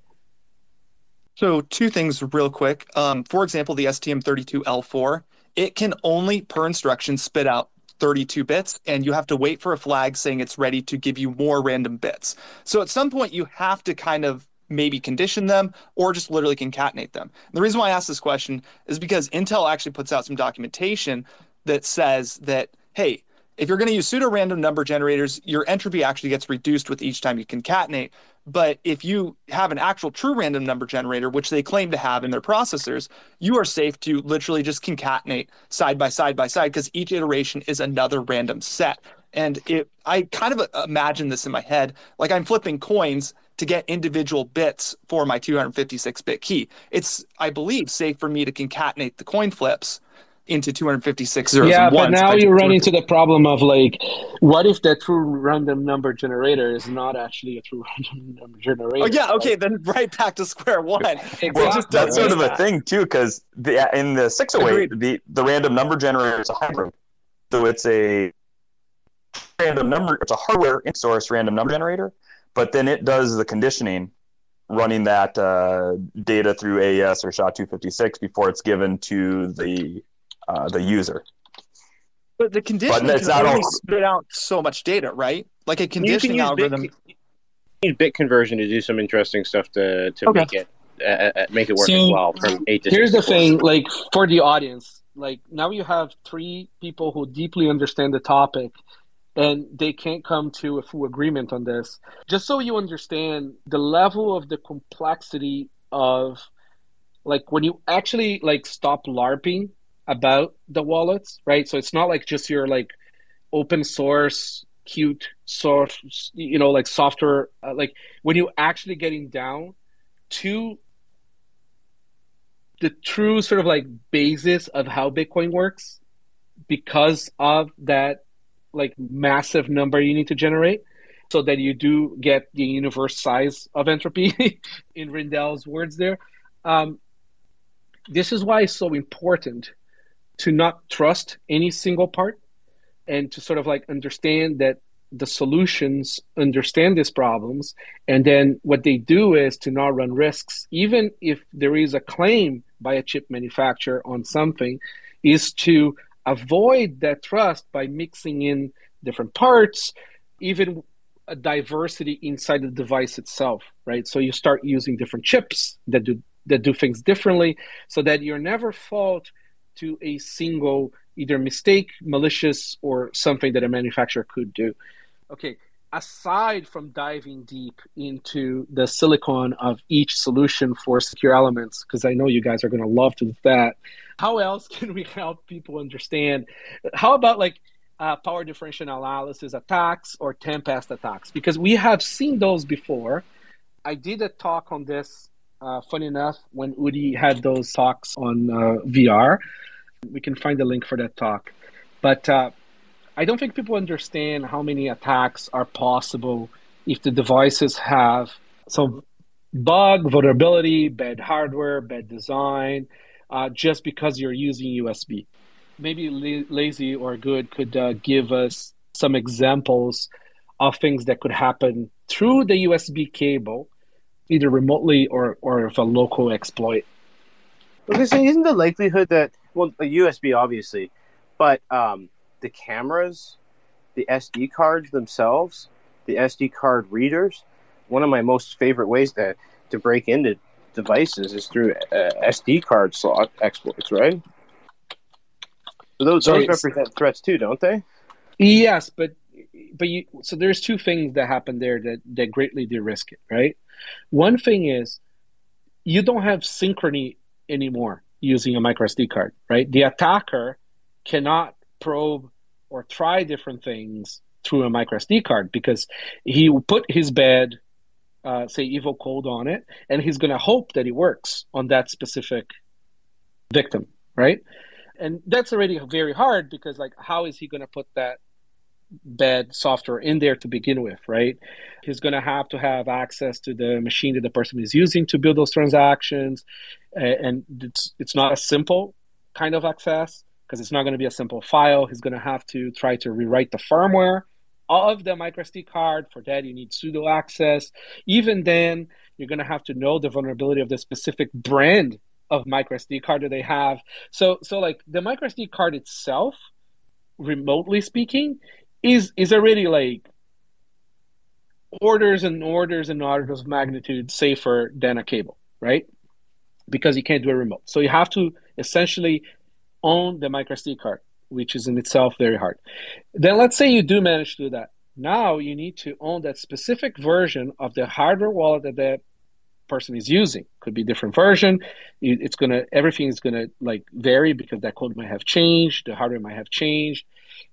So two things real quick. Um, for example, the STM32L4, it can only per instruction spit out 32 bits, and you have to wait for a flag saying it's ready to give you more random bits. So at some point, you have to kind of maybe condition them or just literally concatenate them. And the reason why I asked this question is because Intel actually puts out some documentation that says that, hey, if you're going to use pseudo random number generators, your entropy actually gets reduced with each time you concatenate. But if you have an actual true random number generator, which they claim to have in their processors, you are safe to literally just concatenate side by side by side because each iteration is another random set. And it, I kind of uh, imagine this in my head like I'm flipping coins to get individual bits for my 256 bit key. It's, I believe, safe for me to concatenate the coin flips into 256 zeros yeah, and but now you run into the problem of like, what if the true random number generator is not actually a true random number generator? Oh yeah, okay, then right back to square one. Exactly. Well, just that's sort of a thing too, because the in the 608, the the random number generator is a hybrid, so it's a random number. It's a hardware source random number generator, but then it does the conditioning, running that uh, data through AES or SHA-256 before it's given to the uh, the user. But the conditioning it's can not only all- spit out so much data, right? Like a conditioning use algorithm. bit, you need bit conversion to do some interesting stuff to to Okay. make it uh, uh, make it work So, as well from eight to Here's the thing, like for the audience, like now you have three people who deeply understand the topic and they can't come to a full agreement on this. Just so you understand the level of the complexity of like when you actually like stop larping about the wallets, right? So it's not like just your like open source cute source, you know, like software uh, like when you actually getting down to the true sort of like basis of how Bitcoin works because of that like massive number you need to generate so that you do get the universe size of entropy in Rijndael's words there. Um, this is why it's so important to not trust any single part and to sort of like understand that the solutions understand these problems. And then what they do is to not run risks. Even if there is a claim by a chip manufacturer on something is to avoid that trust by mixing in different parts even a diversity inside the device itself right? So you start using different chips that do that do things differently so that you're never fault to a single either mistake malicious or something that a manufacturer could do. Okay aside from diving deep into the silicon of each solution for secure elements because i know you guys are going to love to do that how else can we help people understand? How about like uh, power differential analysis attacks or tempest attacks? Because we have seen those before. I did a talk on this uh, funny enough when udi had those talks on uh, vr we can find the link for that talk but uh, I don't think people understand how many attacks are possible if the devices have some bug, vulnerability, bad hardware, bad design, uh, just because you're using USB. Maybe La- Lazy or Good could uh, give us some examples of things that could happen through the USB cable, either remotely or, or if a local exploit. So isn't the likelihood that well, the USB obviously, but um, the cameras, the SD cards themselves, the SD card readers. One of my most favorite ways to to break into devices is through uh, SD card slot exploits, right? So those those represent threats too, don't they? Yes, but but you so there's two things that happen there that that greatly de-risk it, right? One thing is you don't have synchrony anymore using a micro SD card, right? The attacker cannot probe or try different things through a micro SD card because he will put his bad, uh, say, evil code on it, and he's going to hope that it works on that specific victim, right? And that's already very hard because, like, how is he going to put that bad software in there to begin with, right? He's going to have to have access to the machine that the person is using to build those transactions, and it's it's not a simple kind of access because it's not going to be a simple file. He's going to have to try to rewrite the firmware of the microSD card. For that, you need sudo access. Even then, you're going to have to know the vulnerability of the specific brand of microSD card that they have. So, so like the microSD card itself, remotely speaking, is is already like orders and orders and orders of magnitude safer than a cable, right? Because you can't do a remote. So you have to essentially own the microSD card, which is in itself very hard. Then let's say you do manage to do that. Now you need to own that specific version of the hardware wallet that that person is using. Could be different version. It's gonna everything is gonna like vary because that code might have changed, the hardware might have changed.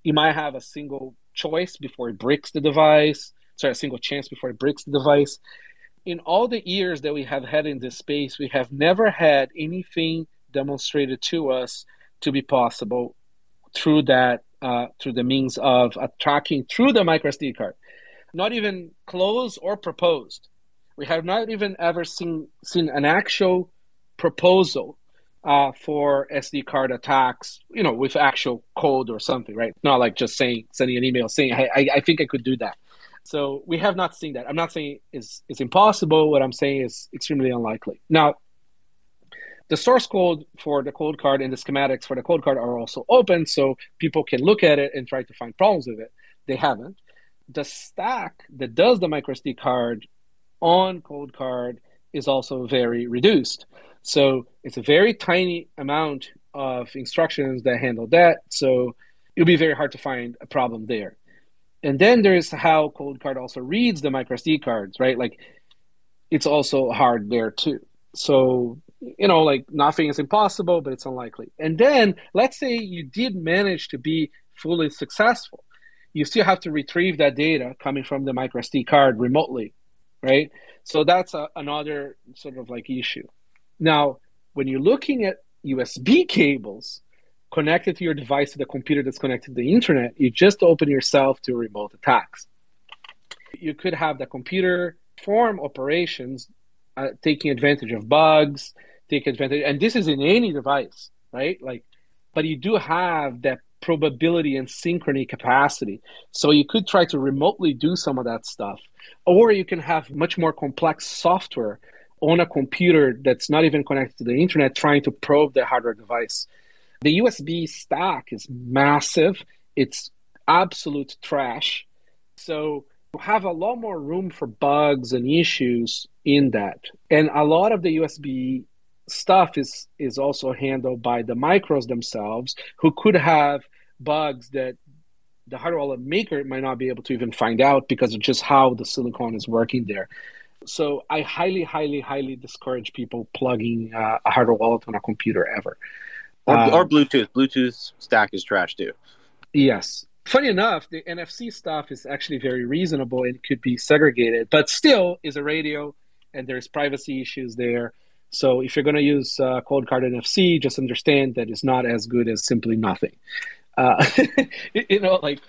You might have a single choice before it breaks the device. Sorry, a single chance before it breaks the device. In all the years that we have had in this space, we have never had anything demonstrated to us to be possible through that uh, through the means of tracking through the micro SD card. Not even closed or proposed. We have not even ever seen seen an actual proposal uh, for SD card attacks. You know, with actual code or something, right? Not like just saying sending an email saying, "Hey, I, I think I could do that." So we have not seen that. I'm not saying it's it's impossible. What I'm saying is extremely unlikely. Now, the source code for the Coldcard and the schematics for the Coldcard are also open, so people can look at it and try to find problems with it. They haven't. The stack that does the microSD card on Coldcard is also very reduced. So it's a very tiny amount of instructions that handle that. So it'll be very hard to find a problem there. And then there's how ColdCard also reads the microSD cards, right? Like it's also hard there too. So, you know, like nothing is impossible, but it's unlikely. And then let's say you did manage to be fully successful. You still have to retrieve that data coming from the microSD card remotely, right? So that's a, another sort of like issue. Now, when you're looking at USB cables connected to your device to the computer that's connected to the internet, you just open yourself to remote attacks. You could have the computer form operations uh, taking advantage of bugs, take advantage, and this is in any device, right? Like, but you do have that probability and synchrony capacity. So you could try to remotely do some of that stuff, or you can have much more complex software on a computer that's not even connected to the internet trying to probe the hardware device. The USB stack is massive. It's absolute trash. So you have a lot more room for bugs and issues in that. And a lot of the USB stuff is is also handled by the micros themselves who could have bugs that the hardware maker might not be able to even find out because of just how the silicon is working there. So I highly, highly, highly discourage people plugging uh, a hardware wallet on a computer ever. Or, Um, or Bluetooth. Bluetooth stack is trash too. Yes. Funny enough, the NFC stuff is actually very reasonable and could be segregated, but still is a radio and there's privacy issues there. So if you're going to use uh, Cold Card NFC, just understand that it's not as good as simply nothing. Uh, you know, like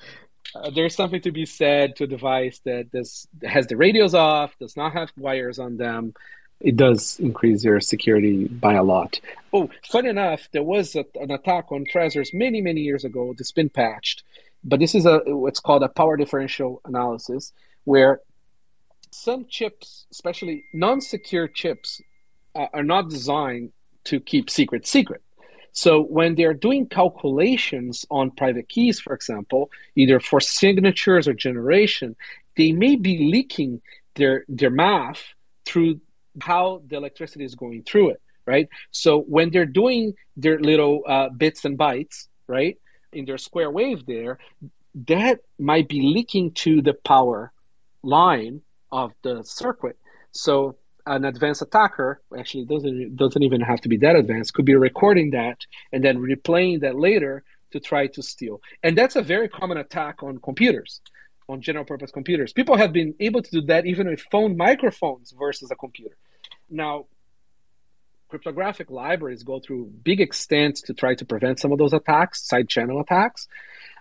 uh, there's something to be said to a device that does has the radios off, does not have wires on them. It does increase your security by a lot. Oh, funny enough, there was a, an attack on Trezors many, many years ago. That's been patched, but this is a what's called a power differential analysis, where some chips, especially non-secure chips, uh, are not designed to keep secret secret. So when they're doing calculations on private keys, for example, either for signatures or generation, they may be leaking their their math through how the electricity is going through it, right? So when they're doing their little uh, bits and bytes, right, in their square wave there, that might be leaking to the power line of the circuit. So an advanced attacker actually doesn't doesn't even have to be that advanced could be recording that and then replaying that later to try to steal. And that's a very common attack on computers on general purpose computers. People have been able to do that even with phone microphones versus a computer. Now cryptographic libraries go through big extents to try to prevent some of those attacks side channel attacks.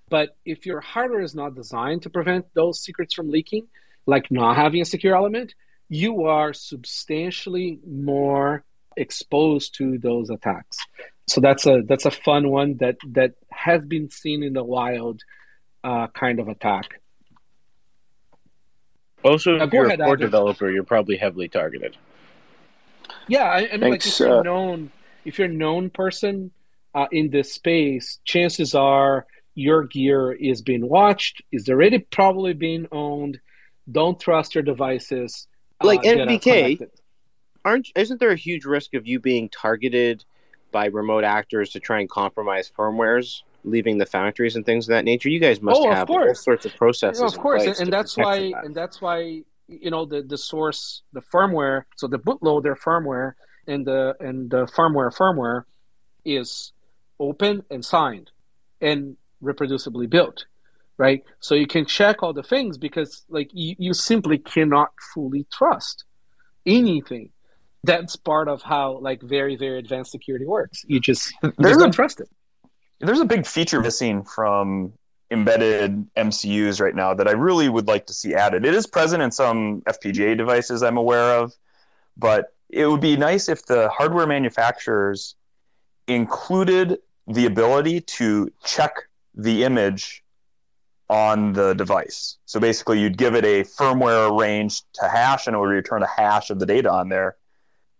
But if your hardware is not designed to prevent those secrets from leaking like not having a secure element you are substantially more exposed to those attacks. So that's a that's a fun one that that has been seen in the wild, uh, kind of attack. Also, Now, if you're ahead, a core Adam. developer, you're probably heavily targeted. Yeah, I, I mean, like Thanks, if you're uh, known, if you're a known person uh, in this space, chances are your gear is being watched, is already probably being owned. Don't trust your devices. Uh, Like NVK, connected. aren't isn't there a huge risk of you being targeted by remote actors to try and compromise firmwares, leaving the factories and things of that nature? You guys must Oh, have all sorts of processes. Of course, and, and that's why, that. and that's why you know the the source, the firmware, so the bootloader firmware and the and the firmware firmware is open and signed and reproducibly built, right? So you can check all the things because like you, you simply cannot fully trust anything. That's part of how like very very advanced security works. You just you There's just don't trust it. There's a big feature missing from embedded MCUs right now that I really would like to see added. It is present in some FPGA devices I'm aware of, but it would be nice if the hardware manufacturers included the ability to check the image on the device. So basically, you'd give it a firmware range to hash, and it would return a hash of the data on there,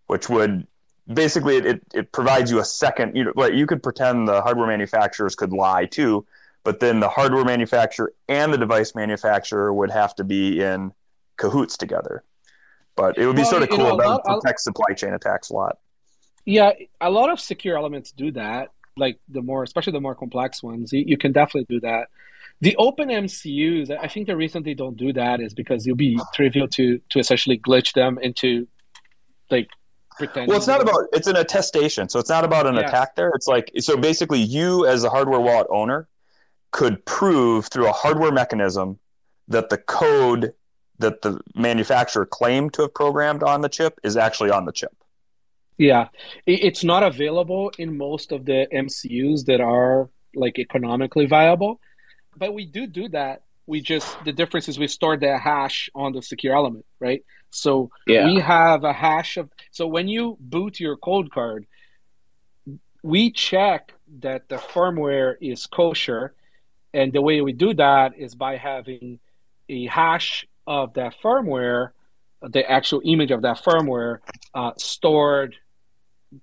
which would basically it, it, provides you a second. You know, like you could pretend the hardware manufacturers could lie too, but then the hardware manufacturer and the device manufacturer would have to be in cahoots together. But it would be Well, sort of cool. know, a that lot- would protect supply chain attacks a lot. Yeah, a lot of secure elements do that. Like the more, especially the more complex ones, you, you can definitely do that. The open MCUs, I think the reason they don't do that is because you'll be trivial to to essentially glitch them into like pretending. Well, it's not about it's an attestation, so it's not about an Yes. attack. There, it's like so basically, you as a hardware wallet owner could prove through a hardware mechanism that the code that the manufacturer claimed to have programmed on the chip is actually on the chip. Yeah, it's not available in most of the MCUs that are like economically viable, but we do do that. We just the difference is we store the hash on the secure element, right? So Yeah. we have a hash of so when you boot your Coldcard, we check that the firmware is kosher, and the way we do that is by having a hash of that firmware, the actual image of that firmware, uh, stored,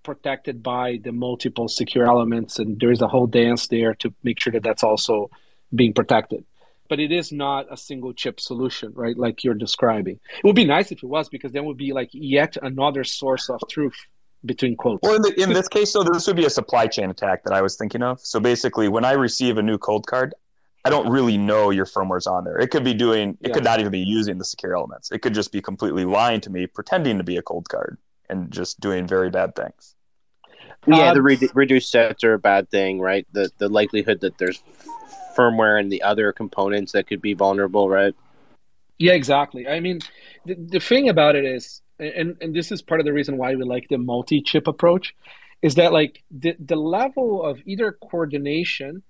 protected by the multiple secure elements, and there's a whole dance there to make sure that that's also being protected. But it is not a single chip solution, right? Like you're describing. It would be nice if it was, because then would be like yet another source of truth between quotes. Well, in, the, in this case, though, this would be a supply chain attack that I was thinking of. So basically, when I receive a new cold card, I don't really know your firmware's on there. It could be doing, it Yeah. could not even be using the secure elements. It could just be completely lying to me, pretending to be a cold card, and just doing very bad things. Yeah, Um, the re- reduced sets are a bad thing, right? The the likelihood that there's firmware and the other components that could be vulnerable, right? Yeah, exactly. I mean, the, the thing about it is, and, and this is part of the reason why we like the multi chip approach, is that like the, the level of either coordination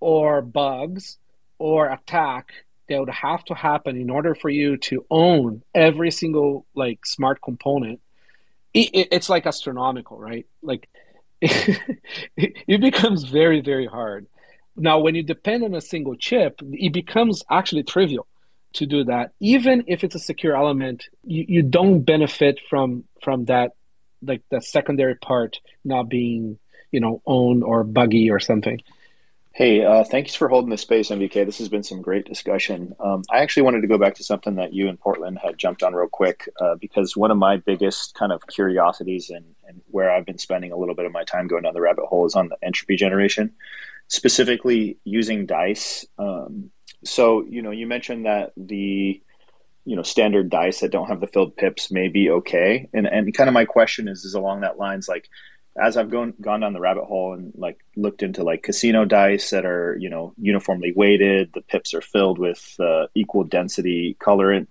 or bugs or attack that would have to happen in order for you to own every single like smart component, it, it, it's like astronomical, right? Like it, it becomes very, very hard. Now, when you depend on a single chip, it becomes actually trivial to do that. Even if it's a secure element, you, you don't benefit from from that like that secondary part not being, you know, owned or buggy or something. Hey, uh, thanks for holding the space, NVK. This has been some great discussion. Um, I actually wanted to go back to something that you in Portland had jumped on real quick uh, because one of my biggest kind of curiosities and, and where I've been spending a little bit of my time going down the rabbit hole is on the entropy generation, specifically using dice. Um, so, you know, you mentioned that the you know standard dice that don't have the filled pips may be okay, and and kind of my question is is along that lines like as I've gone gone down the rabbit hole and like looked into like casino dice that are you know uniformly weighted, the pips are filled with uh, equal density colorant,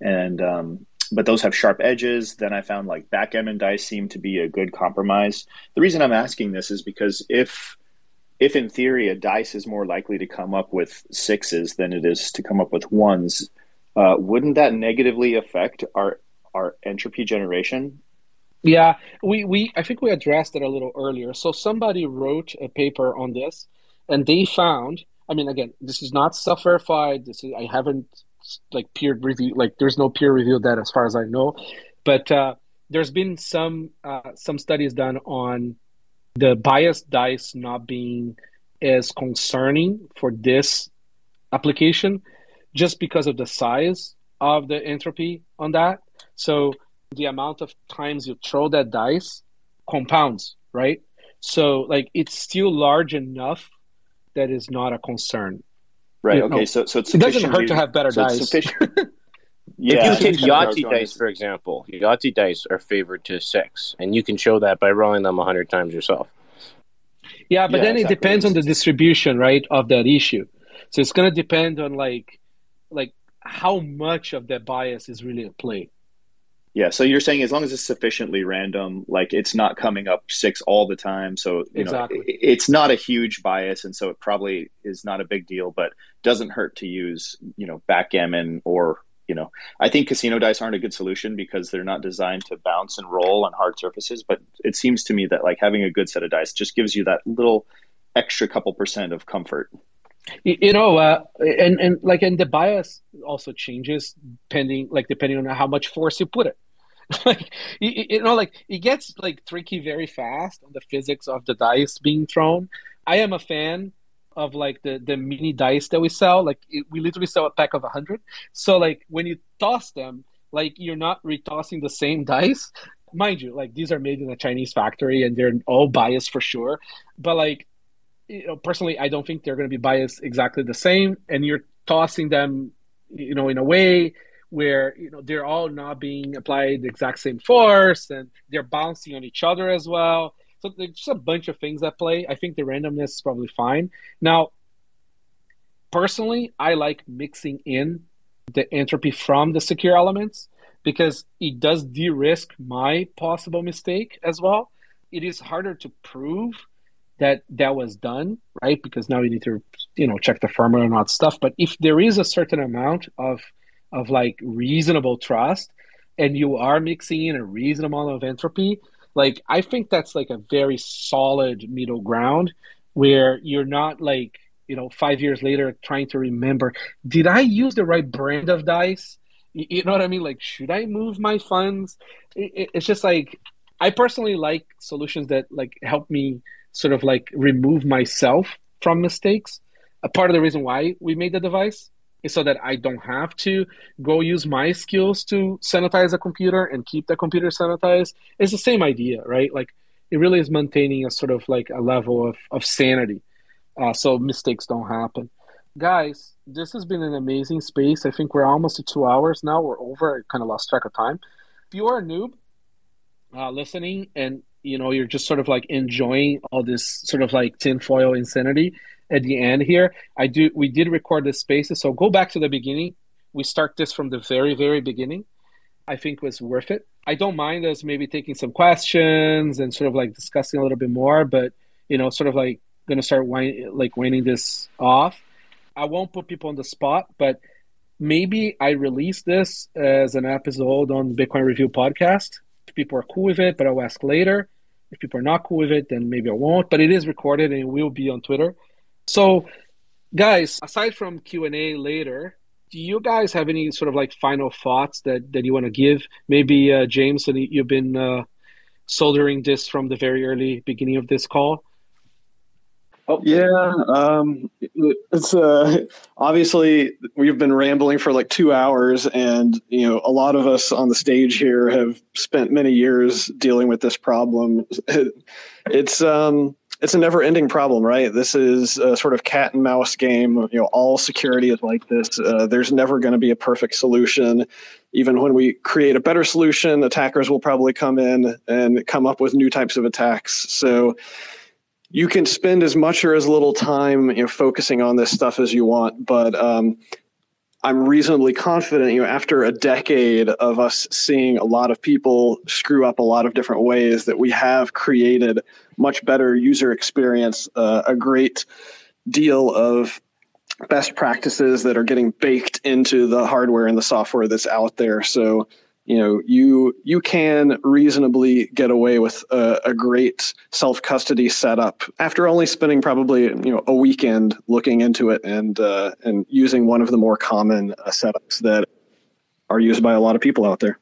and um, but those have sharp edges. Then I found like backgammon dice seem to be a good compromise. The reason I'm asking this is because if if in theory a dice is more likely to come up with sixes than it is to come up with ones, uh, wouldn't that negatively affect our our entropy generation? Yeah, we, we I think we addressed it a little earlier. So somebody wrote a paper on this, and they found. I mean, again, this is not self-verified. This is I haven't like peer review. Like, there's no peer review that as far as I know. But uh, there's been some uh, some studies done on the biased dice not being as concerning for this application, just because of the size of the entropy on that. So the amount of times you throw that dice compounds, right? So like it's still large enough that is not a concern. Right. You Okay. know, So so it's it doesn't hurt to have better so it's dice. sufficient- Yeah. if you take that's what Yahtzee going dice, for example, Yahtzee dice are favored to six, and you can show that by rolling them hundred times yourself. Yeah, but Yeah, then it depends on the distribution, right, of that issue. So it's gonna depend on like like how much of that bias is really at play. Yeah. So you're saying as long as it's sufficiently random, like it's not coming up six all the time. So you Exactly. know, i- it's not a huge bias, and so it probably is not a big deal, but doesn't hurt to use you know backgammon or you know I think casino dice aren't a good solution because they're not designed to bounce and roll on hard surfaces. But it seems to me that like having a good set of dice just gives you that little extra couple percent of comfort. You, know, uh, and and like and the bias also changes depending like depending on how much force you put it. like you know, like it gets like tricky very fast on the physics of the dice being thrown. I am a fan of like the the mini dice that we sell. Like it, we literally sell a pack of a hundred. So like when you toss them, Like you're not retossing the same dice. Mind you, like these are made in a Chinese factory and they're all biased for sure. But like, you know, personally, I don't think they're going to be biased exactly the same. And you're tossing them, you know, in a way where you know they're all not being applied the exact same force and they're bouncing on each other as well. So there's just a bunch of things at play. I think the randomness is probably fine. Now, personally, I like mixing in the entropy from the secure elements because it does de-risk my possible mistake as well. It is harder to prove that that was done, right? Because now you need to, you know, check the firmware and all that stuff. But if there is a certain amount of of like reasonable trust, and you are mixing in a reasonable amount of entropy, like I think that's like a very solid middle ground where you're not like you know five years later trying to remember did I use the right brand of dice? You know what I mean? Like should I move my funds? It's just like I personally like solutions that like help me sort of like remove myself from mistakes. A part of the reason why we made the device so that I don't have to go use my skills to sanitize a computer and keep the computer sanitized. It's the same idea, right? Like it really is maintaining a sort of like a level of, of sanity uh, so mistakes don't happen. Guys, this has been an amazing space. I think we're almost to two hours now. We're over. I kind of lost track of time. If you are a noob uh, listening and you know you're just sort of like enjoying all this sort of like tinfoil insanity, at the end here. I do we did record the spaces, so go back to the beginning. We start this from the very, very beginning. I think was worth it. I don't mind us maybe taking some questions and sort of like discussing a little bit more, but you know, sort of like gonna start wind, like winding this off. I won't put people on the spot, but maybe I release this as an episode on Bitcoin Review podcast. If people are cool with it, but I'll ask later. If people are not cool with it, then maybe I won't. But it is recorded and it will be on Twitter. So, guys, aside from Q and A later, do you guys have any sort of like final thoughts that that you want to give? Maybe uh, James, and you've been uh, soldering this from the very early beginning of this call. Oh. Yeah, um, it's uh, obviously we've been rambling for like two hours, and you know a lot of us on the stage here have spent many years dealing with this problem. It's um, it's a never ending problem, right? This is a sort of cat and mouse game. You know, all security is like this. Uh, there's never going to be a perfect solution. Even when we create a better solution, attackers will probably come in and come up with new types of attacks. So you can spend as much or as little time you know focusing on this stuff as you want, but um, I'm reasonably confident, you know, after a decade of us seeing a lot of people screw up a lot of different ways, that we have created much better user experience, uh, a great deal of best practices that are getting baked into the hardware and the software that's out there. So you know you you can reasonably get away with a, a great self custody setup after only spending probably you know a weekend looking into it and uh, and using one of the more common uh, setups that are used by a lot of people out there.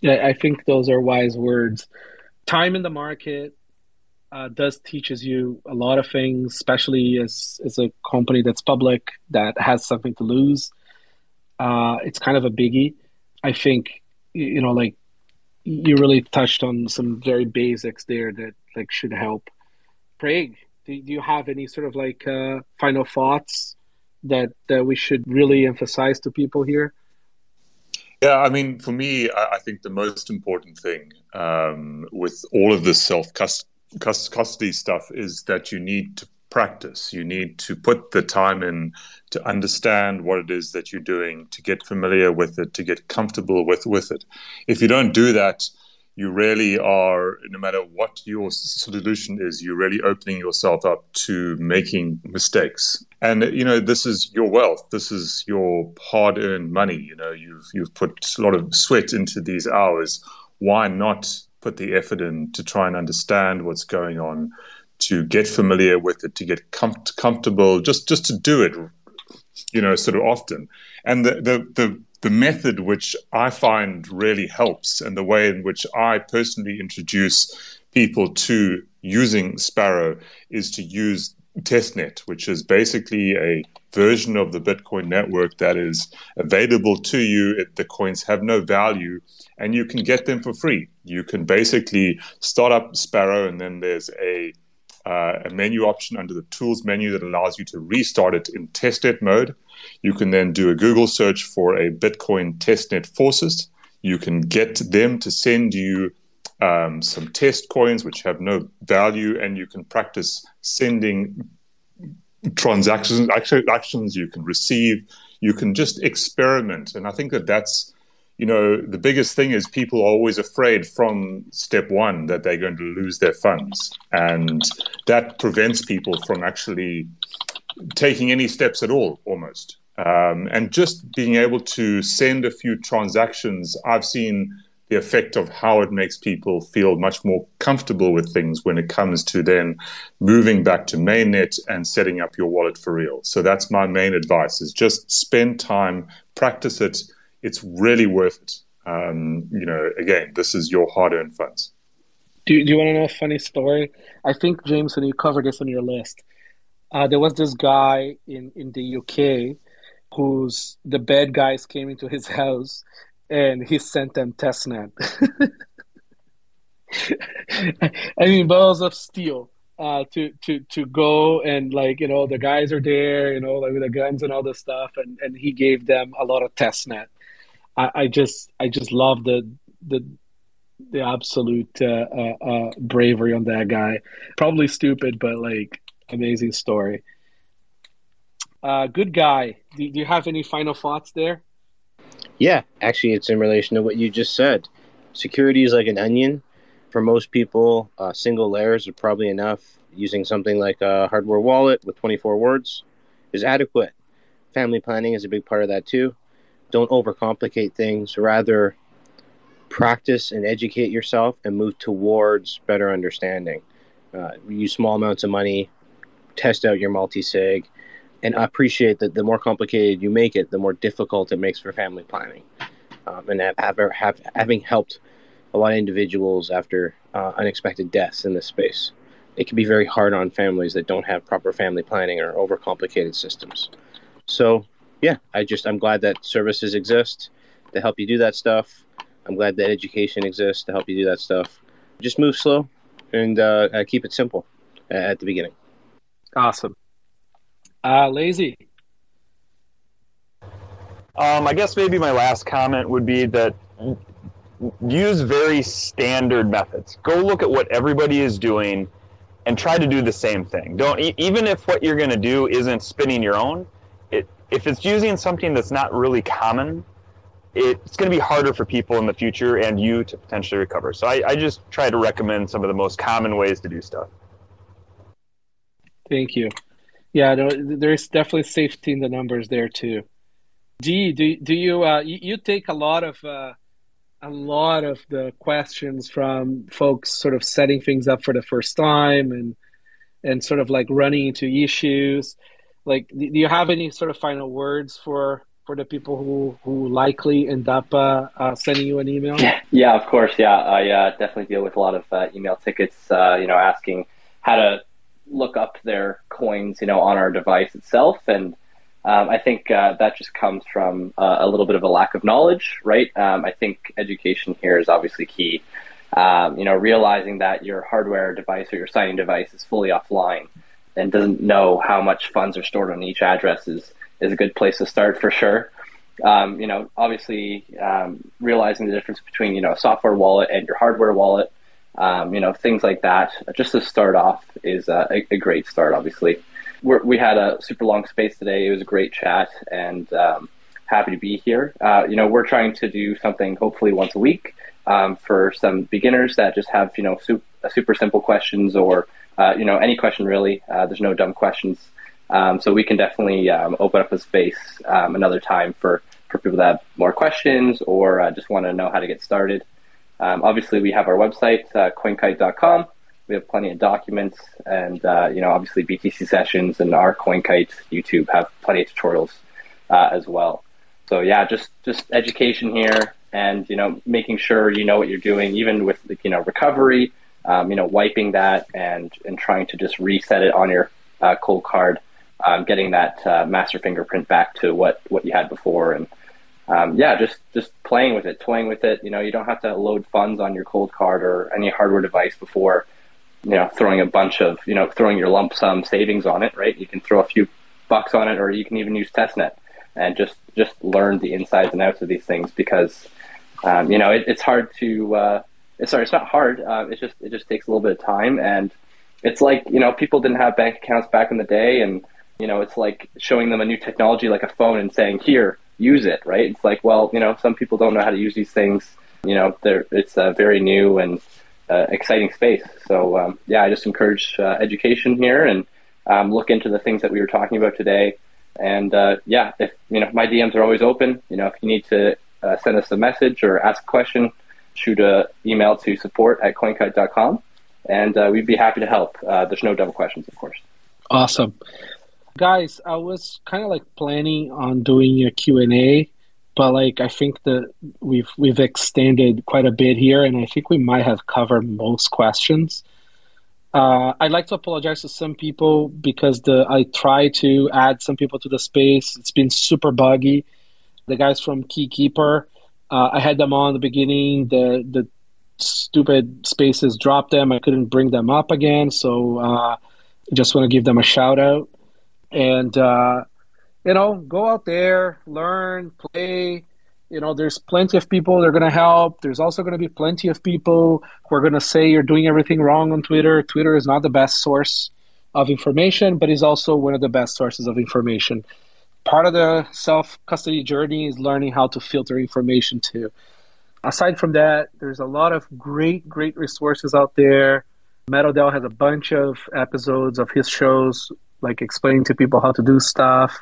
Yeah, I think those are wise words. Time in the market uh, does teaches you a lot of things, especially as as a company that's public that has something to lose. Uh, it's kind of a biggie I think you know like you really touched on some very basics there that like should help. Craig, do, you have any sort of like uh, final thoughts that that we should really emphasize to people here? Yeah, I mean, for me, I, I think the most important thing um, with all of this self custody stuff is that you need to practice. You need to put the time in to understand what it is that you're doing, to get familiar with it, to get comfortable with with it. If you don't do that, you really are, no matter what your solution is, you're really opening yourself up to making mistakes. And you know, this is your wealth. This is your hard-earned money. You know, you've you've put a lot of sweat into these hours. Why not put the effort in to try and understand what's going on? to get familiar with it, to get com- comfortable, just just to do it, you know, sort of often. And the, the the the method which I find really helps, and the way in which I personally introduce people to using Sparrow is to use testnet, which is basically a version of the Bitcoin network that is available to you. If the coins have no value, and you can get them for free. You can basically start up Sparrow, and then there's a uh, a menu option under the tools menu that allows you to restart it in testnet mode. You can then do a Google search for a Bitcoin testnet faucets. You can get them to send you um, some test coins which have no value, and you can practice sending transactions, actions you can receive. You can just experiment, and I think that that's you know the biggest thing is people are always afraid from step one that they're going to lose their funds, and that prevents people from actually taking any steps at all, almost. Um, and just being able to send a few transactions, I've seen the effect of how it makes people feel much more comfortable with things when it comes to then moving back to mainnet and setting up your wallet for real. So that's my main advice: is just spend time, practice it. It's really worth it. Um, you know, again, this is your hard-earned funds. Do, do you want to know a funny story? I think Jameson, you covered this on your list. Uh, there was this guy in in the UK whose the bad guys came into his house and he sent them testnet. I mean, balls of steel uh, to to to go and like you know the guys are there, you know, like with the guns and all this stuff, and and he gave them a lot of testnet. I, just I just love the the the absolute uh, uh, uh, bravery on that guy. Probably stupid, but like amazing story. Uh, good guy. Do, do you have any final thoughts there? Yeah, actually, it's in relation to what you just said. Security is like an onion. For most people, uh, single layers are probably enough. Using something like a hardware wallet with 24 words is adequate. Family planning is a big part of that too. Don't overcomplicate things. Rather, practice and educate yourself and move towards better understanding. Uh, use small amounts of money, test out your multi sig, and appreciate that the more complicated you make it, the more difficult it makes for family planning. Um, and have, have, have, having helped a lot of individuals after uh, unexpected deaths in this space, it can be very hard on families that don't have proper family planning or overcomplicated systems. So, yeah, I just I'm glad that services exist to help you do that stuff. I'm glad that education exists to help you do that stuff. Just move slow and uh, keep it simple at the beginning. Awesome. Uh, lazy. Um, I guess maybe my last comment would be that use very standard methods. Go look at what everybody is doing and try to do the same thing. Don't even if what you're going to do isn't spinning your own. If it's using something that's not really common, it's going to be harder for people in the future and you to potentially recover. So I, I just try to recommend some of the most common ways to do stuff. Thank you. Yeah, there's definitely safety in the numbers there too. Dee, do do you uh, you, you take a lot of uh, a lot of the questions from folks sort of setting things up for the first time and and sort of like running into issues. Like, do you have any sort of final words for for the people who who likely end up uh, uh, sending you an email? Yeah, of course. Yeah, I uh, definitely deal with a lot of uh, email tickets. Uh, you know, asking how to look up their coins, you know, on our device itself. And um, I think uh, that just comes from a little bit of a lack of knowledge, right? Um, I think education here is obviously key. Um, you know, realizing that your hardware device or your signing device is fully offline and doesn't know how much funds are stored on each address is, is a good place to start for sure. Um, you know, obviously um, realizing the difference between, you know, a software wallet and your hardware wallet um, you know, things like that. Just to start off is a, a, great start, obviously. We're, we had a super long space today. It was a great chat and um, happy to be here. Uh, you know, we're trying to do something hopefully once a week um, for some beginners that just have, you know, super simple questions or, uh, you know, any question really. Uh, there's no dumb questions. Um, so we can definitely um, open up a space um, another time for, for people that have more questions or uh, just want to know how to get started. Um, obviously, we have our website, uh, coinkite.com. We have plenty of documents, and uh, you know, obviously, BTC sessions and our CoinKite YouTube have plenty of tutorials uh, as well. So yeah, just just education here, and you know, making sure you know what you're doing, even with you know recovery. Um, you know, wiping that and and trying to just reset it on your uh, Coldcard, um, getting that uh, master fingerprint back to what what you had before, and um, yeah, just just playing with it, toying with it. You know, you don't have to load funds on your cold card or any hardware device before you know throwing a bunch of you know throwing your lump sum savings on it. Right, you can throw a few bucks on it, or you can even use testnet and just just learn the insides and outs of these things because um, you know it, it's hard to. Uh, sorry, it's not hard. Uh, it's just it just takes a little bit of time, and it's like you know people didn't have bank accounts back in the day, and you know it's like showing them a new technology like a phone and saying here use it, right? It's like well you know some people don't know how to use these things. You know, it's a very new and uh, exciting space. So um, yeah, I just encourage uh, education here and um, look into the things that we were talking about today. And uh, yeah, if you know my DMs are always open. You know, if you need to uh, send us a message or ask a question, shoot an email to support at coinkite.com and uh, we'd be happy to help. Uh, there's no double questions, of course. Awesome. Guys, I was kind of like planning on doing a Q&A, but like I think that we've we've extended quite a bit here and I think we might have covered most questions. Uh, I'd like to apologize to some people because the I tried to add some people to the space. It's been super buggy. The guys from Keykeeper, uh, I had them on the beginning. The the stupid spaces dropped them. I couldn't bring them up again. So uh, just want to give them a shout out. And, uh, you know, go out there, learn, play. You know, there's plenty of people that are going to help. There's also going to be plenty of people who are going to say you're doing everything wrong on Twitter. Twitter is not the best source of information, but is also one of the best sources of information. Part of the self custody journey is learning how to filter information too aside from that, there's a lot of great, great resources out there. Metal has a bunch of episodes of his shows, like explaining to people how to do stuff.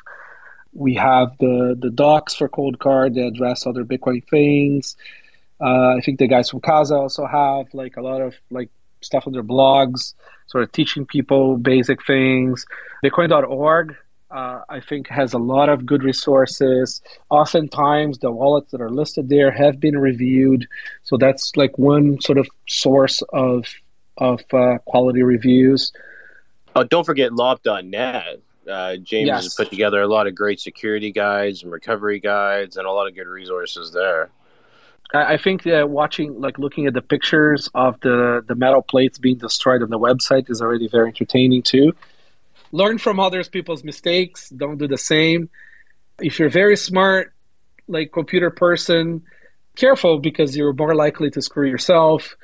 We have the the docs for Coldcard that address other Bitcoin things. Uh, I think the guys from Casa also have like a lot of like stuff on their blogs, sort of teaching people basic things. Bitcoin.org uh, I think has a lot of good resources. Oftentimes, the wallets that are listed there have been reviewed, so that's like one sort of source of of uh, quality reviews. Oh, don't forget lopp.net. Uh, James yes. has put together a lot of great security guides and recovery guides, and a lot of good resources there. I think that watching, like looking at the pictures of the the metal plates being destroyed on the website is already very entertaining too learn from others people's mistakes. Don't do the same. If you're very smart like computer person careful because you're more likely to screw yourself.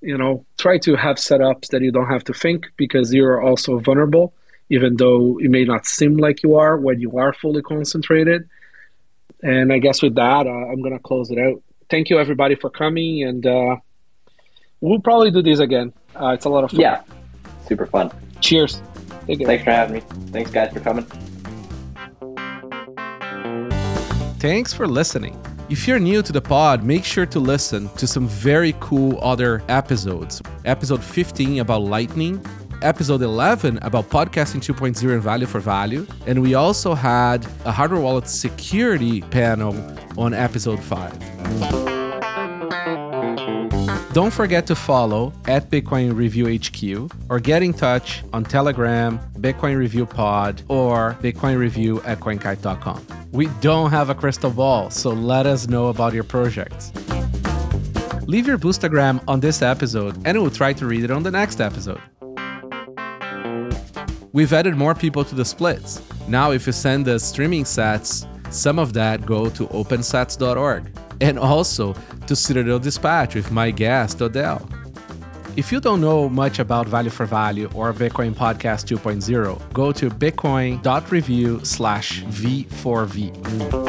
You know try to have setups that you don't have to think because you're also vulnerable even though it may not seem like you are when you are fully concentrated. And i guess with that uh, i'm going to close it out. Thank you everybody for coming and uh, we'll probably do this again. Uh, it's a lot of fun. Yeah. Super fun. Cheers Thanks for having me. Thanks, guys, for coming. Thanks for listening. If you're new to the pod, make sure to listen to some very cool other episodes. Episode 15 about Lightning, episode 11 about podcasting 2.0 and value for value. And we also had a hardware wallet security panel on episode 5. Don't forget to follow at Bitcoin Review HQ or get in touch on Telegram, Bitcoin Review Pod, or Bitcoin Review at CoinKite.com. We don't have a crystal ball, so let us know about your projects. Leave your boostagram on this episode and we'll try to read it on the next episode. We've added more people to the splits. Now, if you send us streaming sats, some of that go to opensats.org and also to Citadel Dispatch with my guest, Odell. If you don't know much about Value for Value or Bitcoin Podcast 2.0, go to bitcoin.review slash V4V.